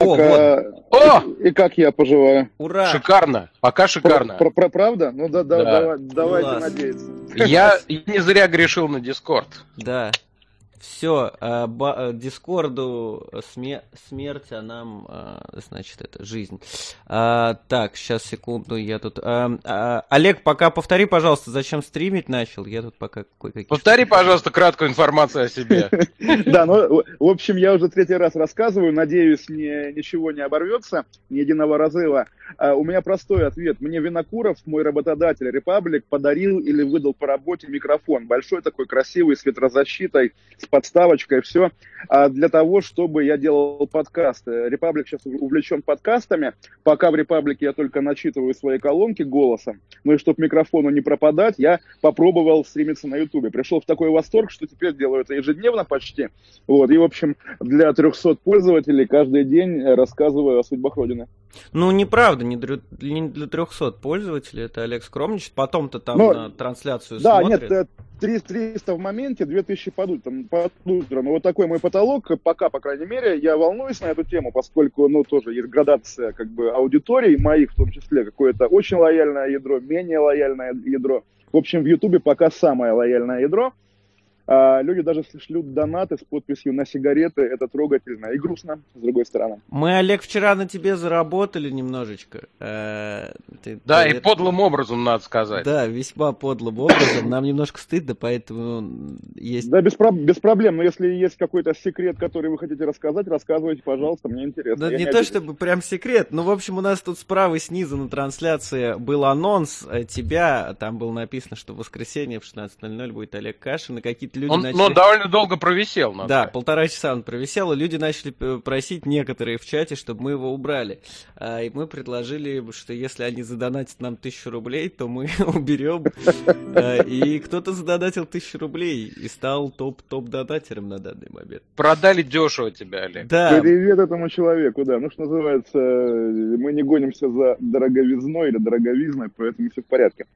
О, вот. О! И как я поживаю? Ура! Шикарно. Пока шикарно. Про, про, правда? Ну да, да, Да. давай- давайте Класс. надеяться. Я не зря грешил на Дискорд. Да. Все, Дискорду сме- смерть, а нам, значит, это жизнь. А, так, сейчас, секунду, я тут... а, а, Олег, пока повтори, пожалуйста, зачем стримить начал? Я тут пока кое-какие... Повтори, пожалуйста, краткую информацию о себе. Да, ну, в общем, я уже третий раз рассказываю, надеюсь, не, ничего не оборвется, ни единого разрыва. А, у меня простой ответ. Мне Винокуров, мой работодатель, Репаблик, подарил или выдал по работе микрофон. Большой такой, красивый, с ветрозащитой, с подставочкой, все. для того, чтобы я делал подкасты. Репаблик сейчас увлечен подкастами. Пока в Репаблике я только начитываю свои колонки голосом. Ну и чтобы микрофону не пропадать, я попробовал стримиться на Ютубе. Пришел в такой восторг, что теперь делаю это ежедневно почти. Вот. И, в общем, для 300 пользователей каждый день рассказываю о судьбах Родины. Ну, неправда, не для, не для 300 пользователей, это Олег скромничает. Потом-то там Ну, на трансляцию Да, смотрит. нет, э, 300 300 в моменте, 2000 под утром. Под утром. И вот такой мой потолок. Пока, по крайней мере, я волнуюсь на эту тему, поскольку, ну, тоже есть градация, как бы, аудиторий моих, в том числе, какое-то очень лояльное ядро, менее лояльное ядро. В общем, в Ютубе пока самое лояльное ядро. А, люди даже шлют донаты с подписью на сигареты. Это трогательно и грустно, с другой стороны. Мы, Олег, вчера на тебе заработали немножечко. Э, ты- Да, ты- и подлым образом, надо сказать. Да, весьма подлым образом. Нам немножко стыдно, поэтому есть... Да, без, про- без проблем. Но если есть какой-то секрет, который вы хотите рассказать, рассказывайте, пожалуйста, мне интересно. Да Я не то обижусь. чтобы прям секрет, но в общем у нас тут справа и снизу на трансляции был анонс э, тебя, там было написано, что в воскресенье в 16.00 будет Олег Кашин, и какие-то люди Он, начали... но он довольно долго провисел. надо Да, сказать. полтора часа он провисел, и люди начали э, просить некоторые в чате, чтобы мы его убрали. А, И мы предложили, что если они задонатят нам тысячу рублей, то мы уберем. А, И кто-то задонатил тысячу рублей и стал топ-топ-донатером на данный момент. Продали дешево тебя, Олег. Да, Привет этому человеку, да. Ну, что называется, мы не гонимся за дороговизной или дороговизной, поэтому все в порядке.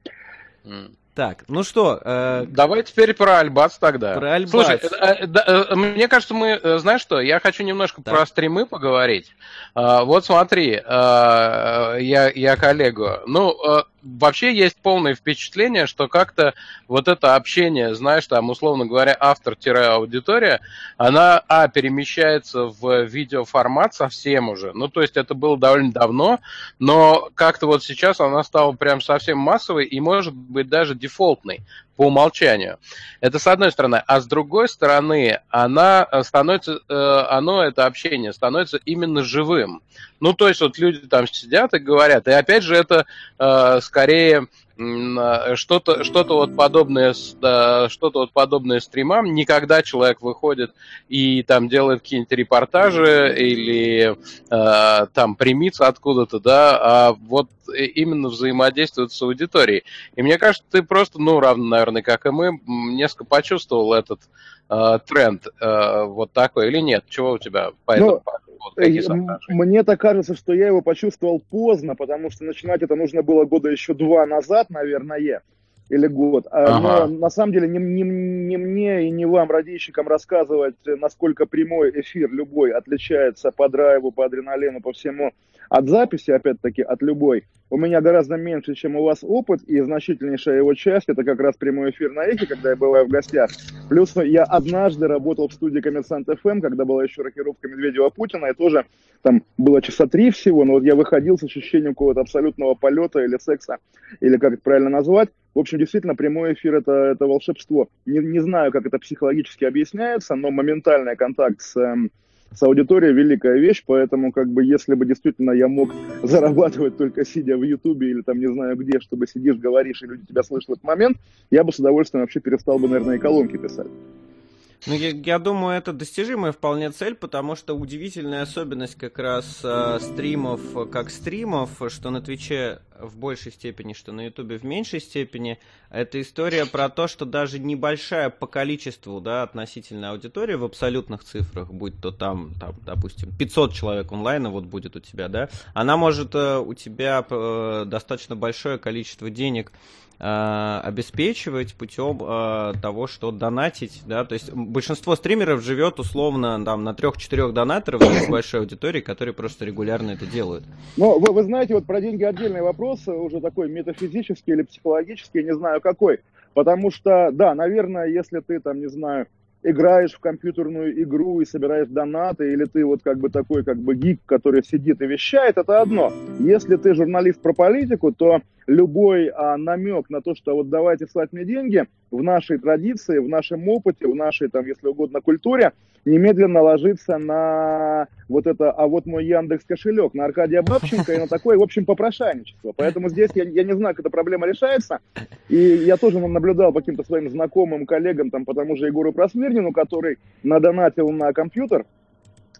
Так, ну что, э, Давай теперь про Альбац тогда. Про Альбац. Слушай, э, э, да, э, мне кажется, мы, э, знаешь что, я хочу немножко Так. про стримы поговорить. А, Вот смотри, э, я, я коллегу. Ну, э, вообще есть полное впечатление, что как-то вот это общение, знаешь, там, условно говоря, автор-аудитория, она, а, перемещается в видеоформат совсем уже. Ну, то есть это было довольно давно, но как-то вот сейчас она стала прям совсем массовой и, может быть, даже дефолтной по умолчанию. Это с одной стороны. А с другой стороны, она э, становится, э, оно, это общение, становится именно живым. Ну, то есть вот люди там сидят и говорят. И опять же, это э, скорее э, что-то что вот подобное что-то вот подобное стримам. Не когда человек выходит и там делает какие-нибудь репортажи или э, там примится откуда-то да а вот именно взаимодействует с аудиторией. И мне кажется ты просто ну равно наверное как и мы несколько почувствовал этот э, тренд э, вот такой или нет? Чего у тебя по Ну, этому Э, м- соображения? Мне-то кажется, что я его почувствовал поздно, потому что начинать это нужно было года еще два назад, наверное, или год. А, Ага. Но на самом деле не, не- не мне и не вам, радищикам, рассказывать, э, насколько прямой эфир любой отличается по драйву, по адреналину, по всему от записи, опять-таки, от любой. У меня гораздо меньше, чем у вас опыт, и значительнейшая его часть это как раз прямой эфир на эхе, когда я бываю в гостях. Плюс я однажды работал в студии Коммерсант ФМ, когда была еще рокировка Медведева Путина, и тоже там было часа три всего, но вот я выходил с ощущением какого-то абсолютного полета или секса, или как это правильно назвать. В общем, действительно, прямой эфир это, это волшебство. Не, не знаю, как это психологически объясняется, но моментальный контакт с, эм, с аудиторией великая вещь, поэтому как бы если бы действительно я мог зарабатывать только сидя в Ютубе или там не знаю где, чтобы сидишь, говоришь, и люди тебя слышат в этот момент, я бы с удовольствием вообще перестал бы, наверное, и колонки писать. Ну, я, я думаю, это достижимая вполне цель, потому что удивительная особенность как раз э, стримов, э, как стримов, что на Твиче в большей степени, что на Ютубе в меньшей степени. Это история про то, что даже небольшая по количеству, да, относительно аудитории в абсолютных цифрах, будь то там, там, допустим, 500 человек онлайна вот будет у тебя, да, она может э, у тебя э, достаточно большое количество денег Э, обеспечивать путем э, того, что донатить, да, то есть большинство стримеров живет условно там на трех-четырех донаторов с большой аудитории, которые просто регулярно это делают. Ну, вы, вы знаете, вот про деньги отдельный вопрос, уже такой метафизический или психологический, не знаю какой, потому что, да, наверное, если ты там, не знаю, играешь в компьютерную игру и собираешь донаты, или ты вот как бы такой как бы гик, который сидит и вещает, это одно. Если ты журналист про политику, то любой а, намек на то, что вот давайте слать мне деньги, в нашей традиции, в нашем опыте, в нашей, там, если угодно, культуре, немедленно ложится на вот это, а вот мой Яндекс кошелек, на Аркадия Бабченко и на такое, в общем, попрошайничество. Поэтому здесь я, я не знаю, как эта проблема решается. И я тоже наблюдал по каким-то своим знакомым коллегам, там, по тому же Егору Просмирнину, который надонатил на компьютер,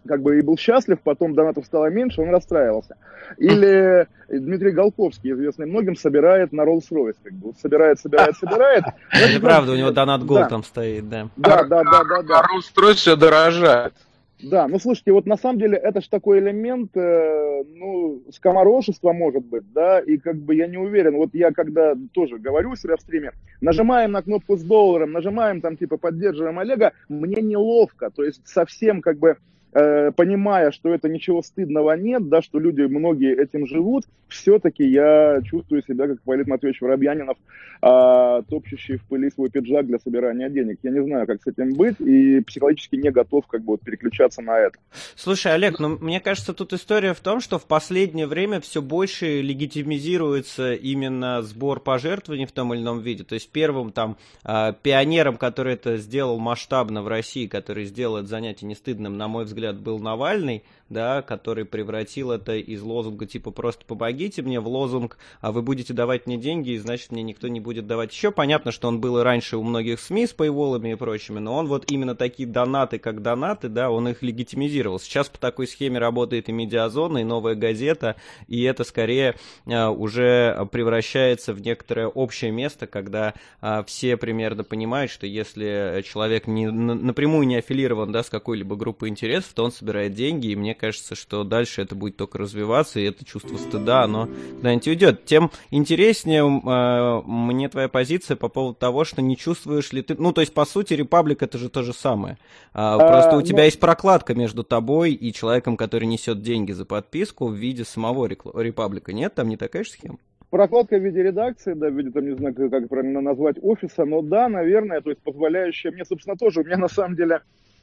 как бы и был счастлив, потом донатов стало меньше, он расстраивался. Или Дмитрий Голковский, известный многим, собирает на Rolls-Royce. Как бы, собирает, собирает, собирает. Это правда, у него донат гол там стоит, да. Да, да, да, да. да. Rolls-Royce все дорожает. Да, ну слушайте, вот на самом деле это же такой элемент, э, ну, скоморошества может быть, да, и как бы я не уверен, вот я когда тоже говорю у себя в стриме, нажимаем на кнопку с долларом, нажимаем там типа поддерживаем Олега, мне неловко, то есть совсем как бы Э, понимая, что это ничего стыдного нет, да, что люди, многие этим живут, все-таки я чувствую себя, как Валерий Матвеевич Воробьянинов, э, топчущий в пыли свой пиджак для собирания денег. Я не знаю, как с этим быть, и психологически не готов как бы вот переключаться на это. Слушай, Олег, ну мне кажется, тут история в том, что в последнее время все больше легитимизируется именно сбор пожертвований в том или ином виде. То есть первым там э, пионером, который это сделал масштабно в России, который сделал занятие нестыдным, на мой взгляд, взгляд, был Навальный, да, который превратил это из лозунга типа «просто помогите мне» в лозунг «а вы будете давать мне деньги, и значит мне никто не будет давать еще». Понятно, что он был и раньше у многих СМИ с пейволами и прочими, но он вот именно такие донаты, как донаты, да, он их легитимизировал. Сейчас по такой схеме работает и Медиазона, и Новая газета, и это скорее а, уже превращается в некоторое общее место, когда а, все примерно понимают, что если человек не, напрямую не аффилирован да, с какой-либо группой интересов, то он собирает деньги, и мне кажется, что дальше это будет только развиваться, и это чувство стыда, оно куда-нибудь уйдет. Тем интереснее э, мне твоя позиция по поводу того, что не чувствуешь ли ты... Ну, то есть, по сути, Репаблик это же то же самое. А, просто у тебя но... есть прокладка между тобой и человеком, который несет деньги за подписку в виде самого Репаблика. Нет, там не такая же схема? Прокладка в виде редакции, да, в виде, там, не знаю, как правильно назвать, офиса, но да, наверное, то есть позволяющая мне, собственно, тоже, у меня на самом деле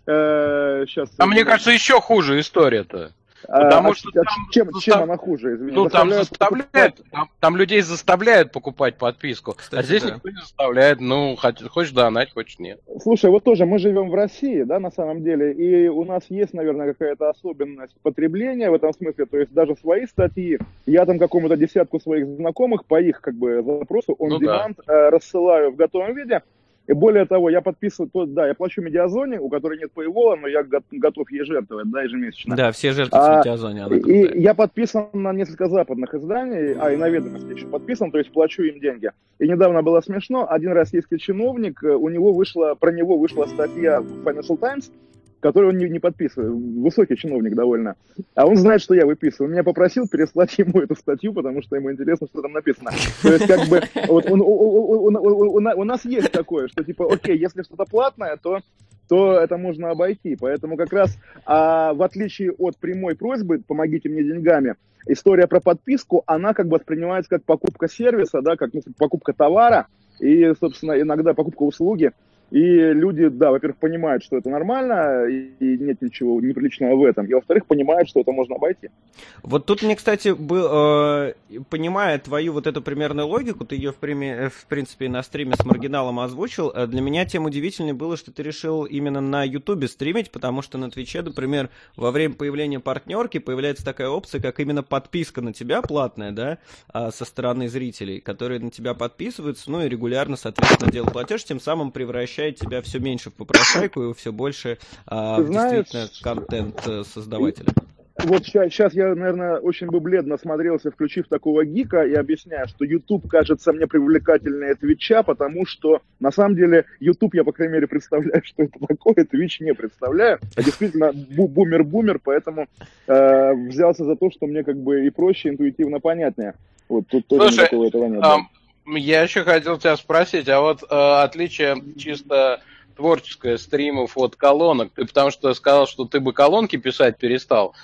Э, сейчас. А мне кажется, еще хуже история-то. А, Потому а, что а, там чем, застав... чем она хуже? Извини, ну, там заставляют, там, там людей заставляют покупать подписку. Кстати, а здесь да. никто не заставляет. Ну, хочешь донать, хочешь нет. Слушай, вот тоже мы живем в России, да, на самом деле, и у нас есть, наверное, какая-то особенность потребления в этом смысле. То есть даже свои статьи, я там какому-то десятку своих знакомых по их как бы запросу on ну, demand да. Э, рассылаю в готовом виде. И более того, я подписываю, то, да, я плачу медиазоне, у которой нет paywall, но я готов ей жертвовать, да, ежемесячно. Да, все жертвуют а, медиазоне. И я подписан на несколько западных изданий, а и на ведомости еще подписан, то есть плачу им деньги. И недавно было смешно, один российский чиновник, у него вышла, про него вышла статья в Financial Times, который он не, не подписывает. Высокий чиновник довольно. А он знает, что я выписываю. Он меня попросил переслать ему эту статью, потому что ему интересно, что там написано. То есть, как бы, вот он, у, у, у, у нас есть такое, что типа, окей, если что-то платное, то то это можно обойти. Поэтому как раз, а, в отличие от прямой просьбы «помогите мне деньгами», история про подписку, она как бы воспринимается как покупка сервиса, да, как ну, покупка товара и, собственно, иногда покупка услуги. И люди, да, во-первых, понимают, что это нормально, и, нет ничего неприличного в этом. И, во-вторых, понимают, что это можно обойти. Вот тут мне, кстати, был, э, понимая твою вот эту примерную логику, ты ее, в, приме, в принципе, на стриме с маргиналом озвучил, э, для меня тем удивительнее было, что ты решил именно на Ютубе стримить, потому что на Твиче, например, во время появления партнерки появляется такая опция, как именно подписка на тебя платная, да, э, со стороны зрителей, которые на тебя подписываются, ну и регулярно, соответственно, делают платеж, тем самым превращая превращает тебя все меньше в попрошайку и все больше а, знаешь, действительно контент-создавателя. вот сейчас, я, наверное, очень бы бледно смотрелся, включив такого гика и объясняя, что YouTube кажется мне привлекательнее Твича, потому что на самом деле YouTube я, по крайней мере, представляю, что это такое, Твич не представляю. А действительно бумер-бумер, поэтому э, взялся за то, что мне как бы и проще, интуитивно понятнее. Вот тут тоже Слушай, никакого этого нет. А, я еще хотел тебя спросить, а вот э, отличие чисто творческое стримов от колонок. Ты потому что сказал, что ты бы колонки писать перестал.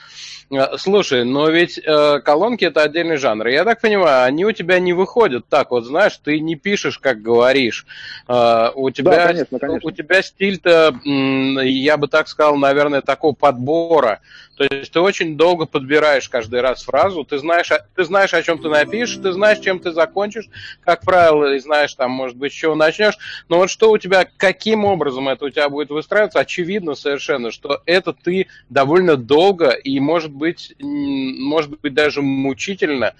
Э, слушай, но ведь э, колонки это отдельный жанр. Я так понимаю, они у тебя не выходят так. Вот знаешь, ты не пишешь, как говоришь. Э, у тебя, да, конечно, конечно. У тебя стиль-то, я бы так сказал, наверное, такого подбора. То есть ты очень долго подбираешь каждый раз фразу, ты знаешь, ты знаешь, о чем ты напишешь, ты знаешь, чем ты закончишь, как правило, и знаешь, там, может быть, с чего начнешь. Но вот что у тебя, каким образом это у тебя будет выстраиваться, очевидно совершенно, что это ты довольно долго и, может быть, может быть, даже мучительно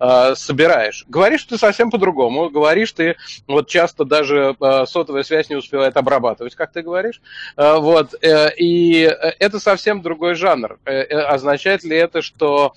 э, собираешь. Говоришь ты совсем по-другому. Говоришь ты, вот часто даже э, сотовая связь не успевает обрабатывать, как ты говоришь. Э, вот, э, и это совсем другой жанр. Э, э, означает ли это, что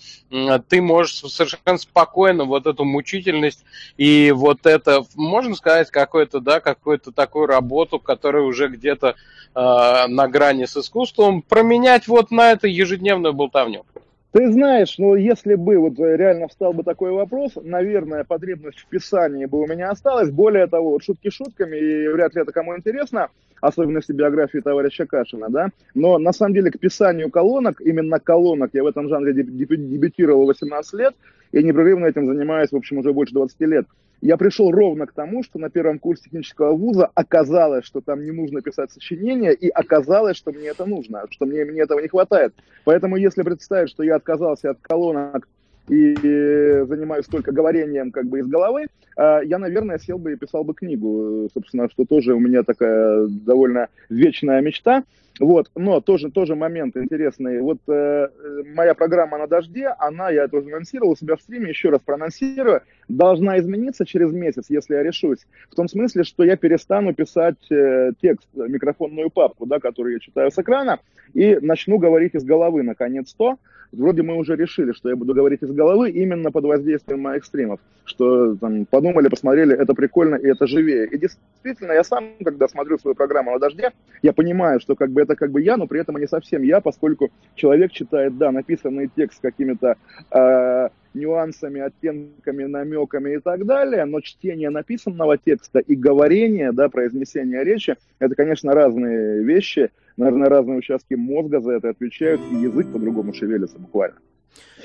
ты можешь совершенно спокойно вот эту мучительность и вот это, можно сказать, какую-то, да, какую-то такую работу, которая уже где-то э, на грани с искусством, променять вот на это ежедневную болтовню? Ты знаешь, ну если бы вот реально встал бы такой вопрос, наверное, потребность в писании бы у меня осталась. Более того, вот шутки шутками, и вряд ли это кому интересно, особенности биографии товарища Кашина, да. Но на самом деле к писанию колонок, именно колонок, я в этом жанре дебютировал 18 лет, и непрерывно этим занимаюсь, в общем, уже больше 20 лет я пришел ровно к тому, что на первом курсе технического вуза оказалось, что там не нужно писать сочинения, и оказалось, что мне это нужно, что мне, мне этого не хватает. Поэтому если представить, что я отказался от колонок и занимаюсь только говорением как бы из головы, а, я, наверное, сел бы и писал бы книгу, собственно, что тоже у меня такая довольно вечная мечта. Вот, но тоже, тоже момент интересный. Вот э, моя программа на дожде, она, я тоже анонсировал у себя в стриме, еще раз проанонсирую, должна измениться через месяц, если я решусь. В том смысле, что я перестану писать э, текст, микрофонную папку, да, которую я читаю с экрана, и начну говорить из головы, наконец-то. Вроде мы уже решили, что я буду говорить из головы именно под воздействием моих стримов. Что там подумали, посмотрели, это прикольно и это живее. И действительно, я сам, когда смотрю свою программу на дожде, я понимаю, что как бы это как бы я, но при этом не совсем я, поскольку человек читает, да, написанный текст какими-то э, нюансами, оттенками, намеками и так далее, но чтение написанного текста и говорение, да, произнесение речи, это, конечно, разные вещи, наверное, разные участки мозга за это отвечают, и язык по-другому шевелится буквально.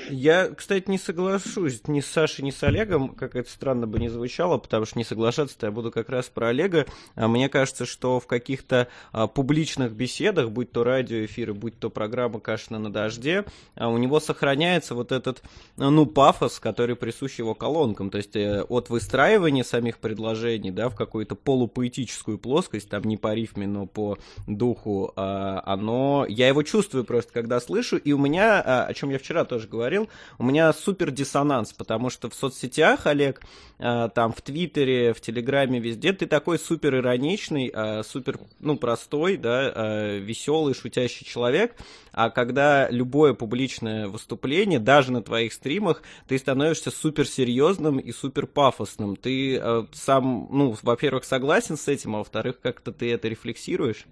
Я, кстати, не соглашусь ни с Сашей, ни с Олегом, как это странно бы не звучало, потому что не соглашаться-то я буду как раз про Олега. А мне кажется, что в каких-то а, публичных беседах, будь то радиоэфиры, будь то программа «Кашина на дожде», а, у него сохраняется вот этот, ну, пафос, который присущ его колонкам, то есть э, от выстраивания самих предложений, да, в какую-то полупоэтическую плоскость, там не по рифме, но по духу, а, оно, я его чувствую просто, когда слышу, и у меня, а, о чем я вчера тоже говорил, у меня супер диссонанс, потому что в соцсетях, Олег, э, там в Твиттере, в Телеграме, везде ты такой супер ироничный, э, супер, ну, простой, да, э, веселый, шутящий человек, а когда любое публичное выступление, даже на твоих стримах, ты становишься супер серьезным и супер пафосным. Ты сам, ну, во-первых, согласен с этим, а во-вторых, как-то ты это рефлексируешь?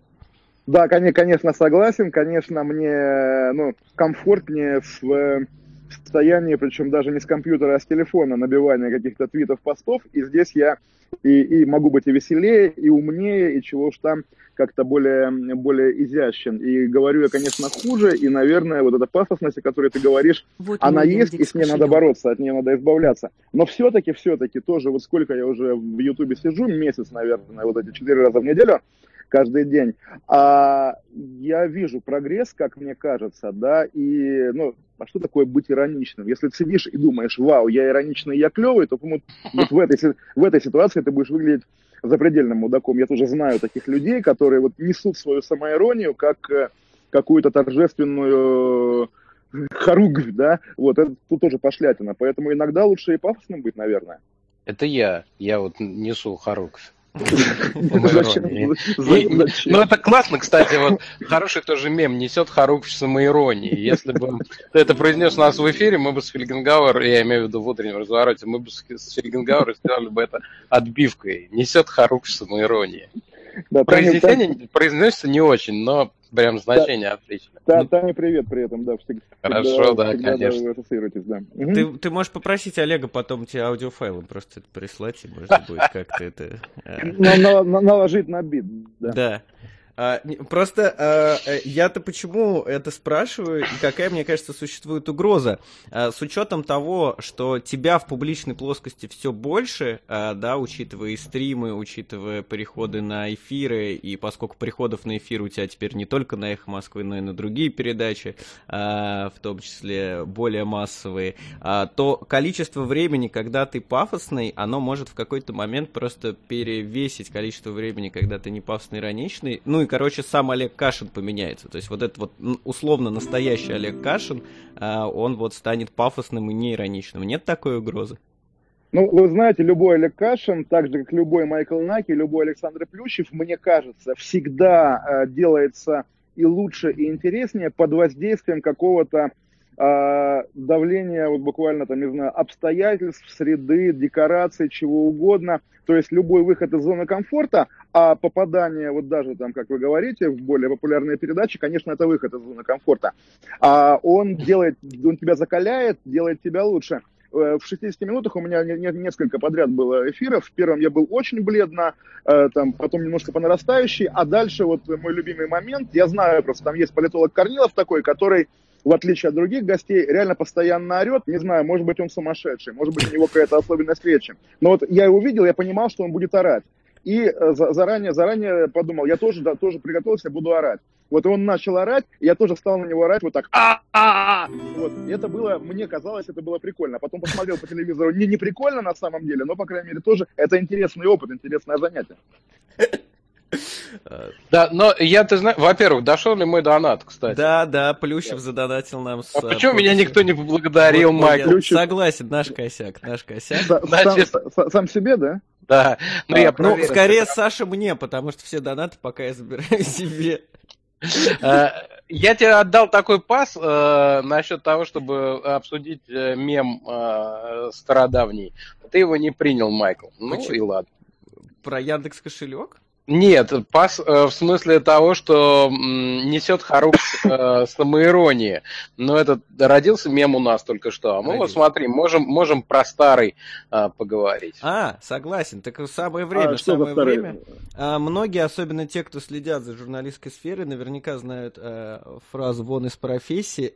Да, конечно, согласен. Конечно, мне ну, комфортнее в состоянии, причем даже не с компьютера, а с телефона, набивания каких-то твитов, постов. И здесь я и, и могу быть и веселее, и умнее, и чего уж там как-то более, более изящен. И говорю я, конечно, хуже, и, наверное, вот эта пафосность, о которой ты говоришь, вот она есть, и с ней надо бороться, от нее надо избавляться. Но все-таки, все-таки тоже, вот сколько я уже в Ютубе сижу, месяц, наверное, вот эти четыре раза в неделю, каждый день. А я вижу прогресс, как мне кажется, да, и, ну, а что такое быть ироничным? Если ты сидишь и думаешь, вау, я ироничный, я клевый, то вот, вот в, этой, в этой ситуации ты будешь выглядеть запредельным мудаком. Я тоже знаю таких людей, которые вот несут свою самоиронию как э, какую-то торжественную э, хоругвь, да, вот это тут тоже пошлятина. Поэтому иногда лучше и пафосным быть, наверное. Это я, я вот несу хоругвь. Ну, это классно, кстати, вот хороший тоже мем, несет Харук самоиронии. Если бы это произнес у нас в эфире, мы бы с Фельгенгауэр, я имею в виду в утреннем развороте, мы бы с Фельгенгауэр сделали бы это отбивкой. Несет Харук самоиронии. Да, Произнесение произносится не очень, но прям значение да. отлично. Да, ну, Таня, привет при этом, да. Всегда, Хорошо, да, всегда, конечно. Да, да. Ты, ты можешь попросить Олега потом тебе аудиофайлом просто прислать, и можно будет как-то это... Э, наложить на бит, да. Да. А, просто а, э, я-то почему это спрашиваю, и какая, мне кажется, существует угроза? А, с учетом того, что тебя в публичной плоскости все больше, а, да, учитывая и стримы, учитывая переходы на эфиры, и поскольку приходов на эфир у тебя теперь не только на Эхо Москвы, но и на другие передачи, а, в том числе более массовые, а, то количество времени, когда ты пафосный, оно может в какой-то момент просто перевесить количество времени, когда ты не пафосный, ироничный, ну и, короче, сам Олег Кашин поменяется. То есть вот этот вот условно настоящий Олег Кашин, а, он вот станет пафосным и неироничным. Нет такой угрозы? Ну, вы знаете, любой Олег Кашин, так же, как любой Майкл Наки, любой Александр Плющев, мне кажется, всегда э, делается и лучше, и интереснее под воздействием какого-то э, давления, вот буквально там, не знаю, обстоятельств, среды, декораций, чего угодно. То есть любой выход из зоны комфорта, а попадание, вот даже там, как вы говорите, в более популярные передачи, конечно, это выход из зоны комфорта. А он делает, он тебя закаляет, делает тебя лучше. Э, в 60 минутах у меня несколько подряд было эфиров. В первом я был очень бледно, э, там, потом немножко по нарастающей, а дальше вот мой любимый момент, я знаю просто, там есть политолог Корнилов такой, который в отличие от других гостей, реально постоянно орет. Не знаю, может быть, он сумасшедший, может быть, у него какая-то особенность речи. Но вот я его видел, я понимал, что он будет орать. И э, заранее, заранее подумал, я тоже, да, тоже приготовился, буду орать. Вот он начал орать, я тоже стал на него орать вот так. А -а -а! Вот. И это было, мне казалось, это было прикольно. Потом посмотрел по телевизору, не, не прикольно на самом деле, но, по крайней мере, тоже это интересный опыт, интересное занятие. Да, но я, ты знаешь, во-первых, дошел ли мой донат, кстати? Да, да, Плющев задонатил нам с... А почему меня никто не поблагодарил, вот, Майк? Плющев... Согласен, наш косяк, наш косяк. Значит... Сам, сам себе, да? Да. Ну, я ну скорее Саша мне, потому что все донаты пока я забираю себе. Э, я тебе отдал такой пас э, насчет того, чтобы обсудить э, мем э, стародавний. Ты его не принял, Майкл. Ну Почему? и ладно. Про Яндекс кошелек? Нет, пас э, в смысле того, что м, несет Харук э, самоиронии. Но этот родился мем у нас только что. А мы вот смотри, можем, можем про старый э, поговорить. А, согласен. Так самое время, а, самое время. А, многие, особенно те, кто следят за журналистской сферой, наверняка знают э, фразу «вон из профессии».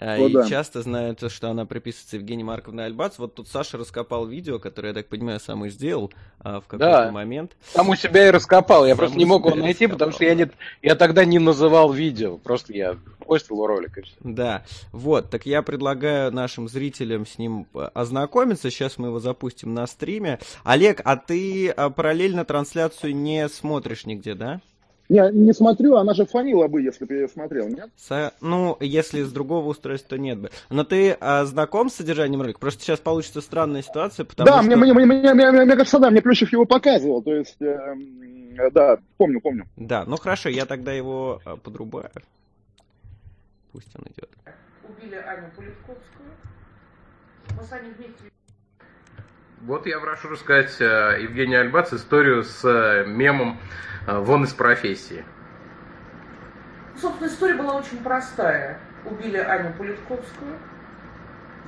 А, О, и да. часто знают, что она приписывается Евгении Марковне Альбац. Вот тут Саша раскопал видео, которое, я так понимаю, сам и сделал а, в какой-то да. момент. Сам у себя и раскопал. Я сам просто не мог его найти, раскопал. потому что я, не, я тогда не называл видео. Просто я постил ролик и все. Да. Вот, так я предлагаю нашим зрителям с ним ознакомиться. Сейчас мы его запустим на стриме. Олег, а ты параллельно трансляцию не смотришь нигде, да? Не, не смотрю, она же фанила бы, если бы я смотрел, нет? Со... Ну, если с другого устройства, то нет бы. Но ты а, знаком с содержанием ролика? Просто сейчас получится странная ситуация, потому да, что... мне, мне, мне, мне, мне, мне кажется, да, мне Плющев его показывал, то есть, э, да, помню, помню. Да, ну хорошо, я тогда его э, подрубаю. Пусть он идет. Убили Аню Политковскую. Мы с Аней вместе вот я прошу рассказать э, Евгений Альбац историю с э, мемом «Вон из профессии». Собственно, история была очень простая. Убили Аню Политковскую.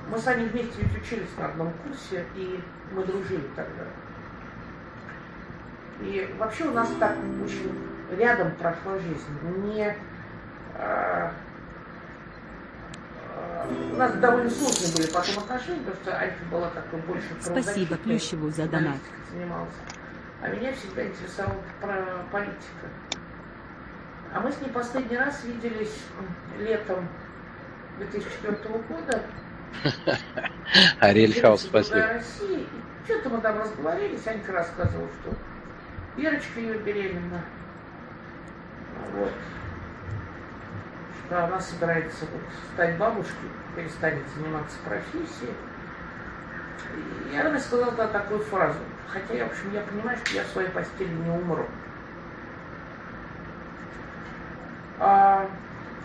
Мы с Аней вместе ведь учились на одном курсе, и мы дружили тогда. И вообще у нас так очень рядом прошла жизнь. Не у нас довольно сложные были потом отношения, потому что Альфа была такой больше Спасибо Плющеву за донат. занимался. А меня всегда интересовала про политика. А мы с ней последний раз виделись летом 2004 года. Ариэль Хаус, спасибо. России. Что-то мы там разговорились, Анька рассказывала, что Верочка ее беременна. Вот что она собирается вот стать бабушкой, перестанет заниматься профессией. И она сказала да, такую фразу, Хотя, в общем, я понимаю, что я в своей постели не умру. А,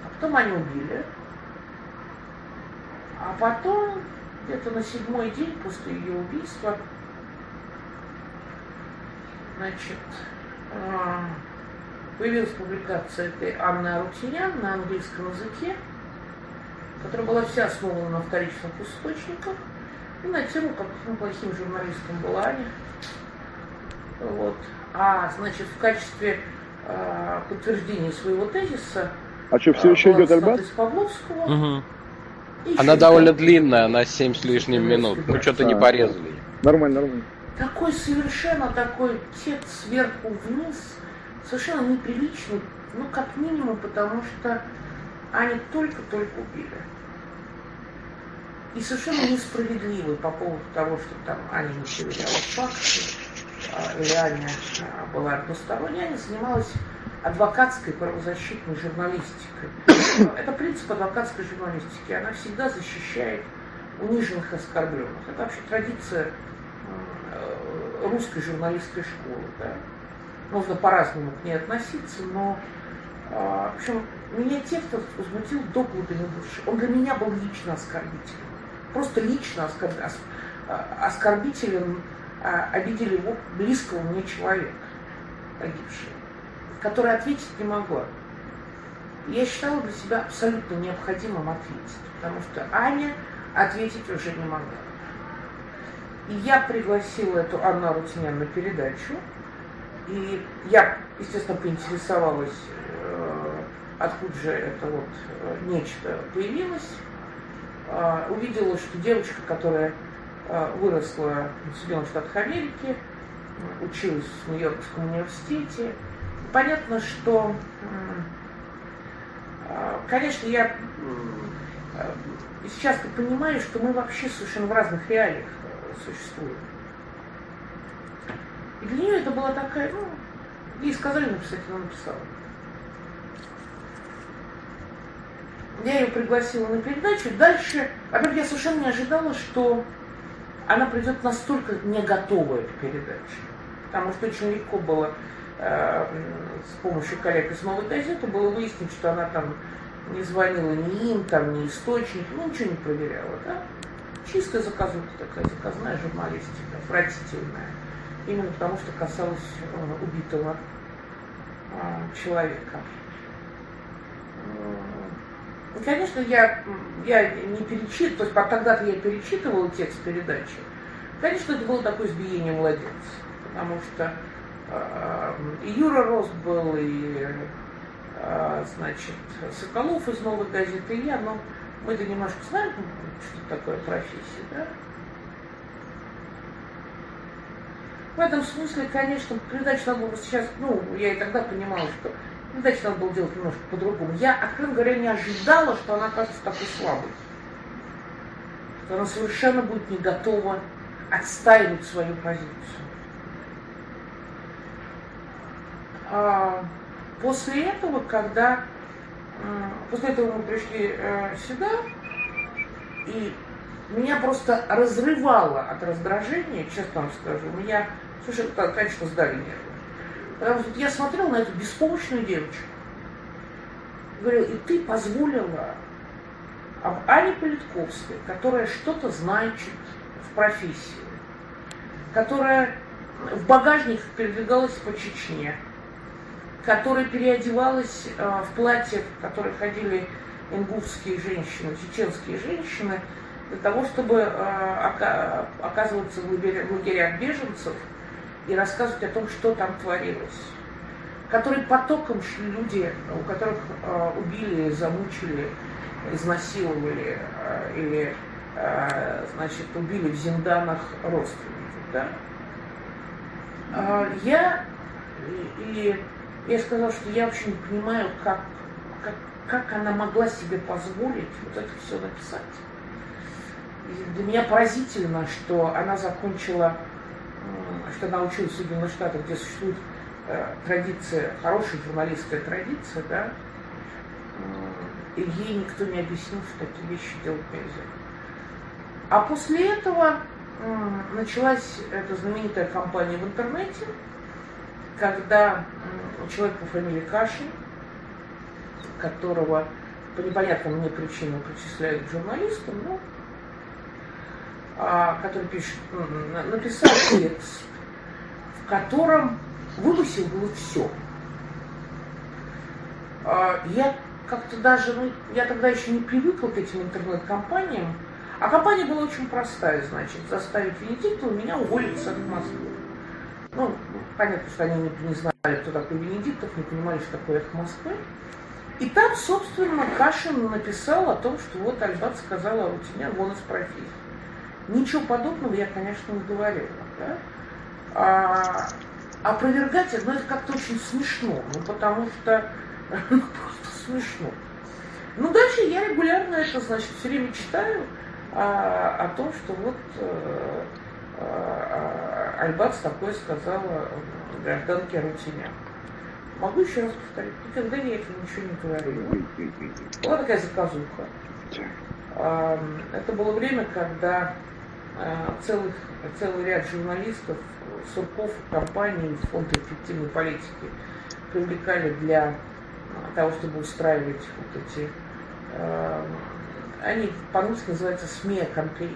а потом они убили. А потом, где-то на седьмой день после ее убийства, значит, а, появилась публикация этой Анны Арутинян на английском языке, которая была вся основана на вторичных источниках и на тему, каким плохим журналистом была Аня. Вот. А, значит, в качестве э, подтверждения своего тезиса А что, все еще была идет из Павловского. Еще Она довольно какая-то- длинная, она 7 с лишним минут. Мы что-то не А. порезали. Нормально, нормально. Такой совершенно такой текст сверху вниз, совершенно неприличный, ну, как минимум, потому что они только-только убили. И совершенно несправедливый по поводу того, что там Аня не проверяла факты, а, Аня а, была односторонняя, занималась адвокатской правозащитной журналистикой. Это принцип адвокатской журналистики. Она всегда защищает униженных оскорбленных. Это вообще традиция э, русской журналистской школы. Да? Можно по-разному к ней относиться, но а, в общем, меня текст этот возмутил до глубины души. Он для меня был лично оскорбителен. Просто лично оскорб- ос- оскорбителен а, обидели его близкого мне человека, погибшего, который ответить не могла. Я считала для себя абсолютно необходимым ответить, потому что Аня ответить уже не могла. И я пригласила эту Анну Арутинян на передачу, и я, естественно, поинтересовалась, э, откуда же это вот э, нечто появилось. А, Увидела, что девочка, которая выросла в Соединенных Штатах Америки, училась в Нью-Йоркском университете. Понятно, что, а, конечно, я э, сейчас понимаю, что мы вообще совершенно в разных реалиях э, существуем. И для нее это была такая, ну, ей сказали написать, она написала. Я ее пригласила на передачу. Дальше, во-первых, я совершенно не ожидала, что она придет настолько не готовая к передаче. Потому что очень легко было э, с помощью коллег из «Новой газеты» было выяснить, что она там не звонила ни им, там, ни источник, ну, ничего не проверяла, да? Чистая заказуха такая, заказная журналистика, отвратительная. Именно потому, что касалось э, убитого э, человека. И, конечно, я, я не перечитывала, то есть тогда-то я перечитывала текст передачи. Конечно, это было такое избиение младенца, потому что э, и Юра Рост был, и, э, значит, Соколов из «Новой газеты», и я, но мы-то немножко знаем, что такое профессия, да? В этом смысле, конечно, передачу надо было сейчас, ну, я и тогда понимала, что передачу надо было делать немножко по-другому. Я, откровенно говоря, не ожидала, что она окажется такой слабой. Что она совершенно будет не готова отстаивать свою позицию. А после этого, когда после этого мы пришли э, сюда, и меня просто разрывало от раздражения, честно вам скажу. Меня, слушай, конечно, сдали нервы. Потому что я смотрела на эту беспомощную девочку. Говорю, и ты позволила об Ане Политковской, которая что-то значит в профессии, которая в багажниках передвигалась по Чечне, которая переодевалась э, в платье, в которые ходили ингушские женщины, чеченские женщины, для того, чтобы э, ока- оказываться в лагерях беженцев и рассказывать о том, что там творилось. Которые потоком шли люди, у которых э, убили, замучили, изнасиловали э, или, э, значит, убили в Зинданах родственников. Да? А, я, и, и я сказала, что я вообще не понимаю, как, как, как она могла себе позволить вот это все написать. И для меня поразительно, что она закончила, что она училась в Соединенных Штатах, где существует э, традиция, хорошая журналистская традиция, да, м, и ей никто не объяснил, что такие вещи делать нельзя. А после этого началась эта знаменитая кампания в интернете, когда человек по фамилии Кашин, которого по непонятным мне причинам причисляют к журналистам, ну, а, который пишет, написал текст, в котором выбросил было все. Я как-то даже, ну, я тогда еще не привыкла к этим интернет-компаниям, а компания была очень простая, значит, заставить Венедиктова меня уволиться от Москвы. Ну, понятно, что они не, не знали, кто такой Венедиктов, не понимали, что такое эхо Москвы. И там, собственно, Кашин написал о том, что вот Альбат сказала, у тебя вон из профессии. Ничего подобного я, конечно, не говорила. Да? А, опровергать ну, это как-то очень смешно, ну, потому что ну, просто смешно. Ну, дальше я регулярно это, значит, все время читаю а, о том, что вот э, э, Альбац такое сказала гражданке Рутиня. Могу еще раз повторить, никогда я этого ничего не говорила. Была такая заказуха. Это было время, когда э, целых, целый ряд журналистов, Сурков, компаний, фонд эффективной политики привлекали для того, чтобы устраивать вот эти они по-русски называются СМИ кампейн.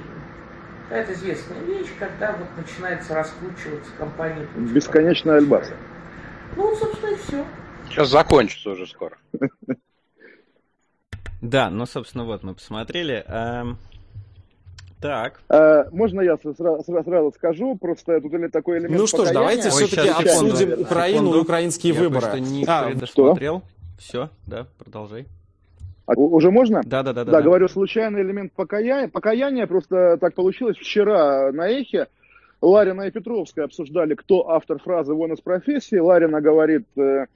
Это известная вещь, когда вот начинается раскручиваться компания. Бесконечная альбаса. Ну, собственно, и все. Сейчас закончится уже скоро. Да, ну, собственно, вот мы посмотрели. Так. А, можно я сразу, сразу скажу, просто тут или такой элемент Ну что ж, давайте все-таки обсудим Украину и украинские я выборы. Я не а, досмотрел. Все, да, продолжай. А, уже можно? Да, да, да. Да, да, говорю, случайный элемент покаяния. Покаяние просто так получилось. Вчера на Эхе Ларина и Петровская обсуждали, кто автор фразы «вон из профессии». Ларина говорит, э, э,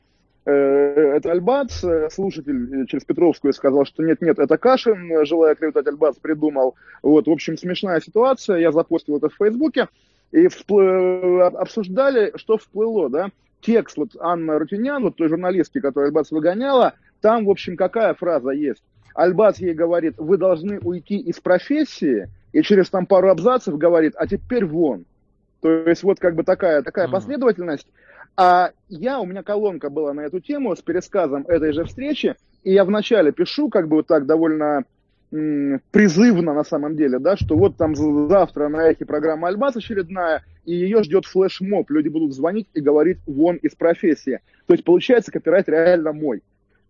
это Альбац. Слушатель через Петровскую сказал, что нет-нет, это Кашин, желая клеветать Альбац, придумал. Вот, в общем, смешная ситуация. Я запостил это в Фейсбуке. И вспл... обсуждали, что всплыло, да. Текст вот Анна Рутинян, вот той журналистки, которая Альбац выгоняла, там, в общем, какая фраза есть? Альбац ей говорит, вы должны уйти из профессии, и через там пару абзацев говорит, а теперь вон. То есть вот как бы такая, такая mm-hmm. последовательность. А я, у меня колонка была на эту тему с пересказом этой же встречи, и я вначале пишу как бы вот так довольно м- призывно на самом деле, да, что вот там завтра на эхе программа Альбас очередная, и ее ждет флешмоб, люди будут звонить и говорить вон из профессии. То есть получается копирайт реально мой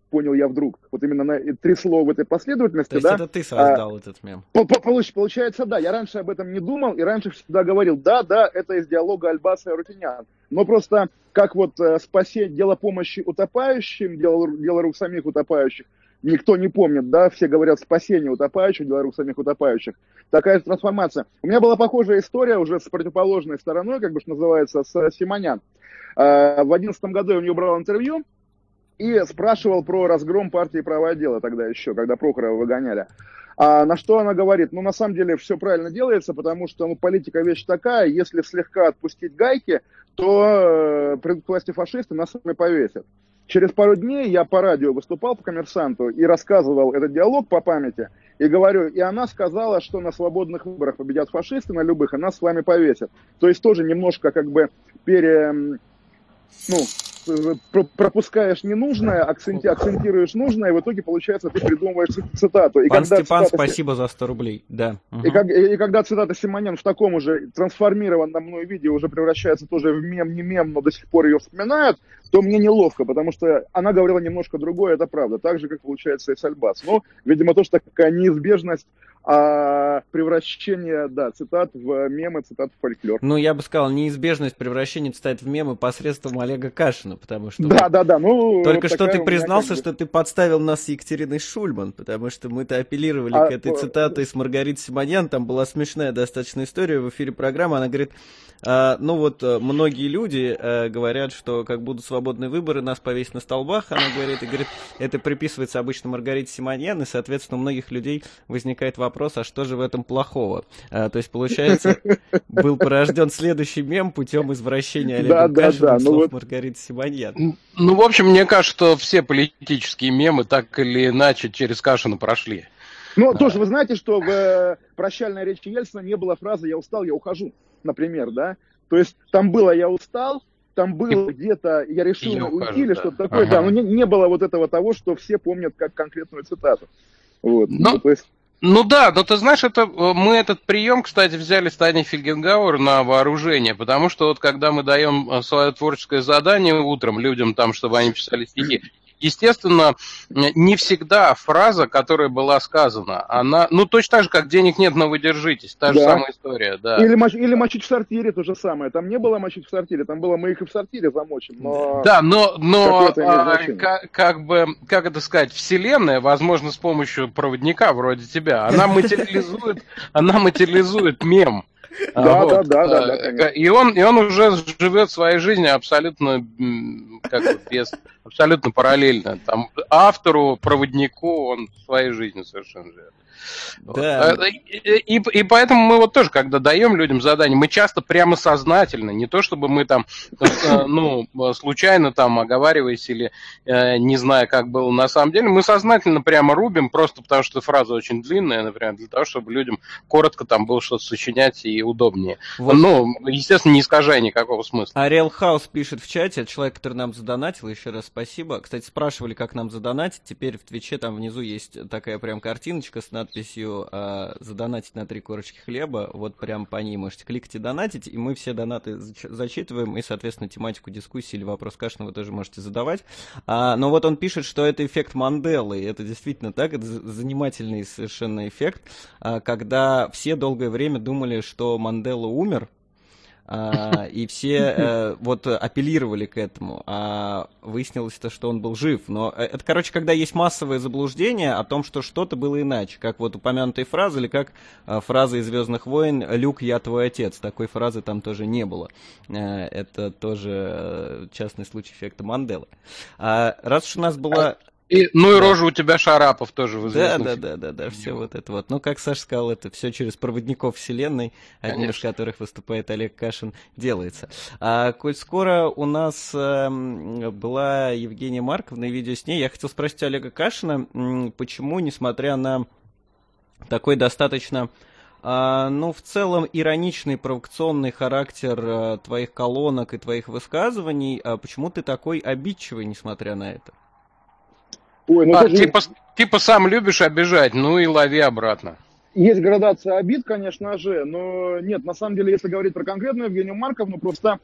понял я вдруг. Вот именно на три слова в этой последовательности, То да. это ты создал а, этот мем? Получается, да. Я раньше об этом не думал и раньше всегда говорил, да, да, это из диалога Альбаса и Рутинян. Но просто как вот э, спасение, дело помощи утопающим, дело, дело рук самих утопающих, никто не помнит, да, все говорят спасение утопающих, дело рук самих утопающих. Такая трансформация. У меня была похожая история уже с противоположной стороной, как бы что называется, с Симонян. Э, в одиннадцатом году я у нее брал интервью, и спрашивал про разгром партии «Правое дело» тогда еще, когда Прохорова выгоняли. А на что она говорит? Ну, на самом деле, все правильно делается, потому что ну, политика вещь такая, если слегка отпустить гайки, то э, придут власти фашисты, нас сами повесят. Через пару дней я по радио выступал по коммерсанту и рассказывал этот диалог по памяти. И говорю, и она сказала, что на свободных выборах победят фашисты, на любых, и нас с вами повесят. То есть тоже немножко как бы пере... Ну, пропускаешь ненужное, акценти, акцентируешь нужное, и в итоге, получается, ты придумываешь цитату. И Пан когда Степан, цитата... спасибо за 100 рублей. Да. И, как, и, и когда цитата Симонян в таком уже трансформированном мной виде уже превращается тоже в мем, не мем, но до сих пор ее вспоминают, то мне неловко, потому что она говорила немножко другое, это правда. Так же, как получается и Альбас. Но, видимо, тоже такая неизбежность а превращение, да, цитат в мемы, цитат в фольклор. Ну, я бы сказал, неизбежность превращения цитат в мемы посредством Олега Кашина, потому что... Да, да, да, ну... Только что ты признался, как бы... что ты подставил нас с Екатериной Шульман, потому что мы-то апеллировали а, к этой цитате с Маргаритой Симоньян, там была смешная достаточно история в эфире программы, она говорит, а, ну вот э, многие люди а, говорят, что как будут свободные выборы, нас повесить на столбах, она говорит, и говорит, это приписывается обычно Маргарите Симоньян, и, соответственно, у многих людей возникает вопрос, а что же в этом плохого? А, то есть, получается, был порожден следующий мем путем извращения Олега да, Кашина да, да, слов ну вот... Маргариты Симоньян. Ну, в общем, мне кажется, что все политические мемы так или иначе через Кашина прошли. Ну, тоже вы знаете, что в э, прощальной речи Ельцина не было фразы «я устал, я ухожу», например, да? То есть там было «я устал», там было где-то «я решил Я уйти» ухожу, или да. что-то такое, Ага. да, но не, не было вот этого того, что все помнят как конкретную цитату. Вот, Но- ну, то есть, Ну да, но ты знаешь, это, э, мы этот прием, кстати, взяли с Таней Фельгенгауэр на вооружение, потому что вот когда мы даем э, свое творческое задание утром людям, там, чтобы они писали стихи, естественно, не всегда фраза, которая была сказана, она, ну точно так же, как денег нет, но вы держитесь, та же Да. самая история, да. Или, моч- или мочить в сортире то же самое. Там не было мочить в сортире, там было мы их и в сортире замочим. Но... Да, но, но а, как, как бы, как это сказать, вселенная, возможно, с помощью проводника вроде тебя, она материализует, она материализует мем. А, Да, вот. да, да, да, да, А, конечно. И он, и он уже живет своей жизнью абсолютно, как бы без, абсолютно параллельно. Там автору, проводнику он своей жизнью совершенно живет. Да. Э, И, и, и поэтому мы вот тоже, когда даем людям задание, мы часто прямо сознательно, не то чтобы мы там, э, ну, случайно там оговариваясь или э, не зная, как было на самом деле, мы сознательно прямо рубим, просто потому что фраза очень длинная, например, для того, чтобы людям коротко там было что-то сочинять и удобнее. Вот. Ну, естественно, не искажая никакого смысла. Ариэл Хаус пишет в чате, человек, который нам задонатил, еще раз спасибо. Кстати, спрашивали, как нам задонатить. Теперь в Твиче там внизу есть такая прям картиночка с надписью а, «Задонатить на три корочки хлеба». Вот прям по ней можете кликать и донатить, и мы все донаты зач- зачитываем, и, соответственно, тематику дискуссии или вопрос Кашина вы тоже можете задавать. А, но вот он пишет, что это эффект Манделы, и это действительно так, это занимательный совершенно эффект, а, когда все долгое время думали, что Мандела умер, и все э, вот апеллировали к этому, а выяснилось то, что он был жив. Но э, это, короче, когда есть массовое заблуждение о том, что что-то было иначе, как вот упомянутая фраза, или как э, фраза из Звездных войн «Люк, я твой отец». Такой фразы там тоже не было. Э, это тоже частный случай эффекта Манделы. А, раз уж у нас была... И, ну и рожа у тебя Шарапов тоже в Да, да, да, да, да, все вот это вот. Ну, как Саша сказал, это все через проводников вселенной, одним из которых выступает Олег Кашин, делается. А коль скоро у нас эм, была Евгения Марковна и видео с ней, я хотел спросить Олега Кашина, почему, несмотря на такой достаточно а, ну, в целом, ироничный, провокационный характер а, твоих колонок и твоих высказываний, а почему ты такой обидчивый, несмотря на это? Ой, ну А, тут же типа, типа сам любишь обижать, ну и лови обратно. есть градация обид, конечно же, но нет, на самом деле, если говорить про конкретную Евгению Марковну, просто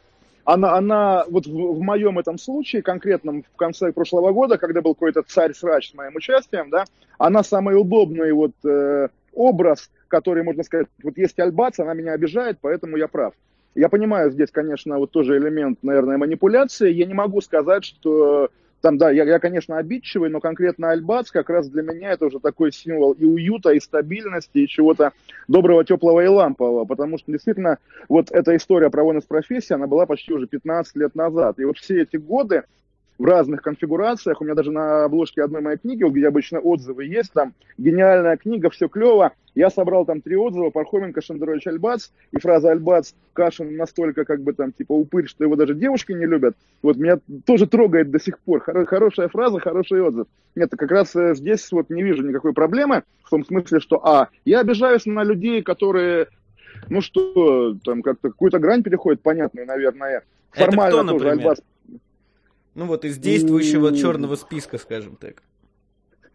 она, она вот в, в моем этом случае, конкретном в конце прошлого года, когда был какой-то царь-срач с моим участием, да, она самый удобный вот э, образ, который, можно сказать, вот есть Альбац, она меня обижает, поэтому я прав. Я понимаю, здесь, конечно, вот тоже элемент, наверное, манипуляции. Я не могу сказать, что там, да, я, я, конечно, обидчивый, но конкретно Альбац как раз для меня это уже такой символ и уюта, и стабильности, и чего-то доброго, теплого и лампового, потому что действительно вот эта история про войны с профессией, она была почти уже 15 лет назад. И вот все эти годы в разных конфигурациях, у меня даже на обложке одной моей книги, где обычно отзывы есть, там гениальная книга, все клево, я собрал там три отзыва, Пархоменко, Шендерович, Альбац, и фраза Альбац, Кашин настолько как бы там типа упырь, что его даже девушки не любят, вот меня тоже трогает до сих пор, Хоро- хорошая фраза, хороший отзыв. Нет, как раз э, здесь вот не вижу никакой проблемы, в том смысле, что, а, я обижаюсь на людей, которые, ну что, там как-то какую-то грань переходит, понятную, наверное, Это формально кто, тоже например? Альбац Ну вот из действующего черного списка, скажем так.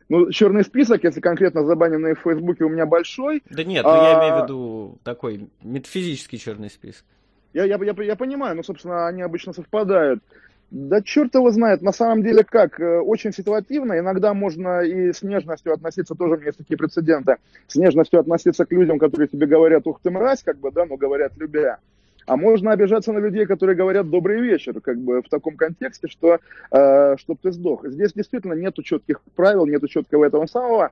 Ну, черный список, если конкретно забаненный в Фейсбуке, у меня большой. Да нет, ну я А- имею в виду такой метафизический черный список. Я, я, я, я понимаю, но, собственно, они обычно совпадают. Да черт его знает, на самом деле как, э, очень ситуативно, иногда можно и с нежностью относиться, тоже у меня есть такие прецеденты, с нежностью относиться к людям, которые тебе говорят, ух ты мразь, как бы, да, но говорят любя. А можно обижаться на людей, которые говорят добрый вечер, как бы в таком контексте, что э, чтоб ты сдох. Здесь действительно нету четких правил, нету четкого этого самого.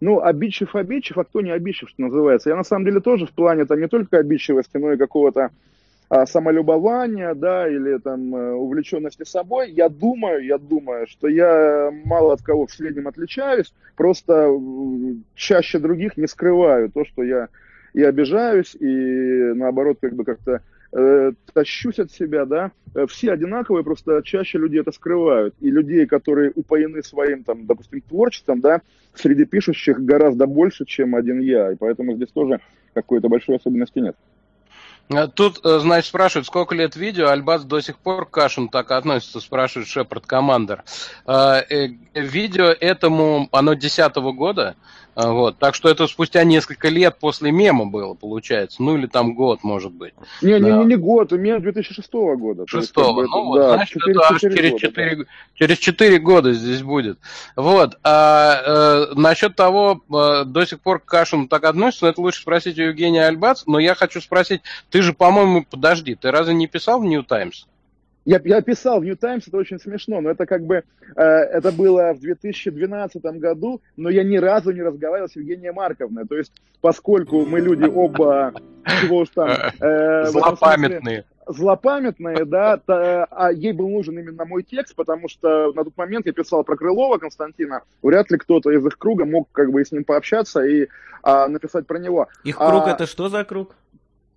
Ну, обидчив, обидчив, а кто не обидчив, что называется. Я на самом деле тоже в плане там не только обидчивости, но и какого-то а, самолюбования, да, или там э, увлеченности собой, я думаю, я думаю, что я мало от кого в среднем отличаюсь, просто чаще других не скрываю то, что я и обижаюсь, и наоборот, как бы как-то э, тащусь от себя, да, э, все одинаковые, просто чаще люди это скрывают. И людей, которые упоены своим, там, допустим, творчеством, да, среди пишущих гораздо больше, чем один я. И поэтому здесь тоже какой-то большой особенности нет. Э, тут, э, значит, спрашивают, сколько лет видео, Альбац до сих пор к Кашину так относится, спрашивает Шепард Командер. Видео этому, оно 10 года, а, вот. Так что это спустя несколько лет после мема было, получается. Ну или там год, может быть. Не, да. не, не, не год, мем 2006 года. Шестого. Ну это, вот, да, значит, 4, это аж через, года, 4, да. через 4 года здесь будет. Вот. А, э, насчет того, э, до сих пор к Кашину так относится, это лучше спросить у Евгения Альбац, но я хочу спросить, ты же, по-моему, подожди, ты разве не писал в New Times? Я, я писал в New Times, это очень смешно, но это как бы, э, это было в 2012 году, но я ни разу не разговаривал с Евгенией Марковной. То есть, поскольку мы люди оба, чего уж там... Э, Злопамятные. Злопамятные, да, то, а ей был нужен именно мой текст, потому что на тот момент я писал про Крылова Константина, вряд ли кто-то из их круга мог как бы с ним пообщаться и а, написать про него. Их круг а, это что за круг?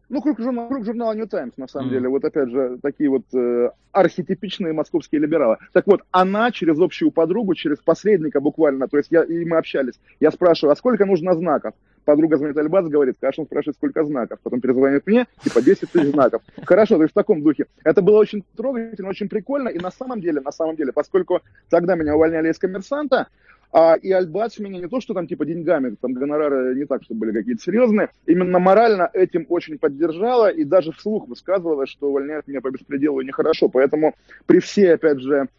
Ну, круг, журнала, круг журнала New Times, на самом mm. деле. Вот опять же, такие вот э, архетипичные московские либералы. Так вот, она через общую подругу, через посредника буквально, то есть я, и мы общались, я спрашиваю, а сколько нужно знаков? Подруга звонит Альбац, говорит, Кашин спрашивает, сколько знаков. Потом перезвонит мне, типа 10 тысяч знаков. Хорошо, то есть в таком духе. Это было очень трогательно, очень прикольно. И на самом деле, на самом деле, поскольку тогда меня увольняли из коммерсанта, а, и Альбац меня не то, что там типа деньгами, там гонорары не так, что были какие-то серьезные, именно морально этим очень поддержала и даже вслух высказывала, что увольняют меня по беспределу нехорошо. Поэтому при всей, опять же,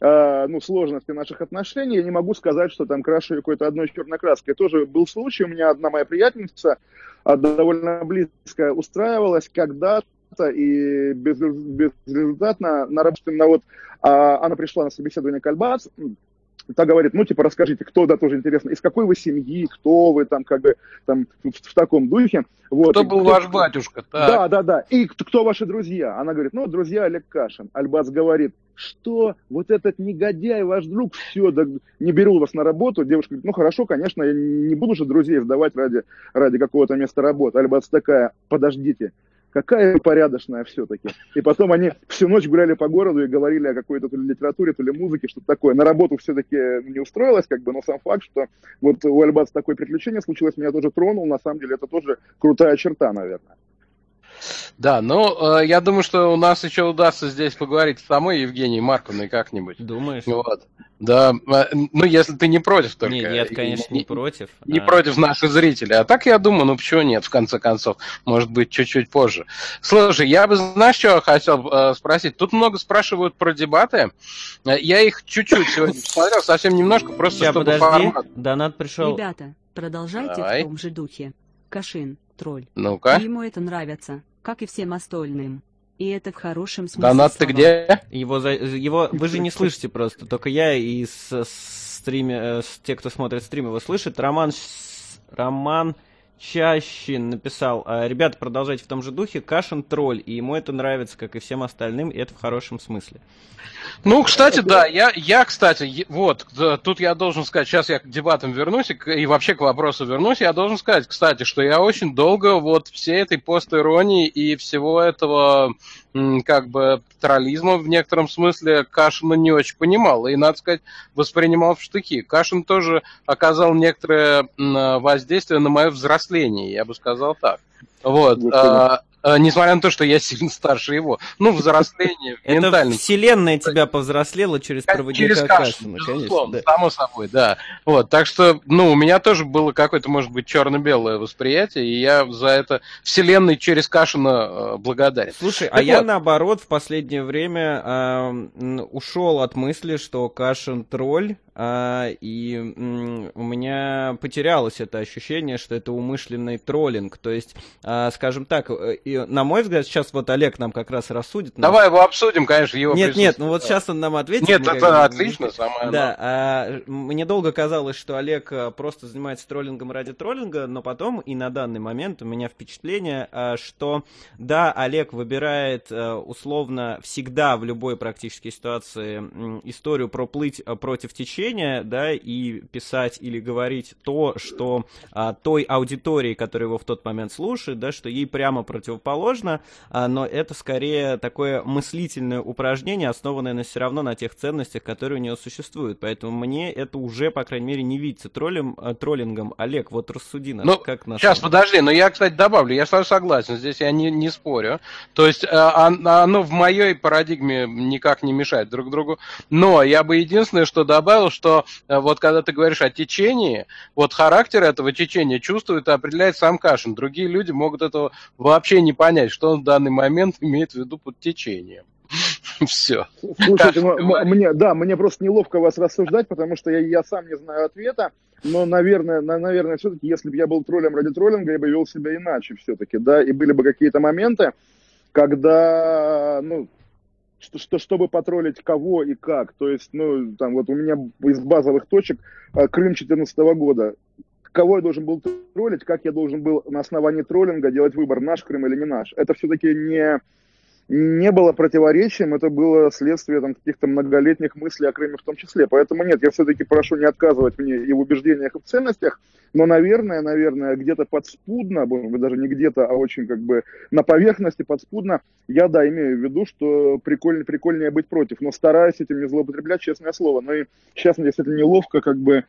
э, ну, сложности наших отношений, я не могу сказать, что там крашу какой-то одной черной краской. Тоже был случай, у меня одна моя приятельница э, довольно близко устраивалась когда-то и без, безрезультатно на работе, на вот, э, она пришла на собеседование к Альбац, та говорит, ну, типа, расскажите, кто, да, тоже интересно, из какой вы семьи, кто вы там, как бы, там, в, в таком духе. Вот. Кто был кто, ваш батюшка? Так. Да, да, да. И кто, кто ваши друзья? Она говорит, ну, друзья Олег Кашин. Альбац говорит, что вот этот негодяй, ваш друг, все, да, не беру вас на работу. Девушка говорит, ну, хорошо, конечно, я не буду же друзей сдавать ради, ради какого-то места работы. Альбац такая, подождите, какая порядочная все-таки. И потом они всю ночь гуляли по городу и говорили о какой-то то ли литературе, то ли музыке, что-то такое. На работу все-таки не устроилась, как бы, но сам факт, что вот у Альбаца такое приключение случилось, меня тоже тронул. На самом деле это тоже крутая черта, наверное. Да, ну, э, я думаю, что у нас еще удастся здесь поговорить с самой Евгенией Марковной как-нибудь. Думаешь? Вот. Да, э, ну, если ты не против только. Нет, нет конечно, не, не против. Не а... против наших зрителей. А так я думаю, ну, почему нет, в конце концов. Может быть, чуть-чуть позже. Слушай, я бы, знаешь, что хотел э, спросить? Тут много спрашивают про дебаты. Э, я их чуть-чуть сегодня посмотрел, совсем немножко, просто Сейчас, чтобы подожди, формат. донат пришел. Ребята, продолжайте Давай. в том же духе. Кашин, тролль. Ну-ка. Ему это нравится как и всем остальным. И это в хорошем смысле. Донат ты где? Его, за... его вы же не слышите просто, только я и с, стриме, э, с, те, кто смотрит стрим, его слышит. Роман, Роман Чащин написал, «А, ребята, продолжайте в том же духе, Кашин тролль, и ему это нравится, как и всем остальным, и это в хорошем смысле. Ну, кстати, да, я, я, кстати, вот, тут я должен сказать, сейчас я к дебатам вернусь и, и вообще к вопросу вернусь, я должен сказать, кстати, что я очень долго вот всей этой постиронии и всего этого как бы троллизма в некотором смысле Кашина не очень понимал. И, надо сказать, воспринимал в штыки. Кашин тоже оказал некоторое воздействие на мое взросление, я бы сказал так. Вот. А, несмотря на то, что я сильно старше его. Ну, взросление, Это вселенная тебя повзрослела через проводника через Кашина. Да. Само собой, да. Вот, так что, ну, у меня тоже было какое-то, может быть, черно-белое восприятие, и я за это вселенной через Кашина э, благодарен. Слушай, а я, наоборот, в последнее время э, ушел от мысли, что Кашин тролль, а, и у меня потерялось это ощущение, что это умышленный троллинг. То есть, а, скажем так, э, и, на мой взгляд, сейчас вот Олег нам как раз рассудит. Давай его обсудим, конечно, его Нет, нет, ну вот сейчас он нам ответит. Нет, это как... отлично, самое Да, а, мне долго казалось, что Олег э, просто занимается троллингом ради троллинга, но потом и на данный момент у меня впечатление, что да, Олег выбирает э, условно всегда в любой практической ситуации историю проплыть против течения, да, и писать или говорить то, что а, той аудитории, которая его в тот момент слушает, да, что ей прямо против, противоположно, а, но это скорее такое мыслительное упражнение, основанное на все равно на тех ценностях, которые у нее существуют. Поэтому мне это уже, по крайней мере, не видится троллем, э, троллингом. Олег, вот рассуди нас, ну, как нас... Сейчас, подожди, но я, кстати, добавлю, я сразу согласен, здесь я не, не спорю. То есть э, оно в моей парадигме никак не мешает друг другу. Но я бы единственное, что добавил, что э, вот когда ты говоришь о течении, вот характер этого течения чувствует и определяет сам Кашин. Другие люди могут этого вообще не понять, что он в данный момент имеет в виду под течением. Все. Слушайте, мне, да, мне просто неловко вас рассуждать, потому что я, я сам не знаю ответа. Но, наверное, на, наверное, все-таки, если бы я был троллем ради троллинга, я бы вел себя иначе все-таки, да, и были бы какие-то моменты, когда, ну, что, что, чтобы потроллить кого и как. То есть, ну, там вот у меня из базовых точек а, Крым 2014 года. Кого я должен был троллить, как я должен был на основании троллинга делать выбор, наш Крым или не наш. Это все-таки не не было противоречием, это было следствие там, каких-то многолетних мыслей о Крыме в том числе. Поэтому нет, я все-таки прошу не отказывать мне и в убеждениях, и в ценностях, но, наверное, наверное, где-то подспудно, может быть, даже не где-то, а очень как бы на поверхности подспудно, я, да, имею в виду, что прикольнее, прикольнее быть против, но стараюсь этим не злоупотреблять, честное слово. Но и сейчас мне действительно неловко как бы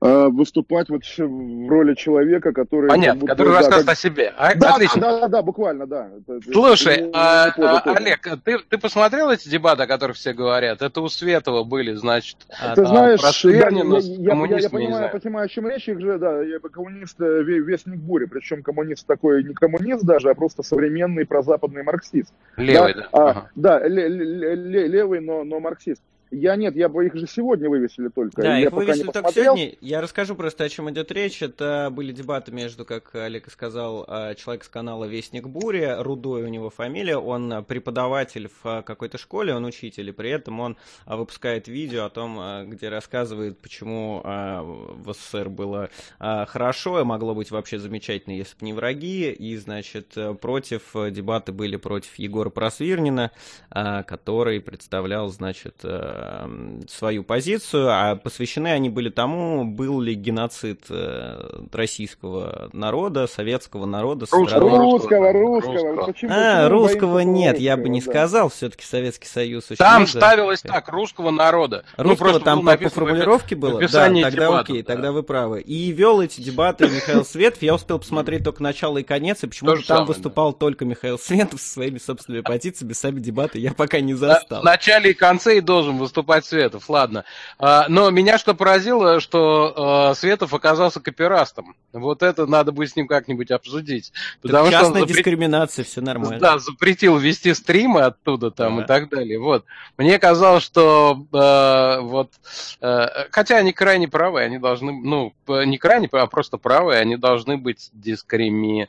э, выступать вот в роли человека, который... Понятно, будто, который да, рассказывает как... о себе. А, да, отлично. Да, да, да, буквально, да. Слушай, это, а, а, Олег, ты, ты посмотрел эти дебаты, о которых все говорят? Это у Светова были, значит, ты а, знаешь, про я, я, я, я, понимаю, я понимаю, о чем речь, их же, да, я коммунист, вестник бури, причем коммунист такой, не коммунист даже, а просто современный прозападный марксист. Левый, да? Да, а, ага. да левый, но, но марксист. Я нет, я бы их же сегодня вывесили только. Да, я их вывесили только сегодня. Я расскажу просто, о чем идет речь. Это были дебаты между, как Олег сказал, а, человек с канала Вестник Бури, Рудой у него фамилия, он преподаватель в а, какой-то школе, он учитель, и при этом он а, выпускает видео о том, где рассказывает, почему в СССР было хорошо, и могло быть вообще замечательно, если бы не враги, и, значит, против, дебаты были против Егора Просвирнина, который представлял, значит, свою позицию, а посвящены они были тому, был ли геноцид э, российского народа, советского народа. Русского, русского, русского. Почему, а, русского нет, я бы не да. сказал, все-таки Советский Союз очень Там ставилось так, русского народа. Ну, русского ну, там по, по формулировке было? Да, тогда дебатов, окей, да. тогда вы правы. И вел эти дебаты Михаил Светов, я успел посмотреть только начало и конец, и почему-то там самое, выступал да. только Михаил Светов со своими собственными позициями, сами дебаты я пока не застал. В начале и конце и должен выступать Светов, ладно. А, но меня что поразило, что а, Светов оказался копирастом. Вот это надо будет с ним как-нибудь обсудить. Потому частная что запрет... дискриминация, все нормально. Да, запретил вести стримы оттуда там да. и так далее. Вот. Мне казалось, что э, вот, э, хотя они крайне правы, они должны, ну, не крайне, а просто правы, они должны быть дискрими...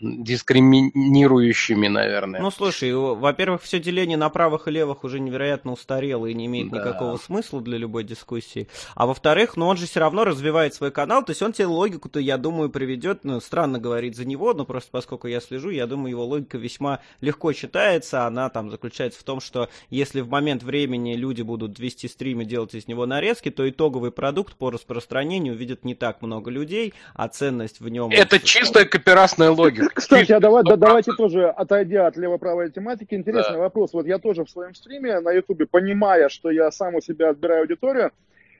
дискриминирующими, наверное. Ну, слушай, во-первых, все деление на правых и левых уже невероятно устарело и не имеет да. никакого смысла для любой дискуссии. А во-вторых, ну он же все равно развивает свой канал, то есть он тебе логику-то, я думаю, приведет, ну, странно говорить за него, но просто поскольку я слежу, я думаю, его логика весьма легко читается, она там заключается в том, что если в момент времени люди будут вести стримы, делать из него нарезки, то итоговый продукт по распространению видит не так много людей, а ценность в нем... Это чистая копирасная логика. Кстати, а давай, да, давайте тоже, отойдя от лево-правой тематики, интересный да. вопрос. Вот я тоже в своем стриме на ютубе, понимаю, понимая, что я сам у себя отбираю аудиторию,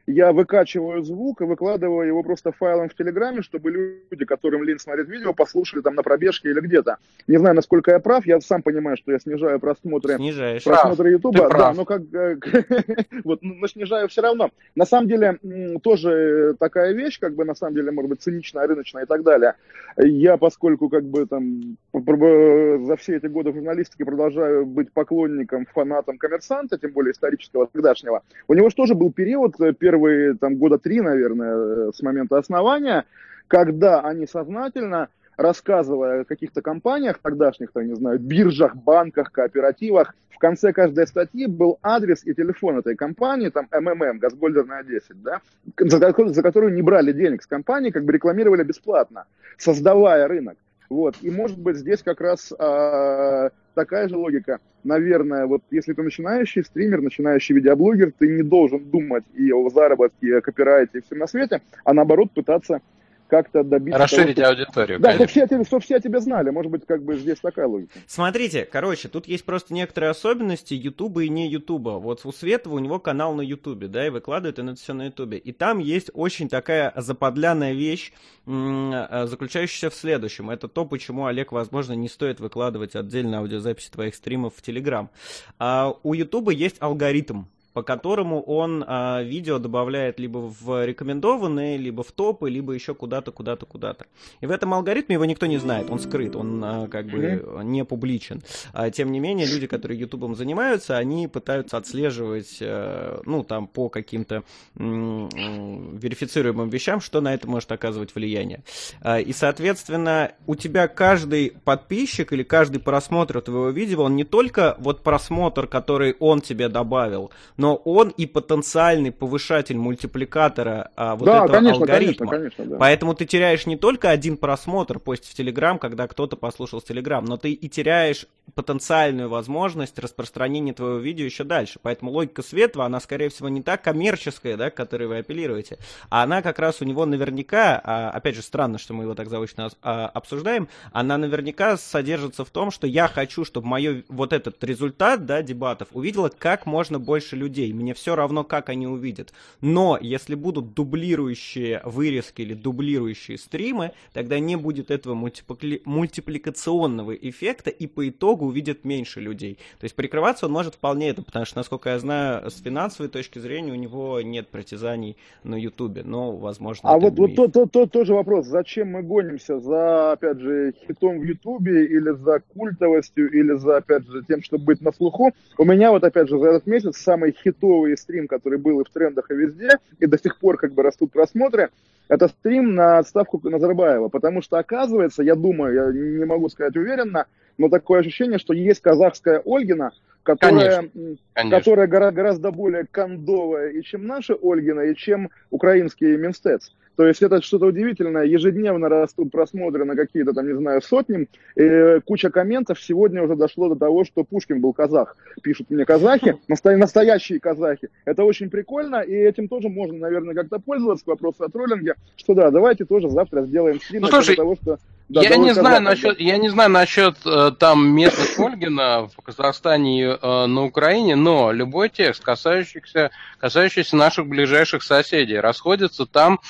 я выкачиваю звук и выкладываю его просто файлом в Телеграме, чтобы люди, которым лень смотреть видео, послушали там на пробежке или где-то. Не знаю, насколько я прав, я сам понимаю, что я снижаю просмотры, Снижаешь. просмотры Ютуба, да, но как вот, но снижаю все равно. На самом деле тоже такая вещь, как бы на самом деле может быть циничная, рыночная и так далее. Я, поскольку как бы там за все эти годы журналистики продолжаю быть поклонником, фанатом коммерсанта, тем более исторического тогдашнего, у него же тоже был период э, первый первые там, года три, наверное, э, с момента основания, когда они сознательно, рассказывая о каких-то компаниях тогдашних, там, не знаю, биржах, банках, кооперативах, в конце каждой статьи был адрес и телефон этой компании, там МММ, Газгольдерная 10, да, за, за которую не брали денег с компании, как бы рекламировали бесплатно, создавая рынок. Вот. И может быть здесь как раз э, такая же логика. Наверное, вот если ты начинающий стример, начинающий видеоблогер, ты не должен думать и о заработке, и о копирайте, и всем на свете, а наоборот пытаться как-то добиться Расширить того, что... аудиторию. Да, чтобы все, чтобы все тебя знали. Может быть, как бы здесь такая логика. Смотрите, короче, тут есть просто некоторые особенности Ютуба и не Ютуба. Вот у Светова у него канал на Ютубе, да, и выкладывает он это все на Ютубе. И там есть очень такая западляная вещь, э, заключающаяся в следующем. Это то, почему, Олег, возможно, не стоит выкладывать отдельно аудиозаписи твоих стримов в Телеграм. А у Ютуба есть алгоритм, по которому он а, видео добавляет либо в рекомендованные, либо в топы, либо еще куда-то, куда-то, куда-то. И в этом алгоритме его никто не знает, он скрыт, он а, как бы mm-hmm. не публичен. А, тем не менее, люди, которые ютубом занимаются, они пытаются отслеживать, а, ну, там, по каким-то м- верифицируемым вещам, что на это может оказывать влияние. А, и, соответственно, у тебя каждый подписчик или каждый просмотр твоего видео, он не только вот просмотр, который он тебе добавил, но но он и потенциальный повышатель мультипликатора а, вот да, этого конечно, алгоритма. Конечно, конечно, да. Поэтому ты теряешь не только один просмотр, пусть в Телеграм, когда кто-то послушал Телеграм, но ты и теряешь потенциальную возможность распространения твоего видео еще дальше. Поэтому логика Светова, она, скорее всего, не та коммерческая, да, к которой вы апеллируете, а она как раз у него наверняка, а, опять же, странно, что мы его так заочно а, обсуждаем, она наверняка содержится в том, что я хочу, чтобы мое вот этот результат, да, дебатов увидело как можно больше людей людей. Мне все равно, как они увидят. Но если будут дублирующие вырезки или дублирующие стримы, тогда не будет этого мультипли... мультипликационного эффекта, и по итогу увидят меньше людей. То есть прикрываться он может вполне это, потому что, насколько я знаю, с финансовой точки зрения у него нет притязаний на Ютубе, но, возможно, А вот, вот то, то, то, тоже вопрос, зачем мы гонимся за, опять же, хитом в Ютубе, или за культовостью, или за, опять же, тем, чтобы быть на слуху. У меня вот, опять же, за этот месяц самый хитовый стрим, который был и в трендах, и везде, и до сих пор как бы растут просмотры, это стрим на отставку Назарбаева. Потому что, оказывается, я думаю, я не могу сказать уверенно, но такое ощущение, что есть казахская Ольгина, которая, конечно, конечно. которая гораздо более кондовая и чем наша Ольгина, и чем украинский Минстец. То есть это что-то удивительное. Ежедневно растут просмотры на какие-то там, не знаю, сотни. И куча комментов. Сегодня уже дошло до того, что Пушкин был казах. Пишут мне казахи, настоящие казахи. Это очень прикольно. И этим тоже можно, наверное, как-то пользоваться к вопросу о троллинге. Что да, давайте тоже завтра сделаем стрим ну, слушай, того, что да, я, не знаю насчет, я не знаю насчет э, там местных Ольгина в Казахстане и э, на Украине, но любой текст, касающийся, касающийся наших ближайших соседей, расходится там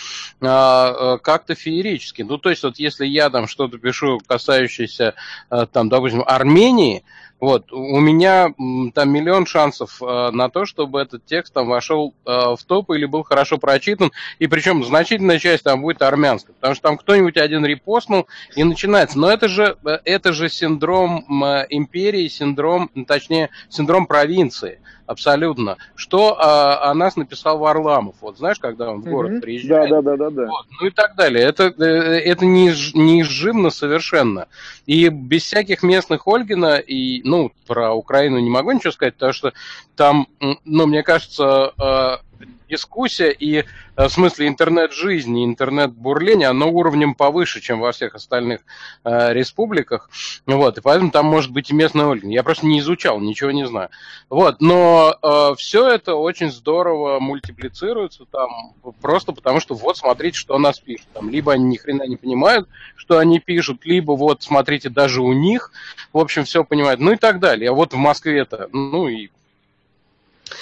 э, э, как-то феерически. Ну, то есть, вот если я там что-то пишу, касающееся, э, там, допустим, Армении, вот, у меня там миллион шансов э, на то, чтобы этот текст там вошел э, в топ или был хорошо прочитан, и причем значительная часть там будет армянская, потому что там кто-нибудь один репостнул и начинается. Но это же, э, это же синдром э, империи, синдром, точнее, синдром провинции абсолютно. Что а, о нас написал Варламов, вот знаешь, когда он в город mm-hmm. приезжает. Да, да, да, да, да. Вот, ну и так далее. Это, э, это не, неизживно совершенно. И без всяких местных Ольгина, и, ну, про Украину не могу ничего сказать, потому что там, ну, мне кажется, э, дискуссия и, э, в смысле, интернет-жизни, интернет-бурление, оно уровнем повыше, чем во всех остальных э, республиках. Вот, и поэтому там может быть и местная Ольга. Я просто не изучал, ничего не знаю. Вот, но э, все это очень здорово мультиплицируется там, просто потому что вот смотрите, что у нас пишут. Там, либо они ни хрена не понимают, что они пишут, либо вот смотрите, даже у них, в общем, все понимают, ну и так далее. А вот в Москве-то, ну и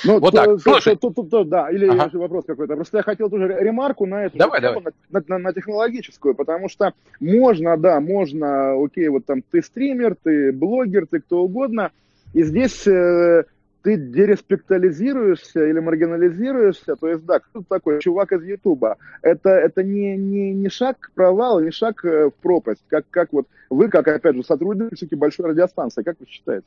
ну, вот то, так. То, то, то, то, да, или ага. вопрос какой-то. Просто я хотел тоже ремарку на эту давай, давай. На, на, на технологическую, потому что можно, да, можно, окей, вот там ты стример, ты блогер, ты кто угодно, и здесь э, ты дереспектализируешься или маргинализируешься, то есть, да, кто такой чувак из Ютуба? Это, это не, не, не шаг к провалу, не шаг э, в пропасть, как, как вот вы, как, опять же, сотрудники большой радиостанции, как вы считаете?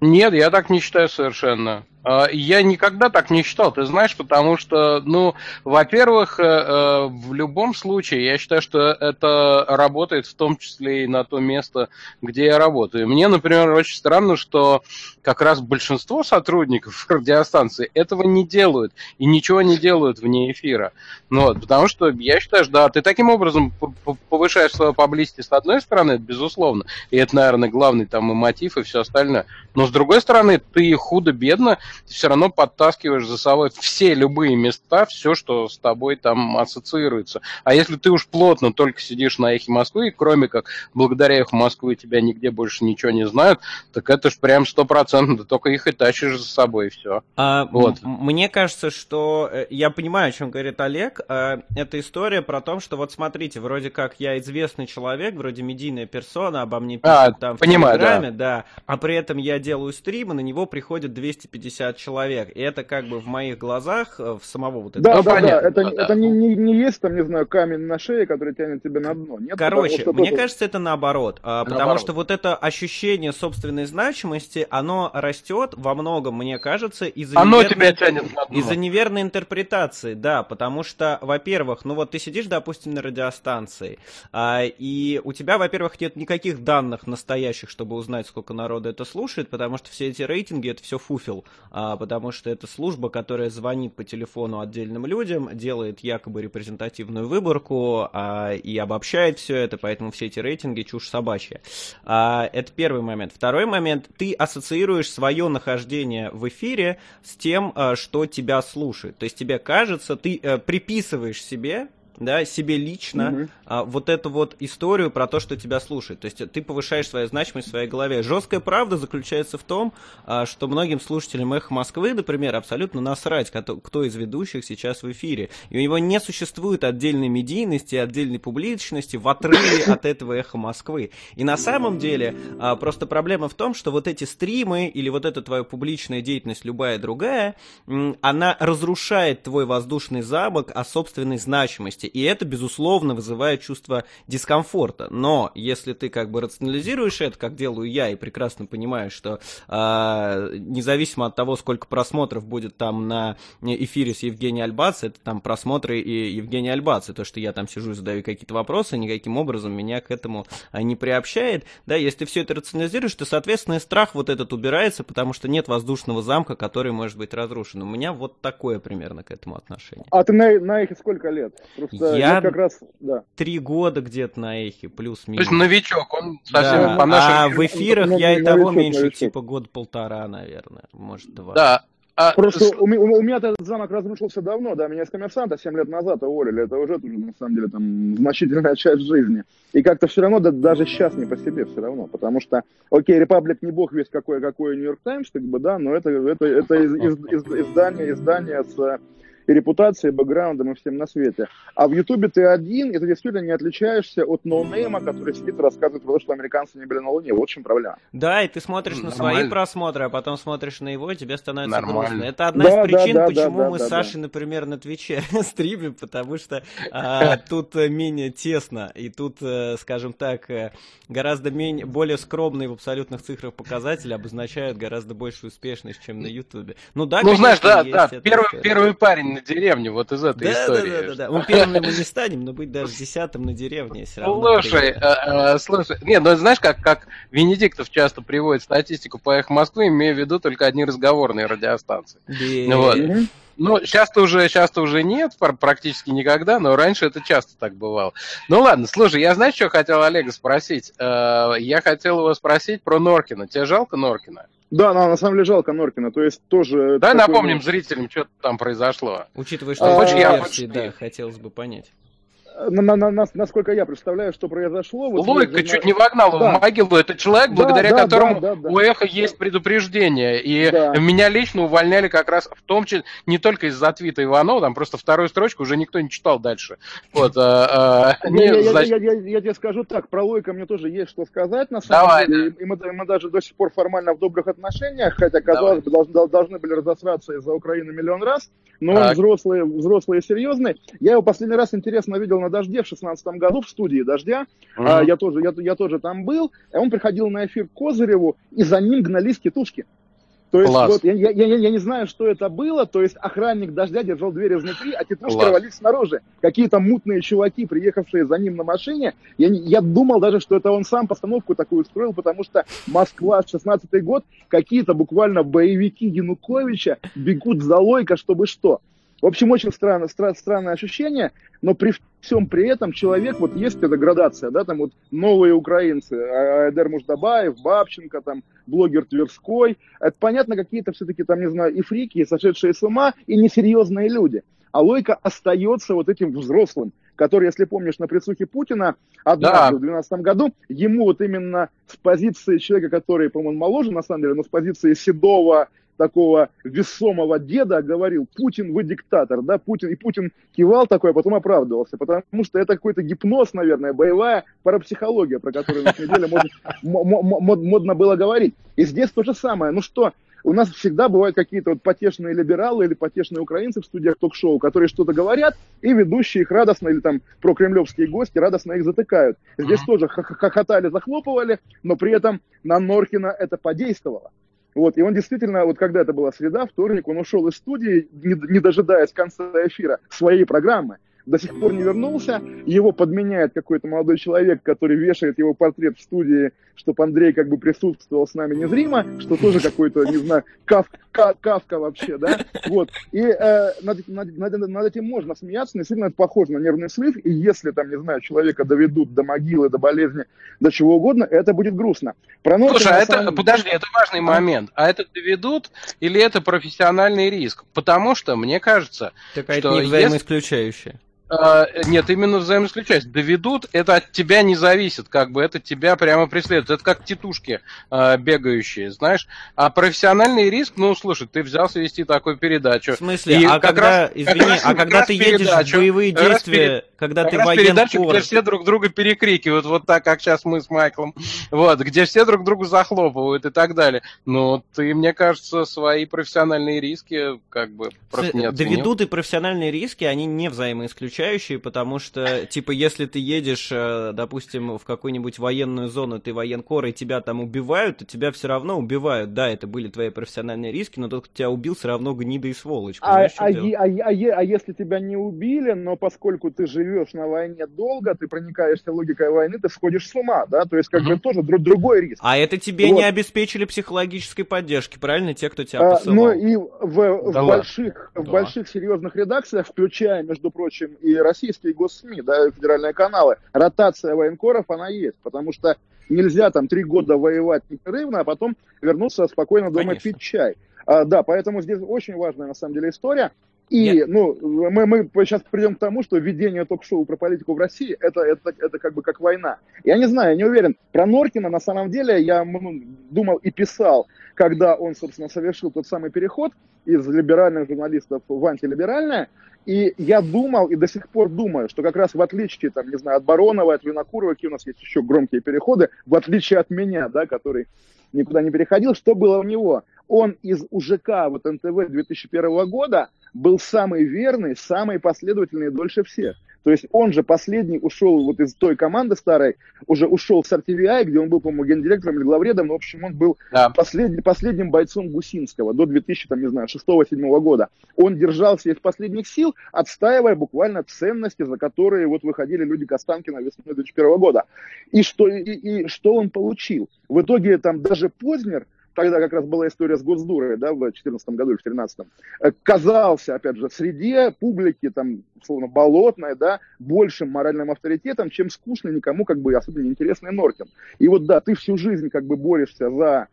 Нет, я так не считаю совершенно. А, я никогда так не считал, ты знаешь, потому что, ну, во-первых, э, э, в любом случае, я считаю, что это работает в том числе и на то место, где я работаю. Мне, например, очень странно, что как раз большинство сотрудников радиостанции этого не делают и ничего не делают вне эфира. Ну, вот, потому что я считаю, что да, ты таким образом повышаешь свою поблизости с одной стороны, это безусловно, и это, наверное, главный там и мотив и все остальное. Но с другой стороны, ты худо-бедно ты все равно подтаскиваешь за собой все любые места, все, что с тобой там ассоциируется. А если ты уж плотно только сидишь на эхе Москвы, кроме как благодаря эху Москвы тебя нигде больше ничего не знают, так это ж прям стопроцентно, ты только их и тащишь за собой, и все. А, вот. Мне кажется, что э, я понимаю, о чем говорит Олег. А, это история про то, что вот смотрите, вроде как я известный человек, вроде медийная персона, обо мне пишут а, там понимаю, в Телеграме, да. да, а при этом я делаю стрим, и на него приходит 250 человек. И это как бы в моих глазах, э, в самого вот этого... Да, да, понятно, да, это, да, это да. Не, не, не есть там, не знаю, камень на шее, который тянет тебя на дно. Нет, Короче, потому, мне тоже... кажется, это наоборот. Наоборот. Потому что вот это ощущение собственной значимости, оно растет во многом, мне кажется, из-за Оно неверной... тебя тянет на дно. Из-за неверной интерпретации, да, потому что, во-первых, ну вот ты сидишь, допустим, на радиостанции, а, и у тебя, во-первых, нет никаких данных настоящих, чтобы узнать, сколько народа это слушает, потому что все эти рейтинги это все фуфел, а, потому что это служба, которая звонит по телефону отдельным людям, делает якобы репрезентативную выборку а, и обобщает все это, поэтому все эти рейтинги чушь собачья. А, это первый момент. Второй момент, ты ассоциируешь свое нахождение в эфире с тем, а, что тебя слушает. То есть тебе кажется, ты э, приписываешь себе да, себе лично угу. а, вот эту вот историю про то, что тебя слушают. То есть ты повышаешь свою значимость в своей голове. Жесткая правда заключается в том, а, что многим слушателям «Эхо Москвы», например, абсолютно насрать, кто, кто из ведущих сейчас в эфире. И у него не существует отдельной медийности, отдельной публичности в отрыве от этого «Эхо Москвы». И на самом деле а, просто проблема в том, что вот эти стримы или вот эта твоя публичная деятельность, любая другая, она разрушает твой воздушный замок о собственной значимости месте, и это, безусловно, вызывает чувство дискомфорта. Но если ты как бы рационализируешь это, как делаю я, и прекрасно понимаешь, что э, независимо от того, сколько просмотров будет там на эфире с Евгением Альбац, это там просмотры и Евгения Альбац, и то, что я там сижу и задаю какие-то вопросы, никаким образом меня к этому а, не приобщает. Да, если ты все это рационализируешь, то, соответственно, и страх вот этот убирается, потому что нет воздушного замка, который может быть разрушен. У меня вот такое примерно к этому отношение. А ты на, на их сколько лет? Просто Просто я как раз, да. три года где-то на эхе, плюс-минус. То есть новичок, он совсем да. по нашим... А в эфирах я и того меньше, новичок. типа год-полтора, наверное, может, два. Да, а, Просто с... у, у, у меня этот замок разрушился давно, да, меня с коммерсанта 7 лет назад уволили, это уже тоже, на самом деле, там, значительная часть жизни. И как-то все равно, да, даже сейчас не по себе все равно, потому что, окей, Репаблик не бог весь какой, какой Нью-Йорк Таймс, как бы, да, но это, это, это из, из, из, издание, издание с и репутацией, и бэкграундом, и всем на свете. А в Ютубе ты один, и ты действительно не отличаешься от ноунейма, который сидит и рассказывает про то, что американцы не были на Луне. Вот в чем проблема. Да, и ты смотришь Нормально. на свои просмотры, а потом смотришь на его, и тебе становится Нормально. грустно. Это одна да, из причин, да, да, почему да, мы да, с Сашей, да. например, на Твиче стримим, потому что а, тут э, менее тесно, и тут, э, скажем так, э, гораздо менее, более скромные в абсолютных цифрах показатели обозначают гораздо большую успешность, чем на Ютубе. Ну да, ну знаешь, да, да, первый, первый парень на деревне, вот из этой да, истории. Да, да, да, да. Мы первым мы не станем, но быть даже десятым на деревне все равно. Слушай, а, а, слушай, не, ну знаешь, как, как Венедиктов часто приводит статистику по их Москвы, имея в виду только одни разговорные радиостанции. Да. Вот. Ну, сейчас-то уже, сейчас-то уже нет, практически никогда, но раньше это часто так бывало. Ну ладно, слушай, я знаешь, что хотел Олега спросить? Э, я хотел его спросить про Норкина. Тебе жалко Норкина? Да, на, на самом деле жалко Норкина, то есть тоже... Давай такой... напомним зрителям, что там произошло. Учитывая, что а, версии, да, хотелось бы понять на, на, на, насколько я представляю, что произошло. Вот Логика чуть не вогнал да. в могилу. Это человек, да, благодаря да, которому да, да, да. у Эхо есть предупреждение. И да. меня лично увольняли как раз в том числе, не только из-за твита Иванова, там просто вторую строчку уже никто не читал дальше. Вот, а, а, не, я, значит... я, я, я, я тебе скажу так, про Лойка мне тоже есть что сказать, на самом Давай, деле. Да. И мы, мы даже до сих пор формально в добрых отношениях, хотя, казалось бы, должны, должны были разосраться из-за Украины миллион раз, но так. он взрослый, взрослый и серьезный. Я его последний раз интересно видел на дожде в шестнадцатом году в студии «Дождя». А, я, тоже, я, я тоже там был. Он приходил на эфир к Козыреву, и за ним гнались тетушки. То есть, Класс. вот, я, я, я, я не знаю, что это было. То есть, охранник дождя держал дверь изнутри, а тетушки Класс. рвались снаружи. Какие-то мутные чуваки, приехавшие за ним на машине. Я, я думал даже, что это он сам постановку такую устроил, потому что Москва, 16-й год, какие-то буквально боевики Януковича бегут за Лойко, чтобы что. В общем, очень странно, стра- странное ощущение, но при всем при этом человек, вот есть эта градация, да, там вот новые украинцы, а, Айдер Муждабаев, Бабченко, там, блогер Тверской, это понятно, какие-то все-таки там, не знаю, и фрики, и сошедшие с ума, и несерьезные люди. А логика остается вот этим взрослым, который, если помнишь, на присухе Путина однажды да. в 2012 году, ему вот именно с позиции человека, который, по-моему, моложе, на самом деле, но с позиции седого такого весомого деда говорил, Путин, вы диктатор, да, Путин, и Путин кивал такой, а потом оправдывался, потому что это какой-то гипноз, наверное, боевая парапсихология, про которую на неделе модно, модно было говорить. И здесь то же самое. Ну что, у нас всегда бывают какие-то вот потешные либералы или потешные украинцы в студиях ток-шоу, которые что-то говорят, и ведущие их радостно, или там про кремлевские гости радостно их затыкают. Здесь тоже хохотали, захлопывали, но при этом на Норкина это подействовало. Вот, и он действительно, вот когда это была среда, вторник, он ушел из студии, не, не дожидаясь конца эфира своей программы до сих пор не вернулся. Его подменяет какой-то молодой человек, который вешает его портрет в студии, чтобы Андрей как бы присутствовал с нами незримо, что тоже какой-то, не знаю, кав, кав, кавка вообще, да? Вот. И э, над, над, над, над этим можно смеяться, действительно это похоже на нервный срыв, и если там, не знаю, человека доведут до могилы, до болезни, до чего угодно, это будет грустно. Про Слушай, а это, самом... подожди, это важный момент. А это доведут или это профессиональный риск? Потому что, мне кажется, так, что это не взаимоисключающее. Если... Uh, нет, именно взаимоисключать. Доведут, это от тебя не зависит, как бы это тебя прямо преследует. Это как тетушки uh, бегающие, знаешь. А профессиональный риск, ну, слушай, ты взялся вести такую передачу. В смысле? И а когда, раз, извини, раз, а когда ты едешь в боевые действия, когда ты военкор... передачу, где все друг друга перекрикивают, вот так, как сейчас мы с Майклом, вот, где все друг другу захлопывают и так далее. Но ты, мне кажется, свои профессиональные риски как бы просто не оценил. Доведут и профессиональные риски, они не взаимоисключают исключающие, потому что, типа, если ты едешь, э, допустим, в какую-нибудь военную зону, ты военкор, и тебя там убивают, то тебя все равно убивают. Да, это были твои профессиональные риски, но тот, кто тебя убил, все равно гнида и сволочь. А, а, а, а, а если тебя не убили, но поскольку ты живешь на войне долго, ты проникаешься логикой войны, ты сходишь с ума, да? То есть, как бы тоже друг, другой риск. А это тебе вот. не обеспечили психологической поддержки, правильно? Те, кто тебя посылал. А, ну и в, да в больших, да. в больших серьезных редакциях, включая, между прочим, и российские госсми, да, федеральные каналы, ротация военкоров, она есть, потому что нельзя там три года воевать непрерывно, а потом вернуться спокойно дома Конечно. пить чай. А, да, поэтому здесь очень важная на самом деле история. И Нет. ну, мы, мы сейчас придем к тому, что введение ток-шоу про политику в России это, это, это как бы как война. Я не знаю, я не уверен. Про Норкина на самом деле я ну, думал и писал, когда он, собственно, совершил тот самый переход из либеральных журналистов в антилиберальное. И я думал и до сих пор думаю, что как раз в отличие, там, не знаю, от Баронова, от Винокурова, какие у нас есть еще громкие переходы, в отличие от меня, да, который никуда не переходил, что было у него? Он из УЖК, вот НТВ 2001 года, был самый верный, самый последовательный дольше всех. То есть он же последний ушел вот из той команды старой, уже ушел с RTVI, где он был, по-моему, гендиректором или главредом, но, в общем, он был да. последний, последним бойцом Гусинского до 2000, там, не знаю, 6-7 года. Он держался из последних сил, отстаивая буквально ценности, за которые вот выходили люди Костанкина весной 2001 года. И что, и, и что он получил? В итоге там даже Познер, тогда как раз была история с Госдурой, да, в 2014 году или в 2013, э, казался, опять же, среди публики, там, условно, болотной, да, большим моральным авторитетом, чем скучный, никому, как бы, особенно неинтересный Норкин. И вот, да, ты всю жизнь, как бы, борешься за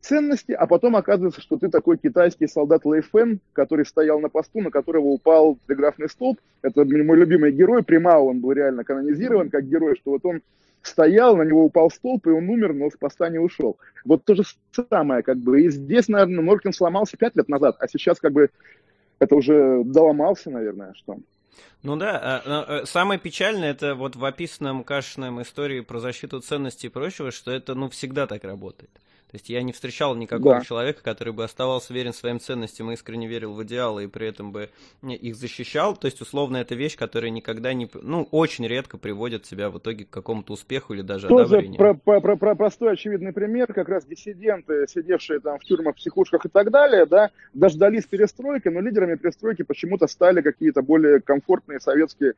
ценности, а потом оказывается, что ты такой китайский солдат Лэй Фэн, который стоял на посту, на которого упал телеграфный столб. Это мой любимый герой, Примао, он был реально канонизирован как герой, что вот он стоял, на него упал столб, и он умер, но с не ушел. Вот то же самое, как бы. И здесь, наверное, Норкин сломался пять лет назад, а сейчас, как бы, это уже доломался, наверное, что. Ну да, а, э, самое печальное это вот в описанном Кашиным истории про защиту ценностей и прочего, что это ну всегда так работает. То есть я не встречал никакого да. человека, который бы оставался верен своим ценностям и искренне верил в идеалы и при этом бы их защищал. То есть, условно, это вещь, которая никогда не... Ну, очень редко приводит себя в итоге к какому-то успеху или даже Тоже одобрению. Про, про, про, про простой очевидный пример, как раз диссиденты, сидевшие там в тюрьмах, психушках и так далее, да, дождались перестройки, но лидерами перестройки почему-то стали какие-то более комфортные советские,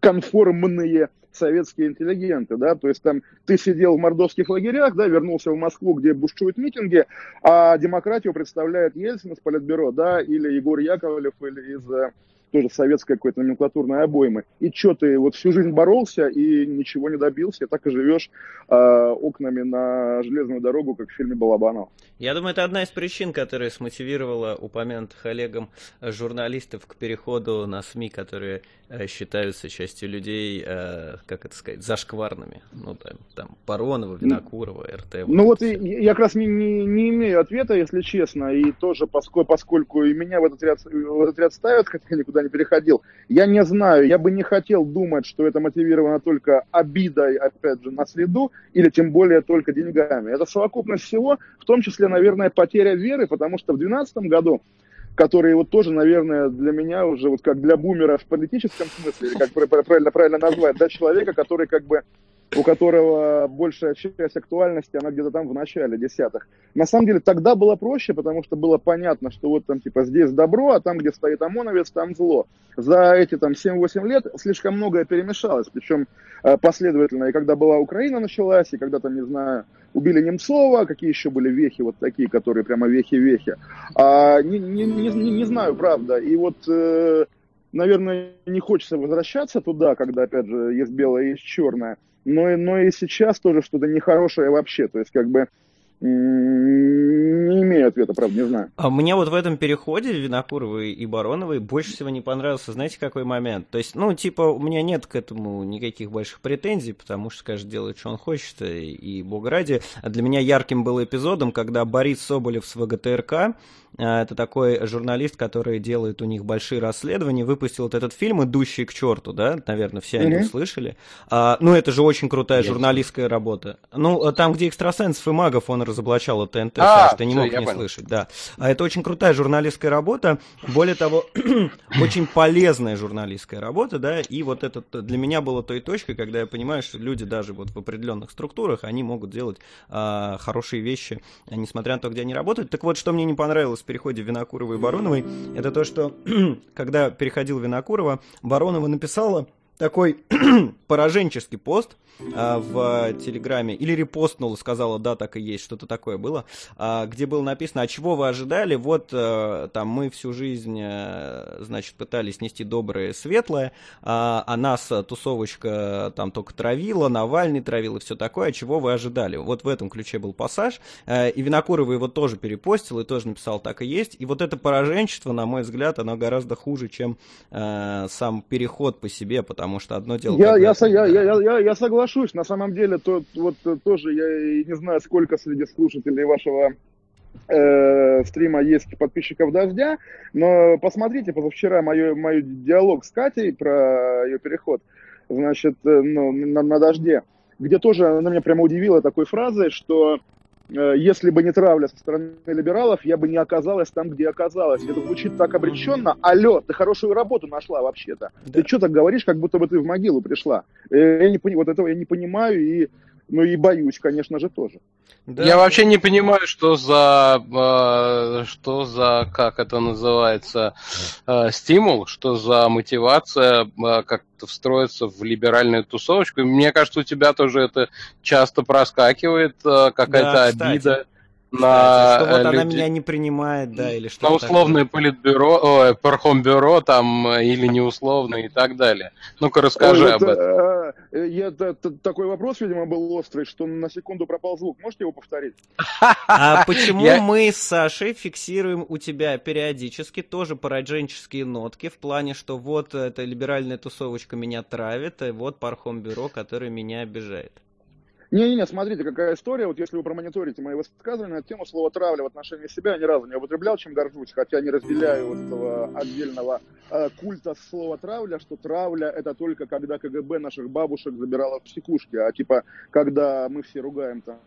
конформные советские интеллигенты, да, то есть там ты сидел в мордовских лагерях, да, вернулся в Москву, где бушуют митинги, а демократию представляет Ельцин из Политбюро, да, или Егор Яковлев, или из э, тоже советской какой-то номенклатурной обоймы. И что ты вот всю жизнь боролся и ничего не добился, и так и живешь э, окнами на железную дорогу, как в фильме Балабанова. Я думаю, это одна из причин, которая смотивировала упомянутых Олегом журналистов к переходу на СМИ, которые э, считаются частью людей, э, как это сказать, зашкварными. Ну, там, там Баронова, Винокурова, РТ. Ну вот и, я как раз не, не, не имею ответа, если честно, и тоже поскольку, поскольку и меня в этот ряд, в этот ряд ставят, хотя я никуда не переходил, я не знаю, я бы не хотел думать, что это мотивировано только обидой, опять же, на следу, или тем более только деньгами. Это совокупность всего, в том числе наверное, потеря веры, потому что в 2012 году, который вот тоже, наверное, для меня уже вот как для бумера в политическом смысле, как правильно, правильно назвать, да, человека, который как бы у которого большая часть актуальности, она где-то там в начале десятых. На самом деле тогда было проще, потому что было понятно, что вот там типа здесь добро, а там, где стоит ОМОНовец, там зло. За эти там 7-8 лет слишком многое перемешалось, причем э, последовательно. И когда была Украина началась, и когда там, не знаю, убили Немцова, какие еще были вехи вот такие, которые прямо вехи-вехи. А, не, не, не, не знаю, правда. И вот... Э, наверное, не хочется возвращаться туда, когда, опять же, есть белое, есть черное но, но и сейчас тоже что-то нехорошее вообще. То есть, как бы, не имею ответа, правда, не знаю. А мне вот в этом переходе Винокуровой и Бароновой больше всего не понравился, знаете, какой момент? То есть, ну, типа, у меня нет к этому никаких больших претензий, потому что каждый делает, что он хочет, и, и бог ради. А для меня ярким был эпизодом, когда Борис Соболев с ВГТРК это такой журналист, который делает у них большие расследования, выпустил вот этот фильм «Идущий к черту», да, наверное, все они услышали. А, ну, это же очень крутая журналистская работа. Ну, там, где экстрасенсов и магов он разоблачал, это ТНТ, а, Саш, ты не мог не понял. слышать, да. А это очень крутая журналистская работа, более того, очень полезная журналистская работа, да, и вот это для меня было той точкой, когда я понимаю, что люди даже вот в определенных структурах, они могут делать а, хорошие вещи, несмотря на то, где они работают. Так вот, что мне не понравилось переходе Винокуровой и Бароновой, это то, что когда переходил Винокурова, Баронова написала такой пораженческий пост а, в Телеграме, или репостнула, сказала, да, так и есть, что-то такое было, а, где было написано, а чего вы ожидали, вот а, там мы всю жизнь, а, значит, пытались нести доброе, светлое, а, а нас тусовочка там только травила, Навальный травил и все такое, а чего вы ожидали? Вот в этом ключе был пассаж, а, и Винокурова его тоже перепостил и тоже написал, так и есть, и вот это пораженчество, на мой взгляд, оно гораздо хуже, чем а, сам переход по себе, потому потому что одно дело... Я, я, я, я, я, я соглашусь, на самом деле, то, вот тоже я не знаю, сколько среди слушателей вашего э, стрима есть подписчиков Дождя, но посмотрите позавчера мой, мой диалог с Катей про ее переход, значит, э, ну, на, на Дожде, где тоже она меня прямо удивила такой фразой, что Э, если бы не травля со стороны либералов, я бы не оказалась там, где оказалась. Это звучит так обреченно. Алло, ты хорошую работу нашла вообще-то. Да. Ты что так говоришь, как будто бы ты в могилу пришла? Э, я не, вот этого я не понимаю и ну и боюсь, конечно же, тоже. Да. Я вообще не понимаю, что за, э, что за, как это называется, э, стимул, что за мотивация э, как-то встроиться в либеральную тусовочку. Мне кажется, у тебя тоже это часто проскакивает, какая-то да, обида на что вот она меня не принимает, да, или что На условное такое. политбюро, о, пархомбюро там, или неусловное и так далее. Ну-ка расскажи Ой, об это, этом. Э, я, это, такой вопрос, видимо, был острый, что на секунду пропал звук. Можете его повторить? А почему мы с Сашей фиксируем у тебя периодически тоже пораженческие нотки в плане, что вот эта либеральная тусовочка меня травит, и вот пархомбюро, который меня обижает? Не-не-не, смотрите, какая история. Вот если вы промониторите мои высказывания на тему слова травля в отношении себя, ни разу не употреблял, чем горжусь, хотя не разделяю вот этого отдельного э, культа слова травля, что травля это только когда КГБ наших бабушек забирала в психушки, а типа когда мы все ругаем там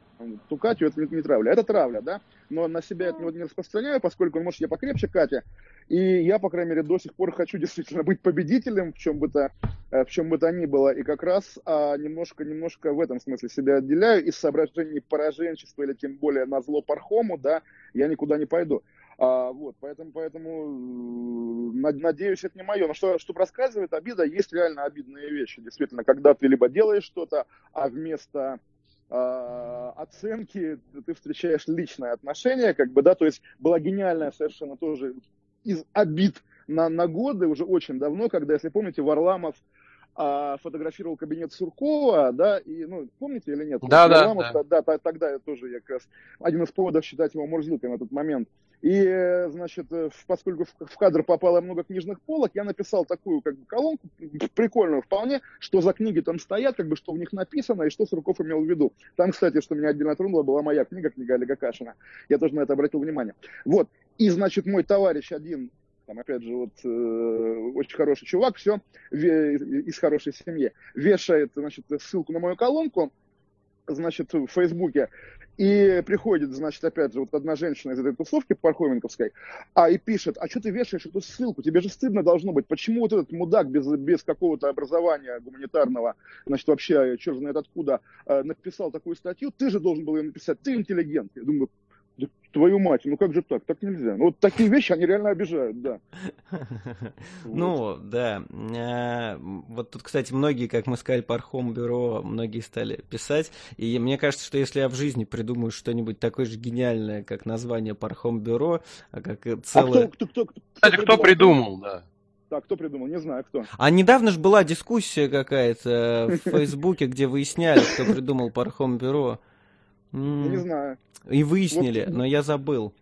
ту Катю, это не, не травля. Это травля, да? Но на себя это не распространяю, поскольку, может, я покрепче Катя. И я, по крайней мере, до сих пор хочу действительно быть победителем в чем бы то, э, в чем бы то ни было. И как раз а, немножко, немножко в этом смысле себя отделяю. Из соображений пораженчества или тем более на зло Пархому, да, я никуда не пойду. А, вот, поэтому, поэтому надеюсь, это не мое. Но что, что рассказывает обида, есть реально обидные вещи. Действительно, когда ты либо делаешь что-то, а вместо а, оценки ты встречаешь личное отношение, как бы, да, то есть была гениальная совершенно тоже из обид на, на годы, уже очень давно, когда, если помните, Варламов а, фотографировал кабинет Суркова, да, и, ну, помните или нет? Да, да, да. да. Да, тогда я тоже, я как раз один из поводов считать его Мурзилкой на тот момент. И, значит, э, поскольку в кадр попало много книжных полок, я написал такую, как бы, колонку, прикольную вполне, что за книги там стоят, как бы, что в них написано, и что Сурков имел в виду. Там, кстати, что меня отдельно тронуло, была моя книга, книга Олега Кашина. Я тоже на это обратил внимание. Вот. И, значит, мой товарищ один там, опять же, вот э, очень хороший чувак, все, из хорошей семьи, вешает, значит, ссылку на мою колонку, значит, в Фейсбуке, и приходит, значит, опять же, вот одна женщина из этой тусовки Пархоменковской, а и пишет, а что ты вешаешь эту ссылку? Тебе же стыдно должно быть. Почему вот этот мудак без, без какого-то образования гуманитарного, значит, вообще, черт знает откуда, э, написал такую статью? Ты же должен был ее написать. Ты интеллигент. Я думаю, твою мать, ну как же так? Так нельзя. Ну, вот такие вещи, они реально обижают, да. Ну, да. Э, вот тут, кстати, многие, как мы сказали, Пархом Бюро, многие стали писать. И мне кажется, что если я в жизни придумаю что-нибудь такое же гениальное, как название Пархом Бюро, а как целое... Кстати, кто придумал, да? Так, кто придумал? Не знаю, кто. А недавно же была дискуссия какая-то в Фейсбуке, где выясняли, кто придумал Пархом Бюро. Не знаю. И выяснили, вот, но я забыл.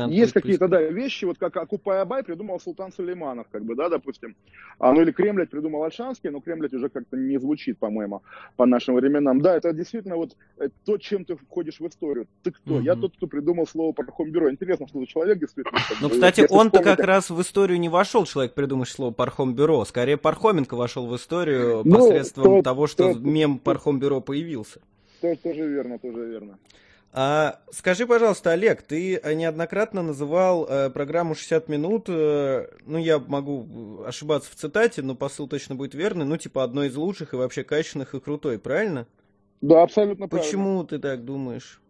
Там есть какие-то, да, вещи, вот как Акупай Абай придумал Султан Сулейманов, как бы, да, допустим. А, ну или Кремлять придумал Альшанский, но Кремлять уже как-то не звучит, по-моему, по нашим временам. Да, это действительно вот э, то, чем ты входишь в историю. Ты кто? Угу. Я тот, кто придумал слово Пархомбюро. Интересно, что за человек действительно. Ну, кстати, он-то вспомните... как раз в историю не вошел, человек, придумавший слово Пархомбюро. Скорее, Пархоменко вошел в историю ну, посредством то, того, что то, мем Пархомбюро появился. Тоже, тоже верно, тоже верно. А, скажи, пожалуйста, Олег, ты неоднократно называл э, программу 60 минут, э, ну, я могу ошибаться в цитате, но посыл точно будет верный, ну, типа, одной из лучших и вообще качественных и крутой, правильно? Да, абсолютно Почему правильно. ты так думаешь?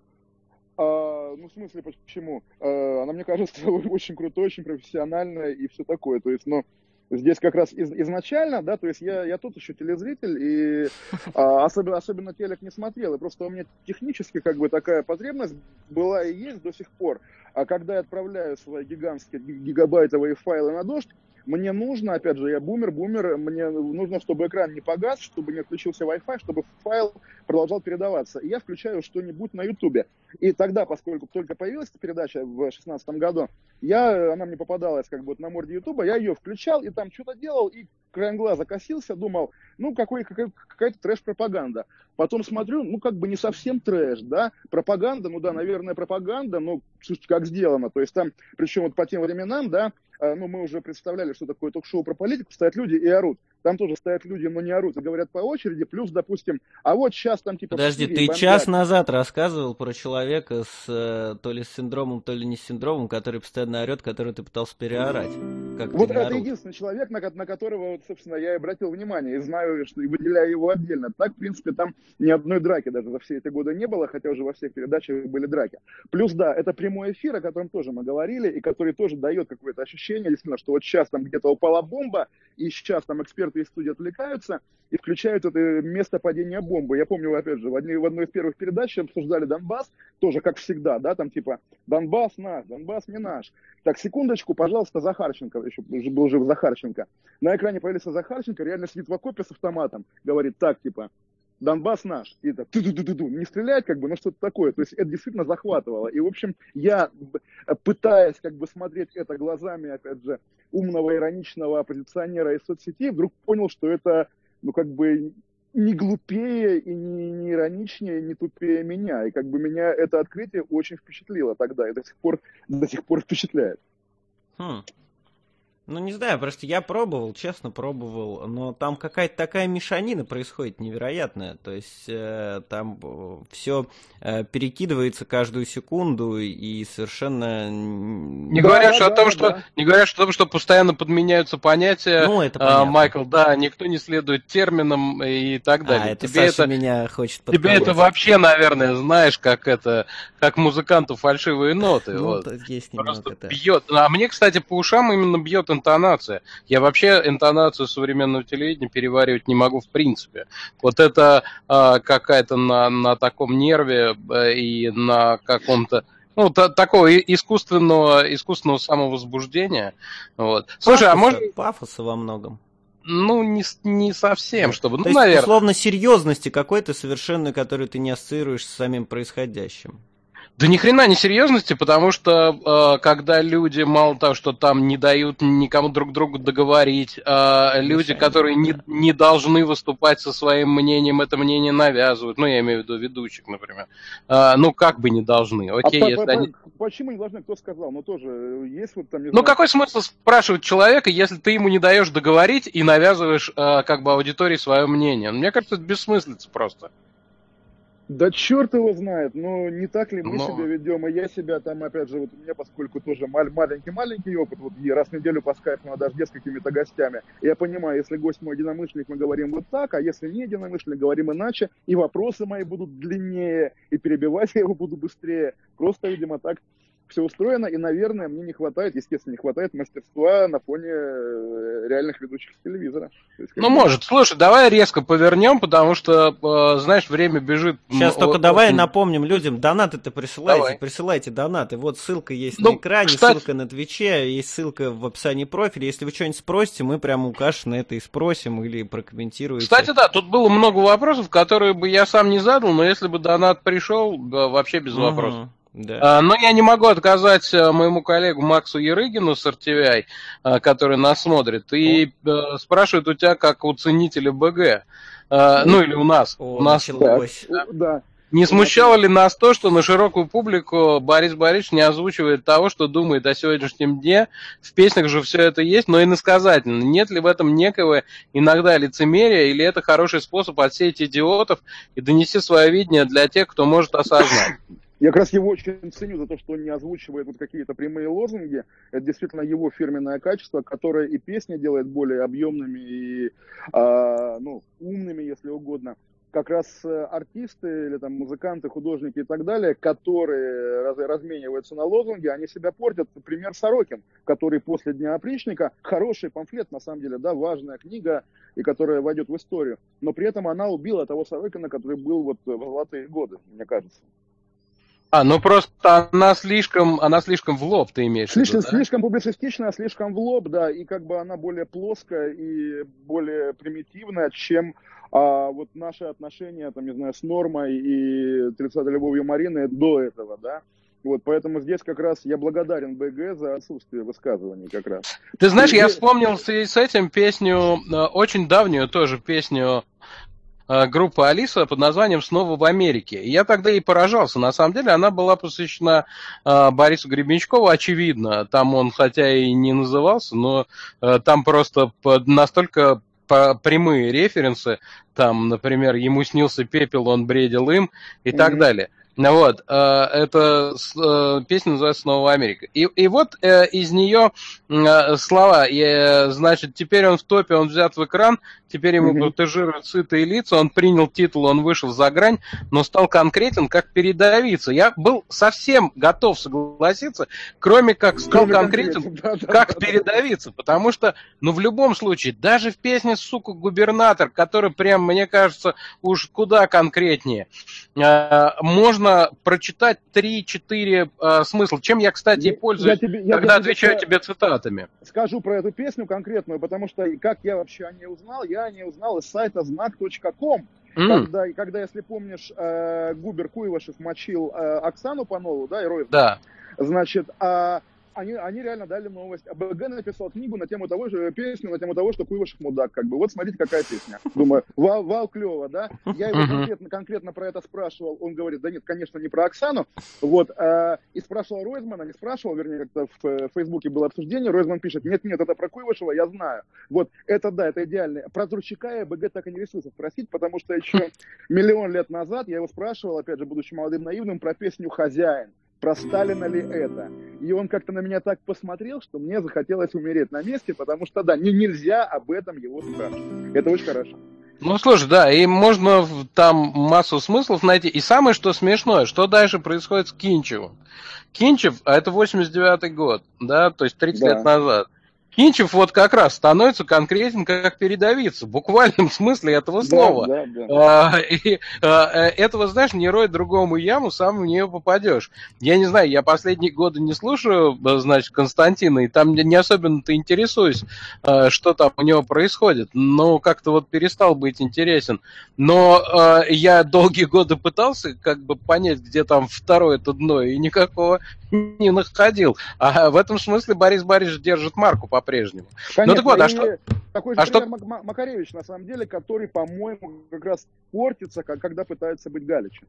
А, ну, в смысле, почему? А, она, мне кажется, очень крутой, очень профессиональная и все такое. То есть, ну, здесь как раз из, изначально, да, то есть я, я тут еще телезритель, и а, особенно, особенно телек не смотрел, и просто у меня технически как бы такая потребность была и есть до сих пор. А когда я отправляю свои гигантские гигабайтовые файлы на дождь, мне нужно, опять же, я бумер, бумер, мне нужно, чтобы экран не погас, чтобы не отключился Wi-Fi, чтобы файл продолжал передаваться. И я включаю что-нибудь на Ютубе. И тогда, поскольку только появилась эта передача в 2016 году, я, она мне попадалась как бы на морде Ютуба, я ее включал и там что-то делал, и краем глаза косился, думал, ну, какой, какой, какая-то трэш-пропаганда. Потом смотрю, ну, как бы не совсем трэш, да, пропаганда, ну, да, наверное, пропаганда, но как сделано, то есть там, причем вот по тем временам, да, ну, мы уже представляли, что такое ток-шоу про политику, стоят люди и орут. Там тоже стоят люди, но не орут, и говорят по очереди, плюс, допустим, а вот сейчас там типа... Подожди, ты бомбят. час назад рассказывал про человека с э, то ли с синдромом, то ли не с синдромом, который постоянно орет, который ты пытался переорать. Как вот это орут. единственный человек, на, на которого, вот, собственно, я и обратил внимание, и знаю, что и выделяю его отдельно. Так, в принципе, там ни одной драки даже за все эти годы не было, хотя уже во всех передачах были драки. Плюс, да, это прямой эфир, о котором тоже мы говорили, и который тоже дает какое-то ощущение, действительно, что вот сейчас там где-то упала бомба, и сейчас там эксперты из студии отвлекаются и включают это место падения бомбы. Я помню, опять же, в одной, в одной из первых передач обсуждали Донбасс, тоже как всегда, да, там типа Донбасс наш, Донбасс не наш. Так, секундочку, пожалуйста, Захарченко, еще был жив Захарченко. На экране появился Захарченко, реально сидит в окопе с автоматом, говорит так, типа, Донбасс наш. И это ту -ду -ду -ду -ду, не стреляет, как бы, но что-то такое. То есть это действительно захватывало. И, в общем, я, пытаясь как бы смотреть это глазами, опять же, умного, ироничного оппозиционера из соцсетей, вдруг понял, что это, ну, как бы не глупее и не, не ироничнее, не тупее меня. И как бы меня это открытие очень впечатлило тогда и до сих пор, до сих пор впечатляет. Хм. Ну, не знаю, просто я пробовал, честно пробовал, но там какая-то такая мешанина происходит невероятная. То есть э, там э, все э, перекидывается каждую секунду и совершенно... Не да, говоря да, о том, да, что да. не говоря о том, что постоянно подменяются понятия, ну, это э, Майкл, да, никто не следует терминам и так далее. А, это тебе Саша это меня хочет. Тебе это вообще, наверное, знаешь, как это, как музыканту фальшивые ноты. Ну, вот. есть немного, Просто да. бьет. А мне, кстати, по ушам именно бьет интонация. Я вообще интонацию современного телевидения переваривать не могу в принципе. Вот это э, какая-то на, на таком нерве э, и на каком-то ну, та, такого искусственного, искусственного самовозбуждения. Вот. Слушай, пафоса, а может... Пафоса во многом. Ну, не, не совсем, чтобы... То ну, есть, наверное... условно, серьезности какой-то совершенной, которую ты не ассоциируешь с самим происходящим. Да ни хрена не серьезности, потому что э, когда люди мало того, что там не дают никому друг другу договорить, э, люди, которые не, не должны выступать со своим мнением, это мнение навязывают. Ну, я имею в виду ведущих, например. Э, ну, как бы не должны. Окей, а если по, они... Почему не должны? Кто сказал? Ну, тоже э, есть вот там... ну, знаю... какой смысл спрашивать человека, если ты ему не даешь договорить и навязываешь э, как бы аудитории свое мнение? Мне кажется, это бессмыслица просто. Да черт его знает, но не так ли мы Но... себя ведем, и я себя там, опять же, вот у меня, поскольку тоже маленький-маленький опыт, вот раз в неделю по скайпу надо даже с какими-то гостями, я понимаю, если гость мой единомышленник, мы говорим вот так, а если не единомышленник, говорим иначе, и вопросы мои будут длиннее, и перебивать я его буду быстрее. Просто, видимо, так все устроено, и, наверное, мне не хватает, естественно, не хватает мастерства на фоне э, реальных ведущих с телевизора. Есть, ну, может. Слушай, давай резко повернем, потому что, э, знаешь, время бежит. Сейчас только давай напомним людям, донаты-то присылайте, давай. присылайте донаты. Вот ссылка есть ну, на экране, кстати... ссылка на Твиче, есть ссылка в описании профиля. Если вы что-нибудь спросите, мы прямо у Каши на это и спросим или прокомментируете. Кстати, да, тут было много вопросов, которые бы я сам не задал, но если бы донат пришел, да, вообще без угу. вопросов. Да. А, но я не могу отказать э, моему коллегу Максу Ерыгину с RTVI, э, который нас смотрит, и О. Э, спрашивает у тебя, как у ценителя БГ. Ну или у нас. О, у нас началось. Да. да. Не смущало ли нас то, что на широкую публику Борис Борисович не озвучивает того, что думает о сегодняшнем дне? В песнях же все это есть, но иносказательно. Нет ли в этом некого иногда лицемерия, или это хороший способ отсеять идиотов и донести свое видение для тех, кто может осознать? Я как раз его очень ценю за то, что он не озвучивает вот какие-то прямые лозунги. Это действительно его фирменное качество, которое и песни делает более объемными и а, ну, умными, если угодно. Как раз э, артисты или там музыканты, художники и так далее, которые раз, размениваются на лозунги, они себя портят. Пример Сорокин, который после Дня опричника, хороший памфлет, на самом деле, да, важная книга, и которая войдет в историю. Но при этом она убила того Сорокина, который был вот в золотые годы, мне кажется. А, ну просто она слишком, она слишком в лоб, ты имеешь слишком, в виду, да? Слишком публицистичная, слишком в лоб, да, и как бы она более плоская и более примитивная, чем а, вот наши отношения, там, не знаю, с Нормой и 30 любовью Марины до этого, да. Вот, поэтому здесь как раз я благодарен БГ за отсутствие высказываний как раз. Ты знаешь, и... я вспомнил в связи с этим песню, э, очень давнюю тоже песню группа Алиса под названием «Снова в Америке». И я тогда и поражался. На самом деле она была посвящена э, Борису Гребенщикову, очевидно. Там он, хотя и не назывался, но э, там просто настолько прямые референсы, там, например, ему снился пепел, он бредил им и mm-hmm. так далее. Вот, э, это э, песня называется «Снова Америка». И, и вот э, из нее слова, значит, теперь он в топе, он взят в экран, теперь ему mm-hmm. протежируют сытые лица, он принял титул, он вышел за грань, но стал конкретен, как передавиться. Я был совсем готов согласиться, кроме как стал кроме конкретен, как передавиться, потому что, ну, в любом случае, даже в песне «Сука, губернатор», который прям, мне кажется, уж куда конкретнее, можно можно прочитать 3-4 э, смысла. Чем я, кстати, и пользуюсь, я тебе, я когда тебе отвечаю тебе цитатами. Скажу про эту песню конкретную, потому что как я вообще о ней узнал? Я о ней узнал из сайта знак.ком. Mm. Когда, когда, если помнишь, э, Губер Куевашев мочил э, Оксану Панову, да, Героев? Да. Значит, а они, они реально дали новость. А БГ написал книгу на тему того же, песню на тему того, что Куйвашев мудак, как бы. Вот смотрите, какая песня. Думаю, вау, вау, клево, да? Я его конкретно, конкретно про это спрашивал. Он говорит, да нет, конечно, не про Оксану. Вот. Э, и спрашивал Ройзмана, не спрашивал, вернее, как-то в, э, в Фейсбуке было обсуждение. Ройзман пишет, нет, нет, это про Куйвашева, я знаю. Вот, это да, это идеально. Про Тручика я БГ так и не решился спросить, потому что еще миллион лет назад я его спрашивал, опять же, будучи молодым наивным, про песню «Хозяин» про Сталина ли это. И он как-то на меня так посмотрел, что мне захотелось умереть на месте, потому что, да, не, нельзя об этом его спрашивать. Это очень хорошо. Ну, слушай, да, и можно там массу смыслов найти. И самое, что смешное, что дальше происходит с Кинчевым. Кинчев, а это 89-й год, да, то есть 30 да. лет назад. Кинчев вот как раз становится конкретен как передовица, в буквальном смысле этого слова. Да, да, да. А, и а, э, этого, знаешь, не рой другому яму, сам в нее попадешь. Я не знаю, я последние годы не слушаю, э, значит, Константина, и там не особенно-то интересуюсь, а, что там у него происходит. Но как-то вот перестал быть интересен. Но а, я долгие годы пытался как бы понять, где там второе это дно, и никакого не находил. А в этом смысле Борис Борисович держит марку по-прежнему. Ну так вот, а что... Такой же а что... Макаревич, на самом деле, который, по-моему, как раз портится, когда пытается быть Галичем.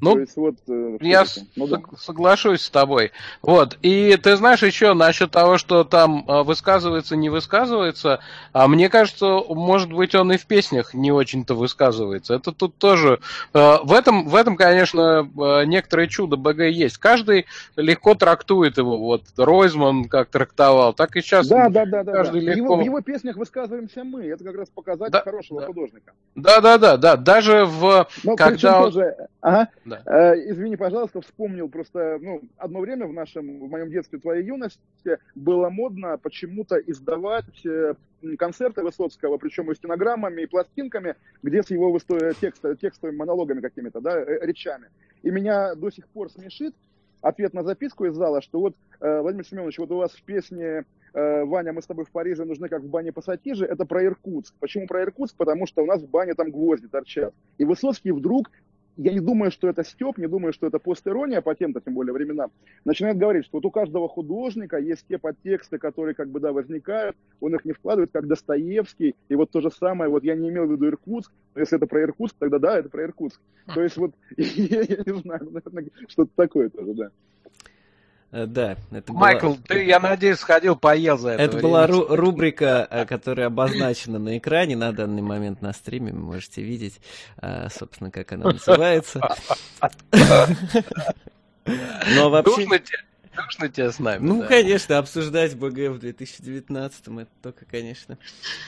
Ну, есть, вот, э, я ну, да. соглашусь с тобой. Вот. И ты знаешь еще насчет того, что там э, высказывается, не высказывается, а мне кажется, может быть, он и в песнях не очень-то высказывается. Это тут тоже... Э, в этом, в этом, конечно, некоторое чудо БГ есть. Каждый легко трактует его. Вот Ройзман как трактовал, так и сейчас. Да, да, да. Каждый да. Легко... В, его, в его песнях высказываемся мы. Это как раз показатель да, хорошего да. художника. Да, да, да, да. Даже в... Но, когда... Тоже... Ага. Да. Э, извини, пожалуйста, вспомнил просто, ну, одно время в нашем, в моем детстве, твоей юности было модно почему-то издавать э, концерты Высоцкого, причем и стенограммами, и пластинками, где с его текст, текстовыми монологами какими-то, да, э, речами. И меня до сих пор смешит ответ на записку из зала, что вот, э, Владимир Семенович, вот у вас в песне э, «Ваня, мы с тобой в Париже нужны как в бане пассатижи» это про Иркутск. Почему про Иркутск? Потому что у нас в бане там гвозди торчат. И Высоцкий вдруг я не думаю, что это степ, не думаю, что это постерония по тем-то, тем более временам, начинает говорить, что вот у каждого художника есть те подтексты, которые как бы, да, возникают, он их не вкладывает, как Достоевский, и вот то же самое, вот я не имел в виду Иркутск, но если это про Иркутск, тогда да, это про Иркутск. То есть вот, я, я не знаю, наверное, что-то такое тоже, да. Э, да, это Майкл, была... ты, я надеюсь, сходил, поел за это Это время. была ру- рубрика, э, которая обозначена на экране на данный момент на стриме, вы можете видеть, э, собственно, как она называется. Но вообще скучно тебе с нами. Ну, да. конечно, обсуждать БГ в 2019-м, это только, конечно,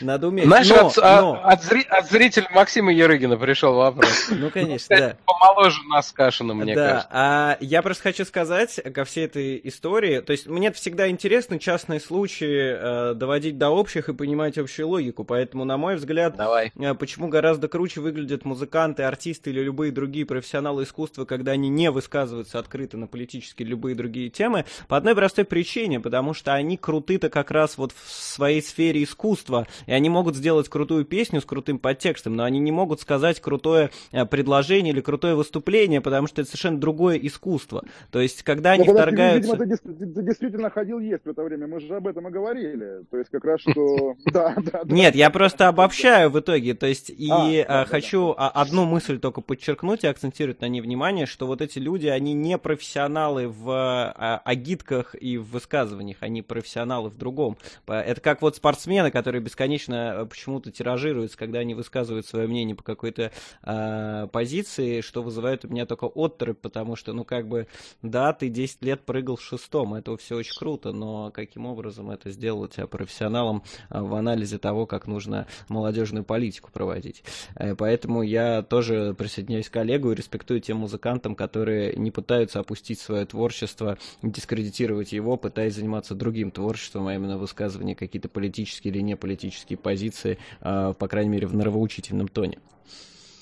надо уметь. Знаешь, но, от, а, но... От, зри, от зрителя Максима Ерыгина пришел вопрос. Ну, конечно, да. Помоложе нас с Кашиным, мне кажется. Да, а я просто хочу сказать ко всей этой истории, то есть мне всегда интересно частные случаи э, доводить до общих и понимать общую логику, поэтому, на мой взгляд, Давай. Э, почему гораздо круче выглядят музыканты, артисты или любые другие профессионалы искусства, когда они не высказываются открыто на политические любые другие темы, темы по одной простой причине, потому что они круты-то как раз вот в своей сфере искусства, и они могут сделать крутую песню с крутым подтекстом, но они не могут сказать крутое э, предложение или крутое выступление, потому что это совершенно другое искусство. То есть, когда они но, вторгаются... Видимо, ты, ты действительно ходил есть в это время, мы же об этом и говорили. То есть, как раз что... Да, да, Нет, я просто обобщаю в итоге, то есть, и а, э, хочу одну мысль только подчеркнуть и акцентировать на ней внимание, что вот эти люди, они не профессионалы в э, агитках и в высказываниях, они профессионалы в другом. Это как вот спортсмены, которые бесконечно э, почему-то тиражируются, когда они высказывают свое мнение по какой-то э, позиции, что вызывает у меня только отторопь, потому что, ну, как бы, да, ты 10 лет прыгал в шестом, это все очень круто, но каким образом это сделать тебя профессионалом э, в анализе того, как нужно молодежную политику проводить. Э, поэтому я тоже присоединяюсь к коллегу и респектую тем музыкантам, которые не пытаются опустить свое творчество дискредитировать его, пытаясь заниматься другим творчеством, а именно высказывание какие-то политические или неполитические позиции, а, по крайней мере, в нравоучительном тоне.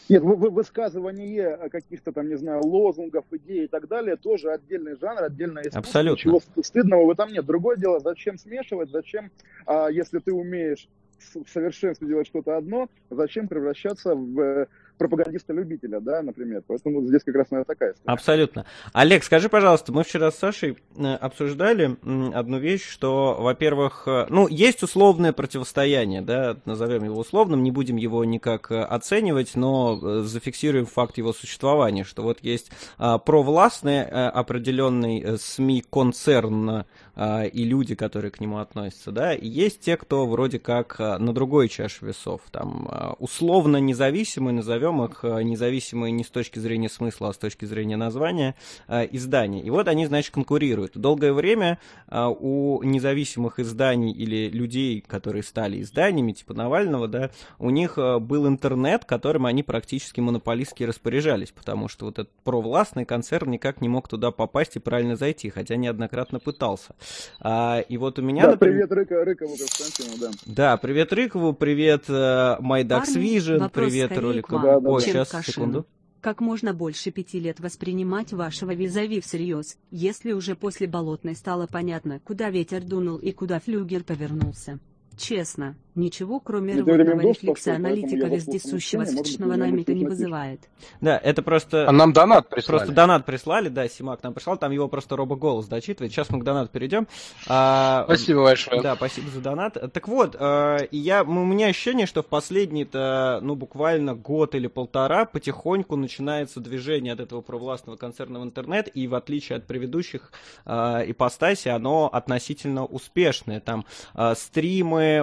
Нет, высказывание каких-то там, не знаю, лозунгов, идей и так далее, тоже отдельный жанр, отдельное искусство. Абсолютно. Ничего стыдного в этом нет. Другое дело, зачем смешивать, зачем, а, если ты умеешь в совершенстве делать что-то одно, зачем превращаться в пропагандиста-любителя, да, например. Поэтому здесь как раз, наверное, такая история. Абсолютно. Олег, скажи, пожалуйста, мы вчера с Сашей э, обсуждали одну вещь, что, во-первых, э, ну, есть условное противостояние, да, назовем его условным, не будем его никак э, оценивать, но зафиксируем факт его существования, что вот есть провластный определенный СМИ-концерн и люди, которые к нему относятся, да, и есть те, кто вроде как на другой чаше весов, там, условно независимые, назовем их независимые не с точки зрения смысла, а с точки зрения названия, издания. И вот они, значит, конкурируют. Долгое время у независимых изданий или людей, которые стали изданиями, типа Навального, да, у них был интернет, которым они практически монополистски распоряжались, потому что вот этот провластный концерн никак не мог туда попасть и правильно зайти, хотя неоднократно пытался. А, и вот у меня... Да, например... привет Рыка, Рыкову Константину, да. Да, привет Рыкову, привет uh, MyDax Vision, привет ролику. Да, да, О, сейчас, секунду как можно больше пяти лет воспринимать вашего визави всерьез, если уже после болотной стало понятно, куда ветер дунул и куда флюгер повернулся. Честно, ничего кроме рвотного рефлекса аналитика вездесущего сочного намека не вызывает. Да, это просто... А нам донат прислали. Просто донат прислали, да, Симак нам прислал, там его просто робоголос дочитывает. Сейчас мы к донату перейдем. А, спасибо большое. Да, спасибо за донат. Так вот, а, я, у меня ощущение, что в последний-то, ну, буквально год или полтора потихоньку начинается движение от этого провластного концерна в интернет, и в отличие от предыдущих а, ипостасей, оно относительно успешное. Там а, стримы,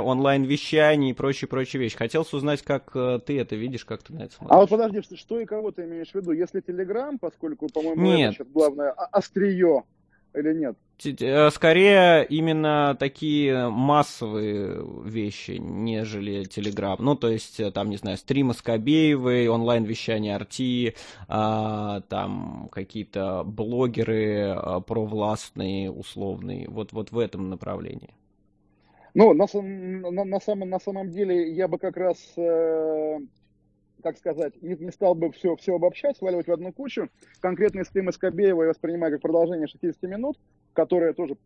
онлайн-вещание и прочие-прочие вещи. Хотелось узнать, как э, ты это видишь, как ты на это смотришь. А вот подожди, что, что и кого ты имеешь в виду? Если Телеграм, поскольку, по-моему, нет. это сейчас главное острие или нет? Э, скорее именно такие массовые вещи, нежели Телеграм. Ну, то есть, э, там, не знаю, стримы Скобеевой, онлайн-вещание Арти, а, там какие-то блогеры а, провластные, условные, вот, вот в этом направлении. Ну, на, на, на, самом, на самом деле я бы как раз, э, как сказать, не, не стал бы все, все обобщать, сваливать в одну кучу. Конкретный стрим Скобеева я воспринимаю как продолжение 60 минут, которое тоже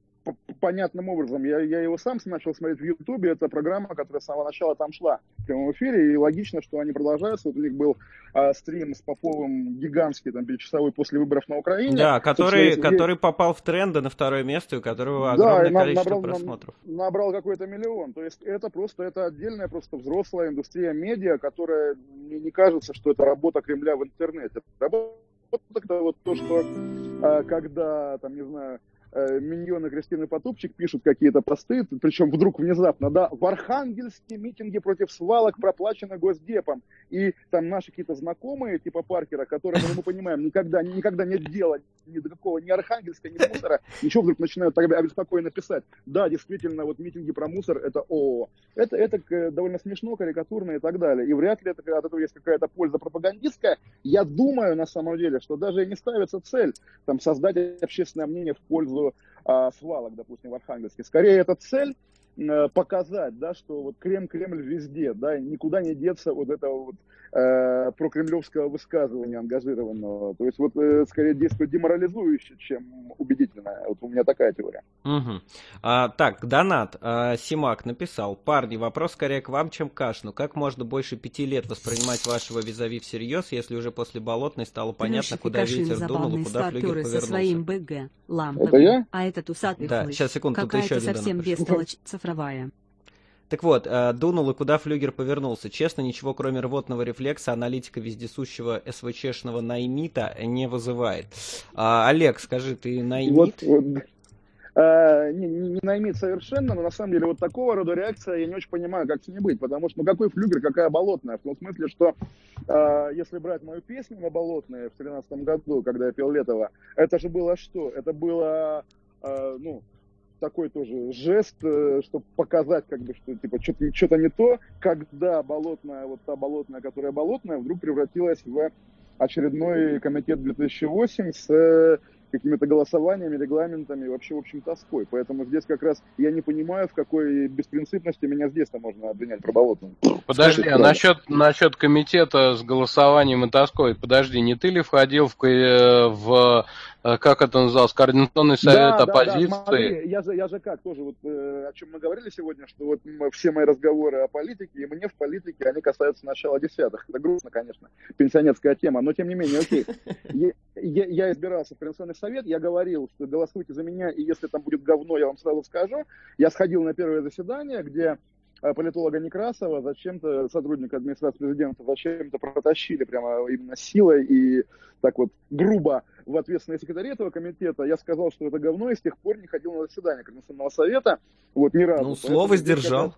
понятным образом. Я, я его сам начал смотреть в Ютубе. Это программа, которая с самого начала там шла в прямом эфире. И логично, что они продолжаются. Вот у них был а, стрим с Поповым гигантский, там, часовой после выборов на Украине. Да, который, есть, который есть... попал в тренды на второе место, у которого огромное да, количество набрал, просмотров. Набрал какой-то миллион. То есть это просто, это отдельная просто взрослая индустрия медиа, которая, мне не кажется, что это работа Кремля в интернете. Работа это вот то, что а, когда, там, не знаю, э, миньоны Кристины Потупчик пишут какие-то посты, причем вдруг внезапно, да, в Архангельске митинги против свалок проплачены Госдепом. И там наши какие-то знакомые, типа Паркера, которые, мы понимаем, никогда, никогда нет дела ни до какого, ни Архангельска, ни мусора, ничего вдруг начинают так обеспокоенно писать. Да, действительно, вот митинги про мусор, это ООО. Это, это э, довольно смешно, карикатурно и так далее. И вряд ли это, от этого есть какая-то польза пропагандистская. Я думаю, на самом деле, что даже не ставится цель там, создать общественное мнение в пользу пользу а, свалок, допустим, в Архангельске. Скорее, это цель э, показать, да, что вот Крем-Кремль везде, да, никуда не деться вот этого вот э, прокремлевского высказывания ангажированного. То есть вот э, скорее действует деморализующе, чем убедительно. Вот у меня такая теория. Угу. А, так, донат. А, Симак написал. Парни, вопрос скорее к вам, чем к Кашну. Как можно больше пяти лет воспринимать вашего визави всерьез, если уже после Болотной стало понятно, куда ветер дунул и куда флюгер повернулся? со своим БГ. Это я? А этот усатый Да, хлыщ. сейчас, секунду, тут еще один совсем бестолочь цифровая. Так вот, э, дунул и куда флюгер повернулся. Честно, ничего кроме рвотного рефлекса аналитика вездесущего СВЧшного наймита не вызывает. А, Олег, скажи, ты наймит? Вот, вот. Э, не, не, не наймит совершенно, но на самом деле вот такого рода реакция я не очень понимаю, как с ней быть, потому что ну какой флюгер, какая болотная, в том смысле, что э, если брать мою песню на болотные в 2013 году, когда я пел Летова, это же было что? Это было, э, ну, такой тоже жест, э, чтобы показать, как бы, что типа что-то, что-то не то, когда болотная, вот та болотная, которая болотная, вдруг превратилась в очередной комитет 2008 с какими-то голосованиями, регламентами, вообще, в общем, тоской. Поэтому здесь как раз я не понимаю, в какой беспринципности меня здесь-то можно обвинять про болотную. Подожди, а насчет, насчет комитета с голосованием и тоской, подожди, не ты ли входил в, в э, как это называлось, координационный совет да, оппозиции. Да, да, смотри, я же, я же как тоже, вот, э, о чем мы говорили сегодня, что вот все мои разговоры о политике, и мне в политике, они касаются начала десятых. Это грустно, конечно, пенсионерская тема, но тем не менее, окей. Я, я, я избирался в Координационный совет, я говорил, что голосуйте за меня, и если там будет говно, я вам сразу скажу. Я сходил на первое заседание, где Э, политолога Некрасова зачем-то, сотрудника администрации президента, зачем-то протащили прямо именно силой и так вот грубо в ответственные секретари этого комитета. Я сказал, что это говно, и с тех пор не ходил на заседание Координационного совета. Вот ни разу. Ну, слово сдержал.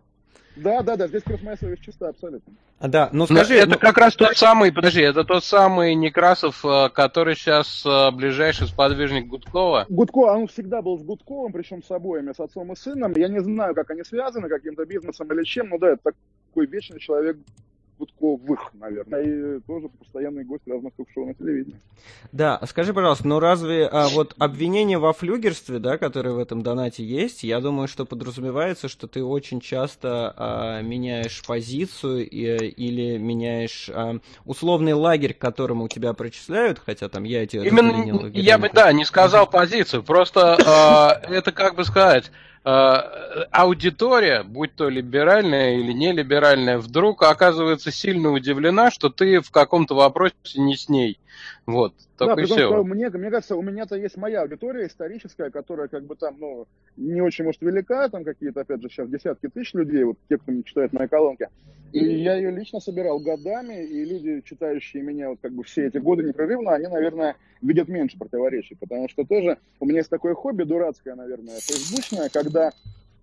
Да, да, да, здесь совесть чиста абсолютно. А, да, ну скажи... это ну... как раз тот самый, подожди, это тот самый Некрасов, э, который сейчас э, ближайший сподвижник Гудкова? Гудкова, он всегда был с Гудковым, причем с обоими, с отцом и сыном. Я не знаю, как они связаны, каким-то бизнесом или чем, но да, это такой вечный человек Гудковых, наверное. И тоже постоянный гость разных ток-шоу на телевидении. Да, скажи, пожалуйста, ну разве а, вот обвинение во флюгерстве, да, которое в этом донате есть, я думаю, что подразумевается, что ты очень часто а, меняешь позицию и, или меняешь а, условный лагерь, к которому тебя причисляют, хотя там я эти... Именно, я бы, да, не сказал позицию, просто а, это, как бы сказать Э, аудитория, будь то либеральная или нелиберальная, вдруг оказывается сильно удивлена, что ты в каком-то вопросе не с ней. Вот, да, и все. Что мне, мне кажется, у меня-то есть моя аудитория историческая, которая как бы там, ну, не очень, может, велика, там какие-то, опять же, сейчас десятки тысяч людей, вот те, кто не читает мои колонки. И я ее лично собирал годами, и люди, читающие меня вот как бы все эти годы непрерывно, они, наверное, видят меньше противоречий, потому что тоже у меня есть такое хобби дурацкое, наверное, фейсбучное, когда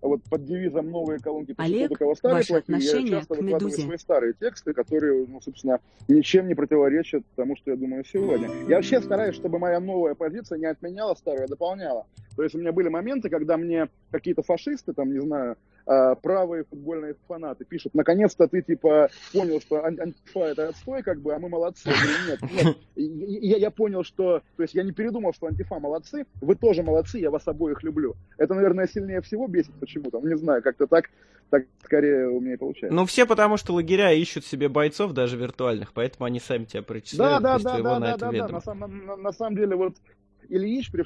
вот под девизом «Новые колонки Олег, только старые плохие», я часто к выкладываю свои старые тексты, которые, ну, собственно, ничем не противоречат тому, что я думаю сегодня. Я вообще стараюсь, чтобы моя новая позиция не отменяла старую, а дополняла. То есть у меня были моменты, когда мне какие-то фашисты, там, не знаю, а, правые футбольные фанаты пишут, наконец-то ты, типа, понял, что антифа это отстой, как бы, а мы молодцы. Нет, нет. Я, я понял, что, то есть я не передумал, что антифа молодцы, вы тоже молодцы, я вас обоих люблю. Это, наверное, сильнее всего бесит почему-то, не знаю, как-то так, так скорее у меня и получается. Ну, все потому, что лагеря ищут себе бойцов, даже виртуальных, поэтому они сами тебя причисляют. Да, да, да, да, да, да, да, на, самом, на, на самом деле, вот Ильич при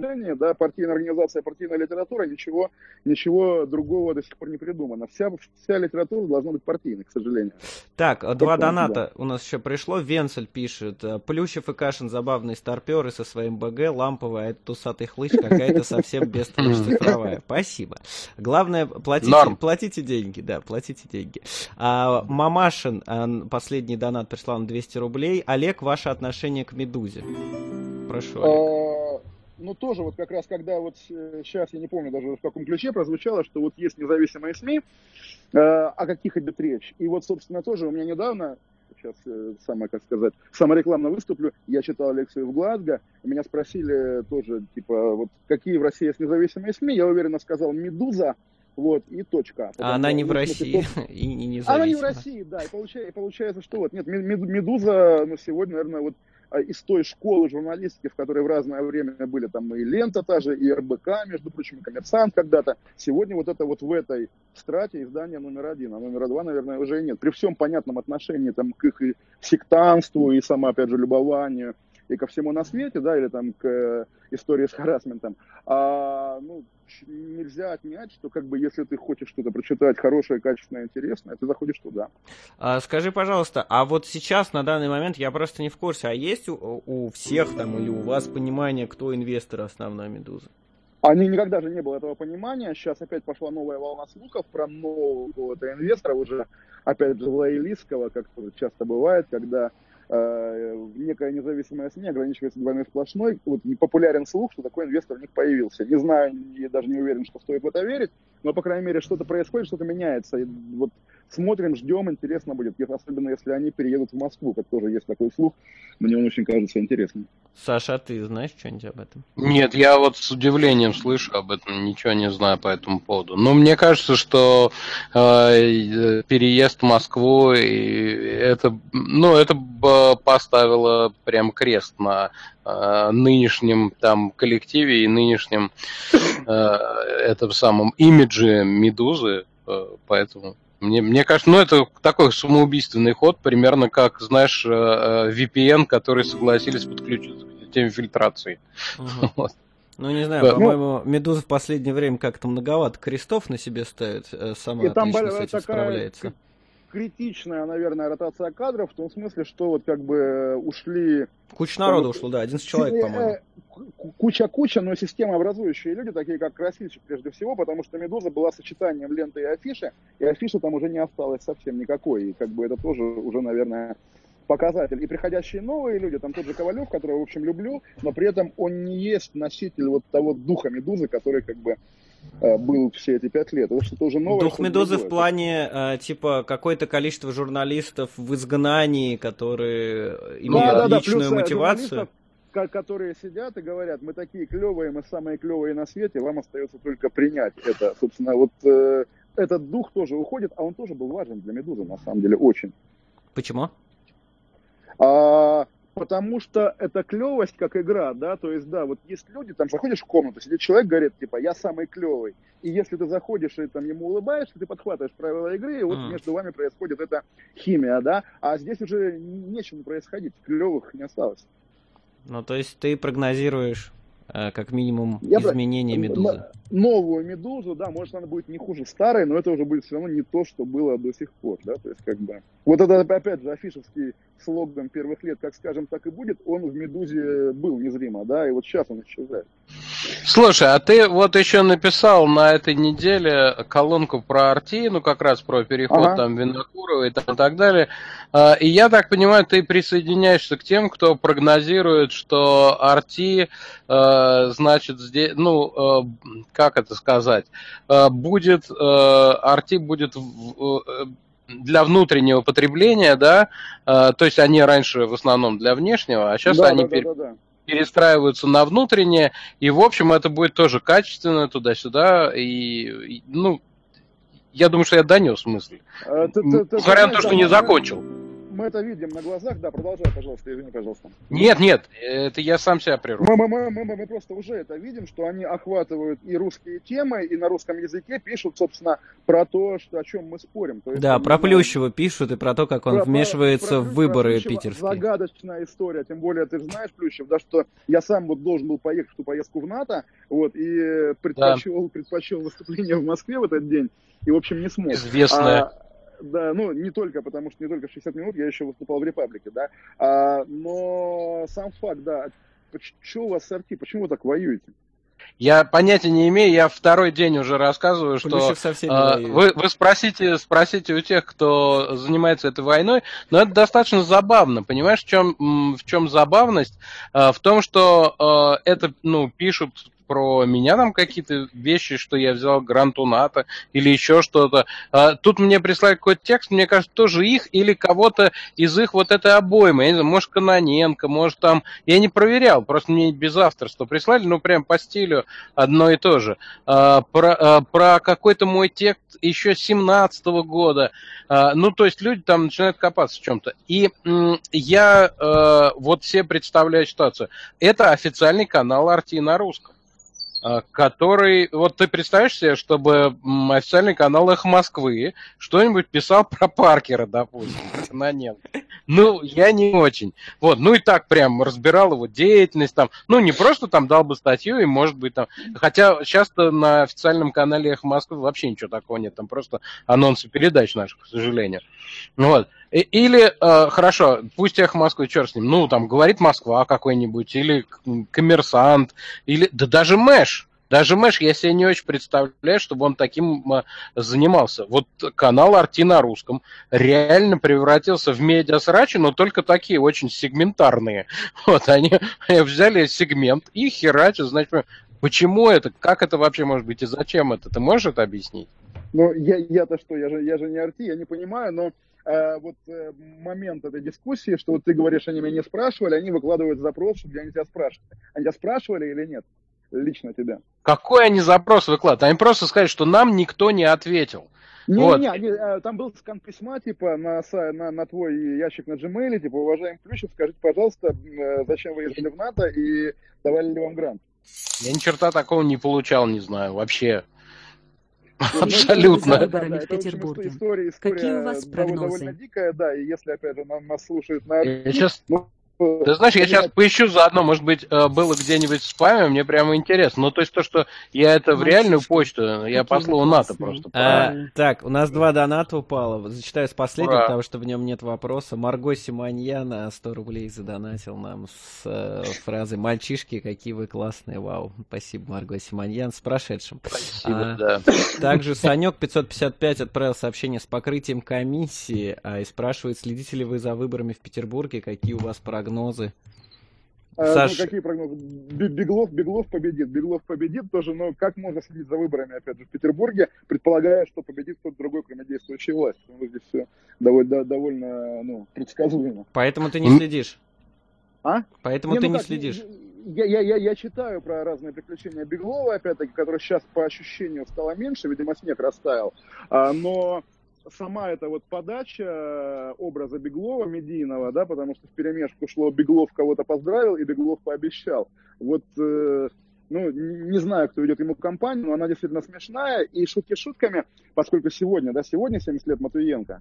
тем да, партийная организация, партийная литература, ничего, ничего другого до сих пор не придумано. Вся, вся литература должна быть партийной, к сожалению. Так, Только два доната да. у нас еще пришло. Венцель пишет. Плющев и Кашин забавные старперы со своим БГ, ламповая, а это тусатый хлыщ какая-то совсем бесцифровая. Спасибо. Главное, платите, платите деньги, да, платите деньги. А, Мамашин, а, последний донат прислал на 200 рублей. Олег, ваше отношение к Медузе? Прошу, Олег. Ну, тоже вот как раз, когда вот сейчас, э, я не помню даже в каком ключе прозвучало, что вот есть независимые СМИ, э, о каких идет речь. И вот, собственно, тоже у меня недавно, сейчас э, самое, как сказать, саморекламно выступлю, я читал лекцию в Глазго, меня спросили тоже, типа, вот какие в России есть независимые СМИ, я уверенно сказал «Медуза», вот, и точка. А она не в России и не независима. Она не в России, да, и получается, и получается что вот, нет, Медуза, ну, сегодня, наверное, вот из той школы журналистики, в которой в разное время были там и лента та же, и РБК, между прочим, и коммерсант когда-то. Сегодня вот это вот в этой страте издание номер один, а номера два, наверное, уже и нет. При всем понятном отношении там, к их и сектанству, и само, опять же, любованию, и ко всему на свете, да, или там к э, истории с харасментом. А, ну, нельзя отнять, что как бы если ты хочешь что-то прочитать хорошее, качественное, интересное, ты заходишь туда. А, скажи, пожалуйста, а вот сейчас, на данный момент, я просто не в курсе, а есть у, у всех там или у вас понимание, кто инвестор основной «Медузы»? Они никогда же не было этого понимания. Сейчас опять пошла новая волна слухов про нового инвестора, уже опять же лоялистского, как часто бывает, когда Э, некая независимая СМИ ограничивается двойной сплошной. Вот популярен слух, что такой инвестор у них появился. Не знаю, и даже не уверен, что стоит в это верить, но, по крайней мере, что-то происходит, что-то меняется. И вот смотрим, ждем, интересно будет, особенно если они переедут в Москву, как тоже есть такой слух. Мне он очень кажется интересным. Саша, а ты знаешь что-нибудь об этом? Нет, я вот с удивлением слышу об этом, ничего не знаю по этому поводу. Но мне кажется, что э, переезд в Москву, и это, ну, это поставило прям крест на э, нынешнем там коллективе и нынешнем э, этом самом имидже Медузы, э, поэтому мне, мне кажется, ну это такой самоубийственный ход, примерно как, знаешь, э, э, VPN, которые согласились подключиться к теме фильтрации. Угу. Вот. Ну, не знаю, да. по-моему, Медуза в последнее время как-то многовато крестов на себе ставит, э, сама и отлично там с этим такая справляется. Критичная, наверное, ротация кадров, в том смысле, что вот как бы ушли... Куча народу ушло, да, 11 человек, по-моему. Куча-куча, но системообразующие люди, такие как Красильщик прежде всего, потому что Медуза была сочетанием ленты и афиши, и афиши там уже не осталось совсем никакой, и как бы это тоже уже, наверное, показатель. И приходящие новые люди, там тот же Ковалев, которого, в общем, люблю, но при этом он не есть носитель вот того духа Медузы, который как бы э, был все эти пять лет. Это что-то уже новое. Дух Медузы в плане, э, типа, какое-то количество журналистов в изгнании, которые имеют да, да, личную да, плюс, э, мотивацию которые сидят и говорят, мы такие клевые, мы самые клевые на свете, вам остается только принять это. Собственно, вот э, этот дух тоже уходит, а он тоже был важен для Медузы, на самом деле, очень. Почему? А, потому что это клевость как игра, да, то есть, да, вот есть люди, там заходишь в комнату, сидит человек, говорит, типа, я самый клевый, и если ты заходишь и там ему улыбаешься, ты подхватываешь правила игры, и вот mm. между вами происходит эта химия, да, а здесь уже нечем происходить, клевых не осталось. Ну, то есть ты прогнозируешь Э, как минимум Я изменение медузы. Новую медузу, да, может она будет не хуже старой, но это уже будет все равно не то, что было до сих пор, да, то есть как бы... Вот это опять же афишевский слоган первых лет, как скажем, так и будет, он в медузе был незримо, да, и вот сейчас он исчезает. Слушай, а ты вот еще написал на этой неделе колонку про Арти, ну как раз про переход ага. там Винокурова и, там, и так далее. А, и я так понимаю, ты присоединяешься к тем, кто прогнозирует, что Арти, э, значит, здесь, ну, э, как это сказать, э, будет, Арти будет для внутреннего потребления, да, то есть они раньше в основном для внешнего, а сейчас да, они да, пер... да, да, перестраиваются на внутреннее, и, в общем, это будет тоже качественно туда-сюда, и, и ну, я думаю, что я донес мысль. Несмотря на то, что не закончил мы это видим на глазах. Да, продолжай, пожалуйста, извини, пожалуйста. Нет, нет, это я сам себя прерву. Мы, мы, мы, мы, мы просто уже это видим, что они охватывают и русские темы, и на русском языке пишут, собственно, про то, что, о чем мы спорим. То есть, да, про Плющева пишут и про то, как он про, вмешивается про, про, в выборы про питерские. Загадочная история, тем более ты знаешь, Плющев, да, что я сам вот должен был поехать в ту поездку в НАТО, вот, и предпочел, да. предпочел выступление в Москве в этот день, и, в общем, не смог. Известная. А, да, ну, не только, потому что не только 60 минут, я еще выступал в Репаблике, да, а, но сам факт, да, что у вас с арти, почему вы так воюете? Я понятия не имею, я второй день уже рассказываю, что э, вы, вы спросите, спросите у тех, кто занимается этой войной, но это достаточно забавно, понимаешь, в чем, в чем забавность? Э, в том, что э, это, ну, пишут про меня там какие-то вещи, что я взял гранту НАТО или еще что-то. А, тут мне прислали какой-то текст, мне кажется, тоже их или кого-то из их вот этой обоймы. Я не знаю, может, Каноненко, может, там... Я не проверял, просто мне без авторства прислали, ну, прям по стилю одно и то же. А, про, а, про какой-то мой текст еще 17 -го года. Ну, то есть люди там начинают копаться в чем-то. И я вот все представляю ситуацию. Это официальный канал Арти на русском. А, который... Вот ты представляешь себе, чтобы официальный канал «Эхо Москвы» что-нибудь писал про Паркера, допустим, на нет. Ну, я не очень. Вот, ну и так прям разбирал его деятельность там. Ну, не просто там дал бы статью и, может быть, там... Хотя часто на официальном канале «Эхо Москвы» вообще ничего такого нет. Там просто анонсы передач наших, к сожалению. Вот. Или, э, хорошо, пусть эхо Москвы, черт с ним, ну, там, говорит Москва какой-нибудь, или коммерсант, или, да даже Мэш, даже Мэш, я себе не очень представляю, чтобы он таким э, занимался. Вот канал Арти на русском реально превратился в медиасрачи, но только такие очень сегментарные. Вот они, они взяли сегмент и херачат, значит, почему это, как это вообще может быть и зачем это, ты можешь это объяснить? Ну, я, я-то что, я же, я же не Арти, я не понимаю, но э, вот э, момент этой дискуссии, что вот ты говоришь, они меня не спрашивали, они выкладывают запрос, чтобы они тебя спрашивали. Они тебя спрашивали или нет? Лично тебя. Какой они запрос выкладывают? Они просто сказали, что нам никто не ответил. Не, вот. не, не, э, там был скан письма, типа, на, на, на твой ящик на Gmail, типа, уважаемый Плющев, скажите, пожалуйста, э, зачем вы ездили в НАТО и давали ли вам грант? Я ни черта такого не получал, не знаю, вообще. Абсолютно. выборами в Петербурге. Какие у вас прогнозы? Довольно дикая, да, и если, опять же, нас слушают на... Сейчас... Ну, Ты знаешь, я сейчас поищу заодно, может быть, э, было где-нибудь в спаме, мне прямо интересно. Ну, то есть то, что я это в реальную почту, я по слову НАТО просто. А, так, у нас два доната упало. Зачитаю с последнего, Ура. потому что в нем нет вопроса. Марго Симоньяна 100 рублей задонатил нам с э, фразой «Мальчишки, какие вы классные, вау». Спасибо, Марго Симоньян, с прошедшим. Спасибо, а, да. Также Санек 555 отправил сообщение с покрытием комиссии а, и спрашивает, следите ли вы за выборами в Петербурге, какие у вас прогнозы? А, ну, Саш... Ну, какие прогнозы? Беглов, Беглов победит. Беглов победит тоже, но как можно следить за выборами, опять же, в Петербурге, предполагая, что победит кто-то другой, кроме действующей власти. Ну, здесь все довольно, довольно ну, предсказуемо. Поэтому ты не следишь? А? Поэтому не, ты ну, не как, следишь? Я, я, я, я читаю про разные приключения Беглова, опять-таки, который сейчас по ощущению стало меньше, видимо, снег растаял. А, но сама эта вот подача э, образа Беглова медийного, да, потому что в перемешку шло Беглов кого-то поздравил и Беглов пообещал. Вот, э, ну, не знаю, кто ведет ему компанию, но она действительно смешная. И шутки шутками, поскольку сегодня, да, сегодня 70 лет Матуенко,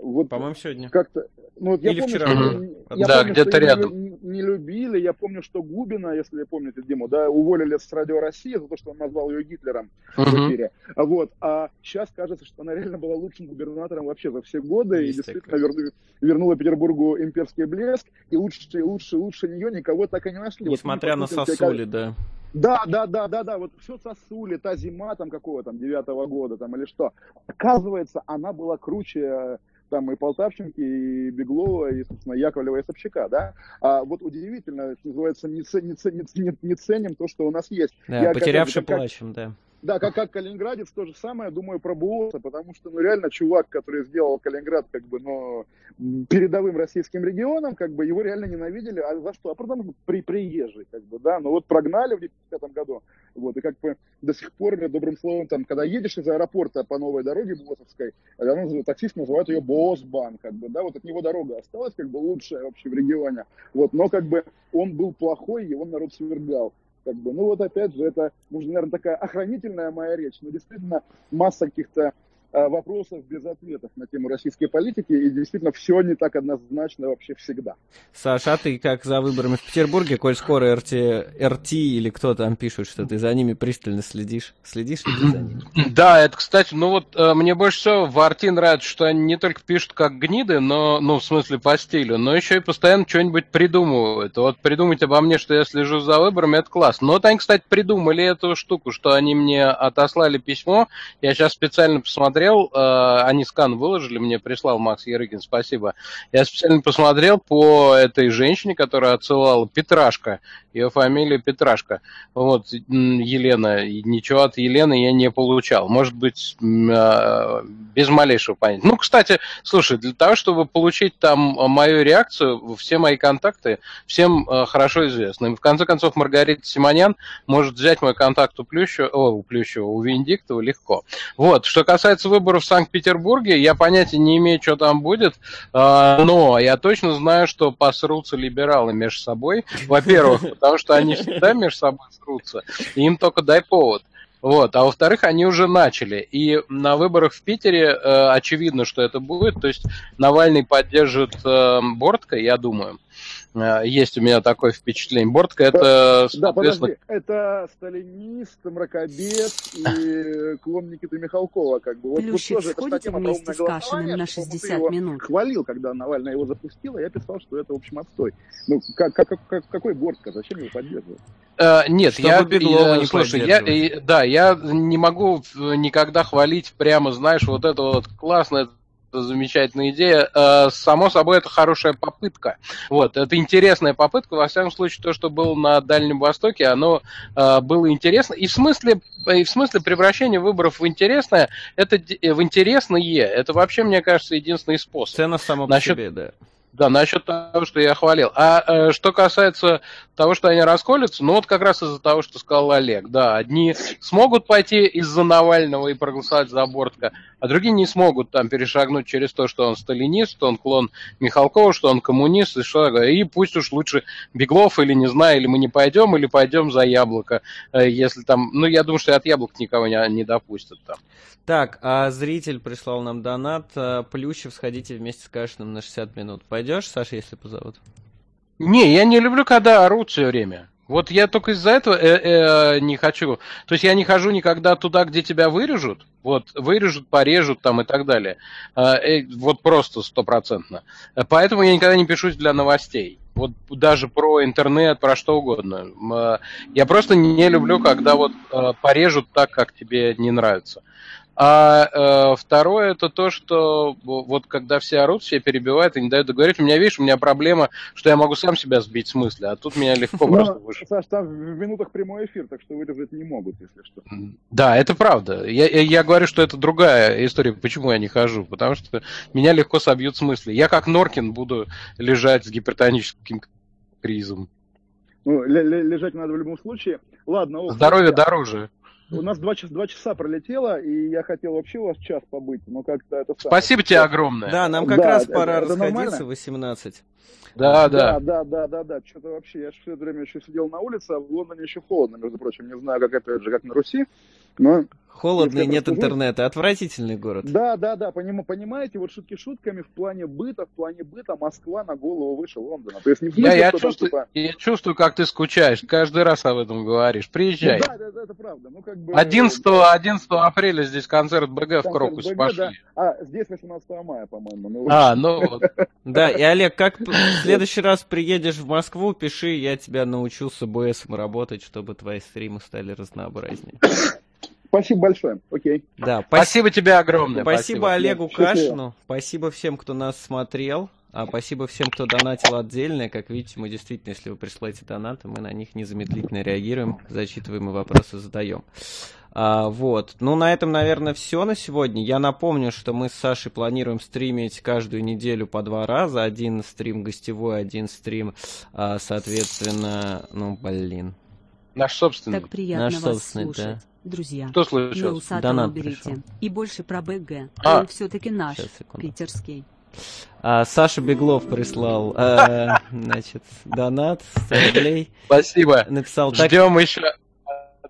вот По-моему, сегодня. Как-то, ну, вот Или я помню, вчера. Что, я да, где-то рядом. Не, не любили. Я помню, что Губина, если помните Диму, да, уволили с Радио России за то, что он назвал ее Гитлером uh-huh. в эфире. Вот. А сейчас кажется, что она реально была лучшим губернатором вообще за все годы Есть и действительно верну, вернула Петербургу имперский блеск. И лучше, лучше, лучше нее никого так и не нашли. Несмотря вот, на сосули, как... да. Да, да, да, да, да, вот все сосули, та зима там какого там, девятого года там или что. Оказывается, она была круче там и Полтавченки, и Беглова, и, собственно, Яковлева, и Собчака, да, а вот удивительно, что называется, не, не, не, не ценим то, что у нас есть. Да, Я, потерявший как, плачем, да. Да, как, как Калининградец, то же самое, думаю, про Буоса, потому что, ну, реально, чувак, который сделал Калининград, как бы, ну, передовым российским регионом, как бы, его реально ненавидели, а за что? А потому что при, приезжий, как бы, да, ну, вот прогнали в 2005 году, вот, и как бы до сих пор, добрым словом, там, когда едешь из аэропорта по новой дороге Босовской, она, таксист называют ее Босбан, как бы, да, вот от него дорога осталась, как бы, лучшая вообще в регионе, вот, но, как бы, он был плохой, его народ свергал. Как бы. Ну вот опять же, это, может, наверное, такая охранительная моя речь, но действительно масса каких-то вопросов без ответов на тему российской политики, и действительно все не так однозначно вообще всегда. Саша, а ты как за выборами в Петербурге, коль скоро РТ, РТ или кто там пишут, что ты за ними пристально следишь? Следишь ли за ними? Да, это, кстати, ну вот э, мне больше всего в Арти нравится, что они не только пишут как гниды, но, ну, в смысле по стилю, но еще и постоянно что-нибудь придумывают. Вот придумать обо мне, что я слежу за выборами, это классно. Но вот они, кстати, придумали эту штуку, что они мне отослали письмо, я сейчас специально посмотрел, посмотрел, э, они скан выложили, мне прислал Макс Ярыгин, спасибо. Я специально посмотрел по этой женщине, которая отсылала Петрашка, ее фамилия Петрашка. Вот, Елена, ничего от Елены я не получал. Может быть, э, без малейшего понятия. Ну, кстати, слушай, для того, чтобы получить там мою реакцию, все мои контакты всем э, хорошо известны. В конце концов, Маргарита Симонян может взять мой контакт у Плющева, о, у Плющева, у Венедиктова легко. Вот, что касается выборов в Санкт-Петербурге, я понятия не имею, что там будет, а, но я точно знаю, что посрутся либералы между собой. Во-первых, потому что они всегда между собой срутся, и им только дай повод. Вот. А во-вторых, они уже начали. И на выборах в Питере э, очевидно, что это будет. То есть Навальный поддержит э, Бортко, я думаю. Э, есть у меня такое впечатление. Бортко это, Да, подожди, это сталинист, мракобес и клон Никиты Михалкова. Как бы. Вот, Плющик, вот тоже, сходите вместе с Кашиным на 60 минут. хвалил, когда Навальный его запустил, а я писал, что это, в общем, отстой. Ну, как, как, как, какой Бортко? Зачем его поддерживать? Uh, нет, Чтобы я, я не слушай, я, я, да, я не могу никогда хвалить прямо, знаешь, вот это вот классно, замечательная идея. Э, само собой, это хорошая попытка. Вот, это интересная попытка. Во всяком случае, то, что было на Дальнем Востоке, оно э, было интересно. И в смысле, и в смысле превращения выборов в интересное, это в интересное, это вообще, мне кажется, единственный способ. Цена сама по себе, да. Да, насчет того, что я хвалил. А э, что касается того, что они расколются, ну вот как раз из-за того, что сказал Олег. Да, одни смогут пойти из-за Навального и проголосовать за Бортко, а другие не смогут там перешагнуть через то, что он сталинист, что он клон Михалкова, что он коммунист, и что И пусть уж лучше Беглов или не знаю, или мы не пойдем, или пойдем за яблоко, э, если там... Ну, я думаю, что от яблок никого не, не допустят там. Так, а зритель прислал нам донат. Э, Плющев, сходите вместе с Кашиным на 60 минут. Пойдешь, Саша, если позовут? Не, я не люблю, когда орут все время. Вот я только из-за этого э, э, не хочу. То есть я не хожу никогда туда, где тебя вырежут. Вот, вырежут, порежут там и так далее. Э, э, вот просто стопроцентно. Поэтому я никогда не пишусь для новостей. Вот даже про интернет, про что угодно. Э, я просто не люблю, когда вот э, порежут так, как тебе не нравится. А э, второе это то, что вот когда все орут, все перебивают и не дают договорить, у меня, видишь, у меня проблема, что я могу сам себя сбить с мысли, а тут меня легко просто выше. Саш, там в минутах прямой эфир, так что вырезать не могут, если что. Да, это правда. Я, я, я говорю, что это другая история, почему я не хожу, потому что меня легко собьют с мысли. Я как Норкин буду лежать с гипертоническим кризом. Ну, лежать надо в любом случае. Ладно. Ох, Здоровье дороже. У нас два часа, два часа пролетело, и я хотел вообще у вас час побыть, но как-то это... Спасибо тебе огромное. Да, нам как да, раз пора это, расходиться, 18. Да, да. Да, да, да, да, да. Что-то вообще, я все это время еще сидел на улице, а в Лондоне еще холодно, между прочим. Не знаю, как это же, как на Руси, но Холодно и нет интернета. Отвратительный город. Да, да, да, поним, понимаете, вот шутки шутками в плане быта, в плане быта Москва на голову выше Лондона. То есть не я, я, чувствую, типа... я чувствую, как ты скучаешь, каждый раз об этом говоришь. Приезжай. Ну, да, да, это правда. Ну, как бы, 11, 11 апреля здесь концерт БГ в Крокусе пошли. Да. А, здесь 18 мая, по-моему. Ну, а, ну вот. Да, и Олег, как в следующий раз приедешь в Москву, пиши, я тебя научу с ОБС работать, чтобы твои стримы стали разнообразнее. Спасибо большое. Окей. Да, спасибо, спасибо тебе огромное. Спасибо, спасибо. Олегу Счастливо. Кашину. Спасибо всем, кто нас смотрел. А спасибо всем, кто донатил отдельно. Как видите, мы действительно, если вы присылаете донаты, мы на них незамедлительно реагируем, зачитываем и вопросы задаем. А, вот. Ну, на этом, наверное, все на сегодня. Я напомню, что мы с Сашей планируем стримить каждую неделю по два раза. Один стрим гостевой, один стрим, а, соответственно, ну, блин. Наш собственный. Так приятно Наш вас слушать. Да друзья. Что случилось? Донат уберите. Пришел. И больше про БГ. А. Он все-таки наш, Сейчас, питерский. А, Саша Беглов прислал, э, значит, донат 100 рублей. Спасибо. Написал так. Ждем еще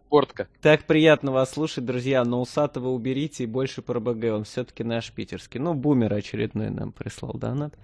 Портка. Так приятно вас слушать, друзья, но Усатого уберите и больше про БГ, он все-таки наш питерский. Ну, бумер очередной нам прислал донат.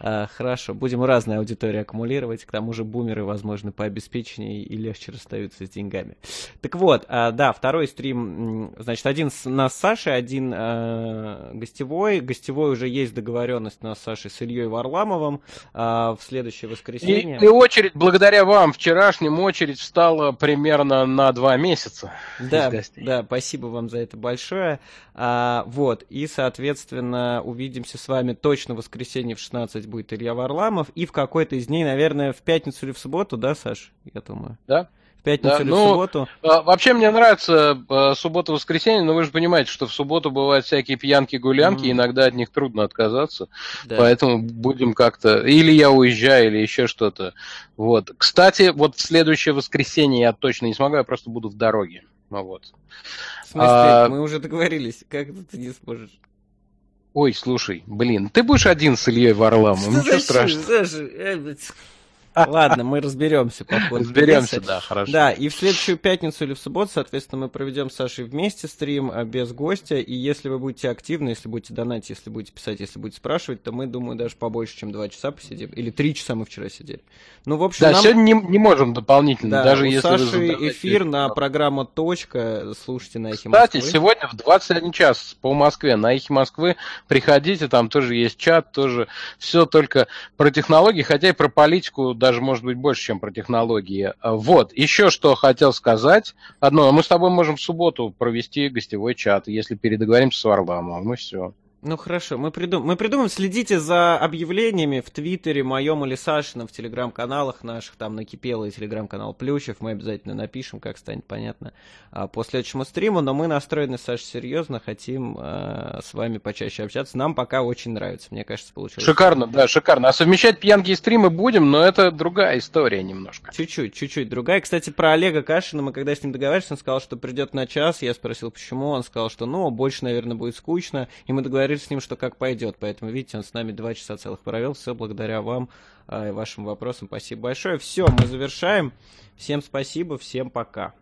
А, хорошо, будем разные аудитории аккумулировать, к тому же бумеры, возможно, по обеспечению и легче расстаются с деньгами. Так вот, а, да, второй стрим, значит, один с, нас с Сашей, один а, гостевой. Гостевой уже есть договоренность у нас с Сашей с Ильей Варламовым а, в следующее воскресенье. И, и очередь, благодаря вам, вчерашним очередь встала примерно на два месяца месяца. Да, да, спасибо вам за это большое. А, вот, и, соответственно, увидимся с вами точно в воскресенье в 16 будет Илья Варламов, и в какой-то из дней, наверное, в пятницу или в субботу, да, Саш, я думаю? Да пятницу да, или ну, в субботу? А, вообще мне нравится а, суббота-воскресенье, но вы же понимаете, что в субботу бывают всякие пьянки-гулянки, mm. иногда от них трудно отказаться. Да. Поэтому будем как-то... Или я уезжаю, или еще что-то. Вот. Кстати, вот в следующее воскресенье я точно не смогу, я просто буду в дороге. Ну, вот. В смысле, а... мы уже договорились, как ты не сможешь? Ой, слушай, блин, ты будешь один с Ильей Варламовым, ничего страшного. Ладно, мы разберемся по ходу. Разберемся, да, хорошо. Да, и в следующую пятницу или в субботу, соответственно, мы проведем с Сашей вместе стрим а, без гостя. И если вы будете активны, если будете донатить, если будете писать, если будете спрашивать, то мы, думаю, даже побольше, чем два часа посидим. Или три часа мы вчера сидели. Ну, в общем, да, нам... сегодня не, не можем дополнительно, да, даже у если Саши эфир на программа «Точка», слушайте на Эхе Москвы. Кстати, сегодня в 21 час по Москве на Эхе Москвы приходите, там тоже есть чат, тоже все только про технологии, хотя и про политику даже, может быть, больше, чем про технологии. Вот, еще что хотел сказать. Одно, мы с тобой можем в субботу провести гостевой чат, если передоговоримся с Варламовым. Ну все. Ну хорошо, мы, придум... мы придумаем, следите за объявлениями в Твиттере моем или Сашином, в телеграм-каналах наших, там накипело и телеграм-канал Плющев, мы обязательно напишем, как станет понятно, а, по следующему стриму, но мы настроены, Саша, серьезно, хотим а, с вами почаще общаться, нам пока очень нравится, мне кажется, получилось. Шикарно, да, шикарно, а совмещать пьянки и стримы будем, но это другая история немножко. Чуть-чуть, чуть-чуть другая. Кстати, про Олега Кашина, мы когда с ним договаривались, он сказал, что придет на час, я спросил, почему, он сказал, что, ну, больше, наверное, будет скучно, и мы договорились с ним, что как пойдет. Поэтому, видите, он с нами два часа целых провел. Все благодаря вам а, и вашим вопросам. Спасибо большое. Все, мы завершаем. Всем спасибо, всем пока.